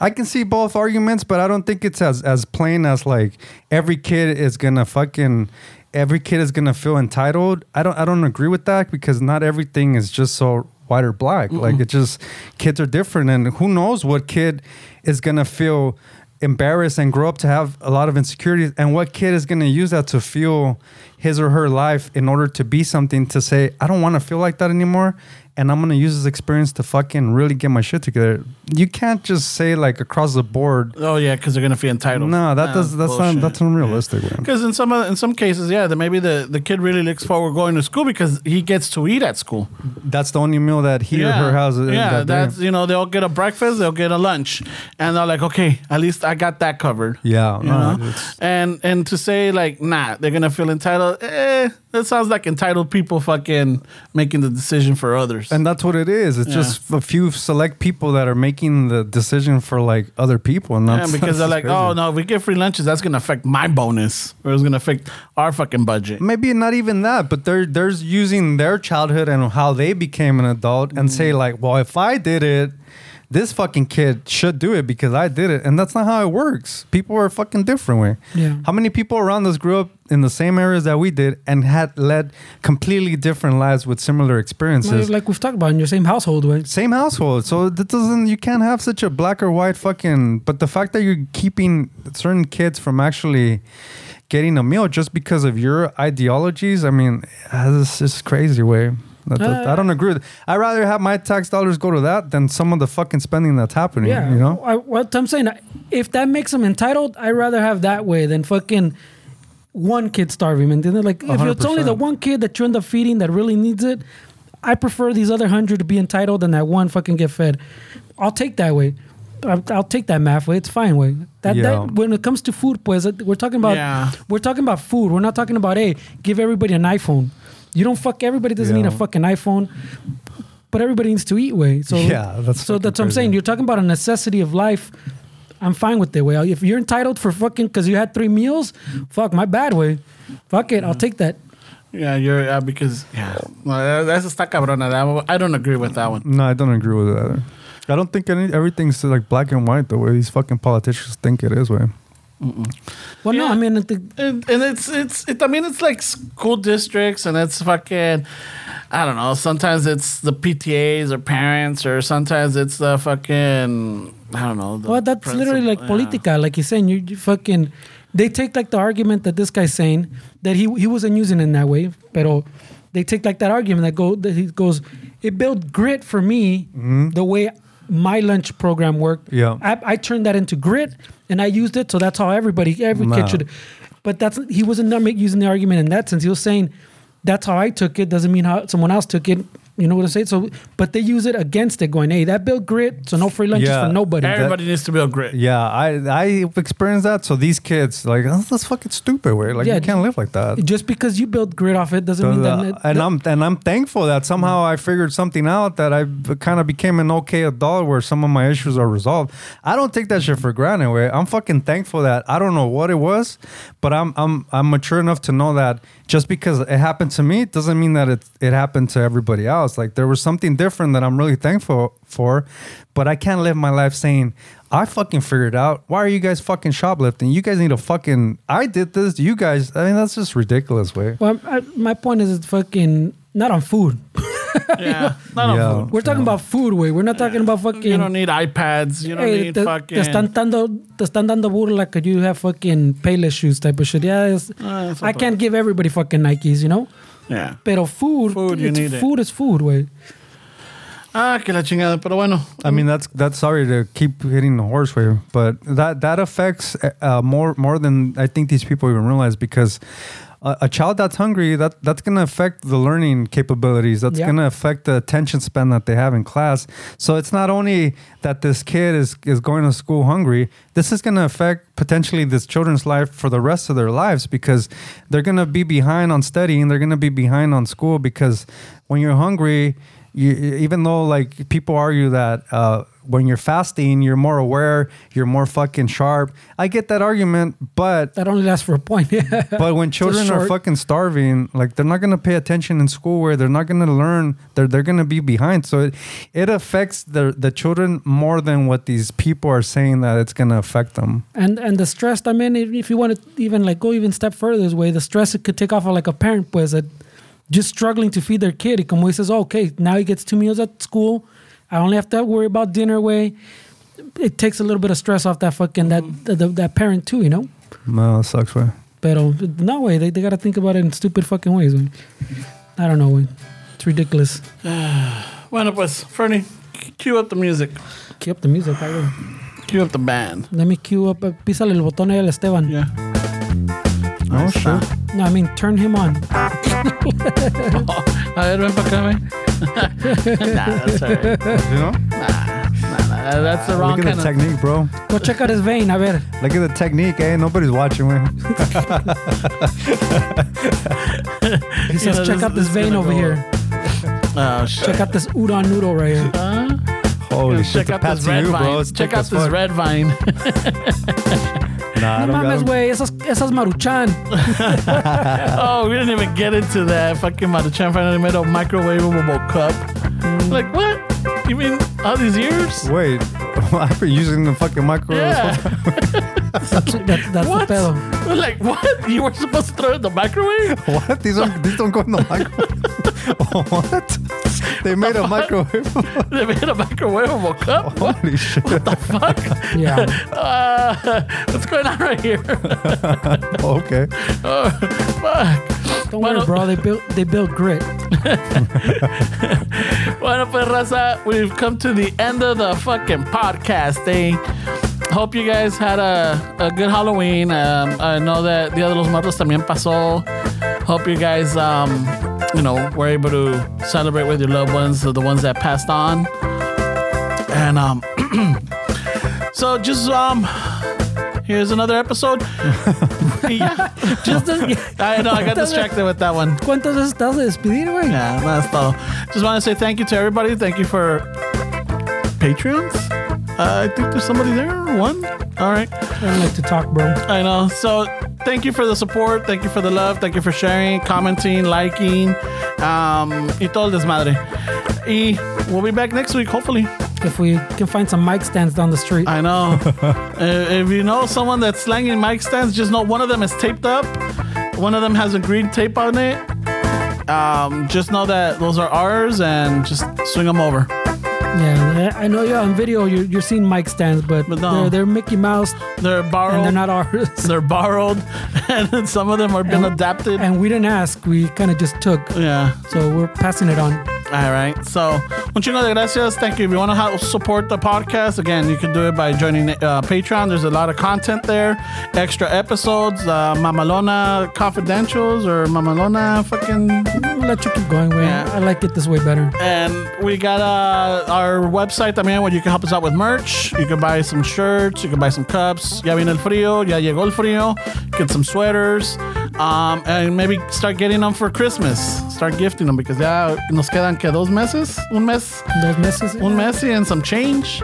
I can see both arguments, but I don't think it's as as plain as like every kid is gonna fucking every kid is gonna feel entitled. I don't I don't agree with that because not everything is just so white or black. Like it just kids are different and who knows what kid is gonna feel embarrassed and grow up to have a lot of insecurities. And what kid is going to use that to fuel his or her life in order to be something to say i don't want to feel like that anymore and i'm to use this experience to fucking really get my shit together you can't just say like across the board Oh yeah, because they're gonna feel entitled. no that does that's not that's unrealistic. Because in some in some cases, yeah, that maybe the, the kid really looks forward going to school because he gets to eat at school. that's the only meal that he or her has yeah, that that's you know they'll get a breakfast, they'll get a lunch, and they're like, okay, at least I got that covered. yeah no, and and to say like, nah, they're gonna feel entitled. Eh, that sounds like entitled people fucking making the decision for others. and that's what it is it's Yeah. just a few select people that are making the decision for like other people and yeah, that's because they're that's like, oh no, if we get free lunches, that's gonna affect my bonus, or it's gonna affect our fucking budget. maybe not even that, but they're they're using their childhood and how they became an adult and mm. say like, well, if I did it, this fucking kid should do it because I did it, and that's not how it works. People are fucking different way. Yeah. How many people around us grew up in the same areas that we did and had led completely different lives with similar experiences? Like we've talked about in your same household way. same household. So that doesn't you can't have such a black or white fucking but the fact that you're keeping certain kids from actually getting a meal just because of your ideologies, I mean, this is crazy way. That- that- I don't agree with I'd rather have my tax dollars go to that than some of the fucking spending that's happening. Yeah, You know? I, what I'm saying, if that makes them entitled, I'd rather have that way than fucking one kid starving. And then, like, if it's only the one kid that you end up feeding that really needs it, I prefer these other hundred to be entitled than that one fucking get fed. I'll take that way. I'll, I'll take that math way. It's fine way. That, Yeah. that when it comes to food, pues we're talking about Yeah. we're talking about food. We're not talking about hey, give everybody an iPhone. You don't fuck everybody doesn't need a fucking iPhone, but everybody needs to eat way. So Yeah, that's so that's what I'm crazy. saying. You're talking about a necessity of life. I'm fine with that way. If you're entitled for fucking because you had three meals, fuck my bad way. Fuck it, I'll take that. Yeah, you're uh, because yeah, well, that's está cabrona. That I don't agree with that one. No, I don't agree with it either. I don't think any, everything's like black and white the way these fucking politicians think it is way. Well, no, I mean, I think- And, and it's it's it, I mean it's like school districts and it's fucking I don't know. Sometimes it's the PTAs or parents or sometimes it's the fucking I don't know. the well, that's literally like principal- yeah. politica, like you're saying. You, you fucking they take like the argument that this guy's saying that he he wasn't using it in that way, pero they take like that argument that go that he goes, it built grit for me mm-hmm. the way my lunch program worked. Yeah. I, I turned that into grit and I used it, so that's how everybody every Nah. kid should. But that's he wasn't using the argument in that sense. He was saying that's how I took it. Doesn't mean how someone else took it. You know what I'm saying? So, but they use it against it, going, "Hey, that built grit, so no free lunches Yeah. for nobody." Everybody needs to build grit. Yeah, I I experienced that. So these kids, like, oh, that's fucking stupid. Way, like, Yeah. you can't live like that. Just because you build grit off it doesn't mean that. Uh, that- and I'm and I'm thankful that somehow I figured something out that I kind of became an okay adult where some of my issues are resolved. I don't take that shit for granted. Way I'm fucking thankful that I don't know what it was, but I'm I'm I'm mature enough to know that just because it happened to me doesn't mean that it it happened to everybody else. Like there was something different that I'm really thankful for, but I can't live my life saying. I fucking figured out. Why are you guys fucking shoplifting? You guys need to fucking. I did this. You guys. I mean, that's just ridiculous. Way. well, I, my point is, it's fucking not on food. Yeah, not Yeah. on food. We're talking about food, way. We're not talking about fucking. You don't need iPads. You don't Hey, need te, fucking. te están dando, te están dando burla que you have fucking Payless shoes type of shit. Yeah, it's, Ah, it's I can't give everybody fucking Nikes, you know. Yeah. Pero food, Food, you need it. food is food, way. Ah, que la chingada. Pero bueno. I mean, that's that's sorry to keep hitting the horse way, but that that affects uh, more more than I think these people even realize because. A, a child that's hungry, that that's gonna affect the learning capabilities. That's Yeah. gonna affect the attention span that they have in class. So it's not only that this kid is is going to school hungry. This is gonna affect potentially this children's life for the rest of their lives because they're gonna be behind on studying. They're gonna be behind on school because when you're hungry, you, even though like people argue that uh, when you're fasting you're more aware you're more fucking sharp i get that argument but That only lasts for a point. but when children are fucking starving like they're not going to pay attention in school where they're not going to learn they're, they're going to be behind so it, it affects the, the children more than what these people are saying that it's going to affect them and and the stress. I mean, if, you want to even like go even step further this way, the stress it could take off of like a parent, pues, that just struggling to feed their kid. Y como he says, oh, okay, now he gets two meals at school. I only have to worry about dinner way. It takes a little bit of stress off that fucking that that, that parent too, you know. no that sucks way Pero no way, they, they got to think about it in stupid fucking ways. Way. I don't know. Way. It's ridiculous. Bueno, pues, Fernie, cue up the music. Cue up the music. I will. Cue up the band. Let me cue up. Uh, písale el botón ahí al Esteban. Yeah. oh shit No, I mean turn him on. A ver, ven para acá, ven. Nah, that's all right. you know Nah, nah, that's the wrong look at kind the of. technique bro Go check out his vein. A ver. look at the technique eh nobody's watching way He says, know, check this- out this this is vein gonna over go- here. Oh, shit. Check out this udon noodle right here. Huh? holy shit Check the out path this to red you, bro. vine. It's Check thick out as this fuck. red vine. Nah, I No don't mames, him. güey. Esas, esas maruchan. oh, we didn't even get into that. Fucking Maruchan finally made a microwavable cup. Like, what? You mean all these years? Wait, I've been using the fucking microwave. Yeah. That's, that, that's What? the pedo. like, what? You were supposed to throw it in the microwave? What? These don't these don't go in the microwave. what? They made a microwave. they made a microwavable cup? Holy shit! What the fuck. Yeah. Uh, what's going on right here? okay. Oh, fuck. Don't Bueno. worry, bro. They built they built grit. Bueno, pues, raza, we've come to the end of the fucking podcast, eh? Hope you guys had a, a good Halloween. Um, I know that Dia de los Muertos también pasó. Hope you guys, um, you know, were able to celebrate with your loved ones, the ones that passed on. And um, so just um, here's another episode. yeah, Just I know I got distracted with that one. ¿Cuántas veces te vas a despedir, güey? Yeah, that's todo. Just want to say thank you to everybody. Thank you for Patreons. Uh, I think there's somebody there. One. All right. I like to talk, bro. I know. So thank you for the support. Thank you for the love. Thank you for sharing, commenting, liking, um, y todo el desmadre. Y we'll be back next week, hopefully. If we can find some mic stands down the street. I know. Uh, if you know someone that's slanging mic stands, just know one of them is taped up. One of them has a green tape on it. Um, just know that those are ours and just swing them over. Yeah, I know you're on video. You're, you're seeing mic stands, but, But no. they're, they're Mickey Mouse They're borrowed. and they're not ours. They're borrowed, and some of them are been And- adapted. and we didn't ask. We kind of just took. yeah. So we're passing it on. All right. So, un chingo de gracias. Thank you. If you want to help support the podcast, again, you can do it by joining uh, Patreon. There's a lot of content there, extra episodes, uh, Mamalona confidentials or Mamalona fucking. Let you keep going, way. Yeah. I like it this way better. And we got uh, our website también where you can help us out with merch. You can buy some shirts, you can buy some cups. Ya viene el frío, ya llegó el frío. Get some sweaters. Um, and maybe start getting them for Christmas. Start gifting them because ya nos quedan que dos meses, un mes, Dos meses. un mes y and some change.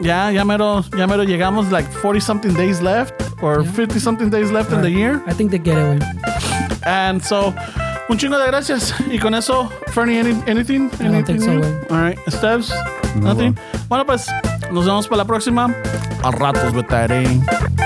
Ya, ya mero, ya mero llegamos like 40 something days left or 50 something days left in the year. I think they get it, way. And so, un chingo de gracias. Y con eso, Fernie, any, anything? I don't anything think so, new? güey. All right. Steps? Nothing? Bueno, pues, nos vemos para la próxima. Al ratos with that, eh?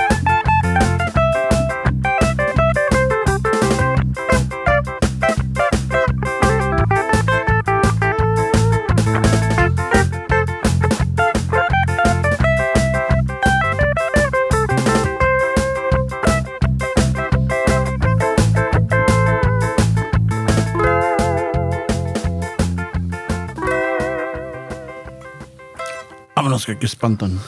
Vámonos que aquí espantan.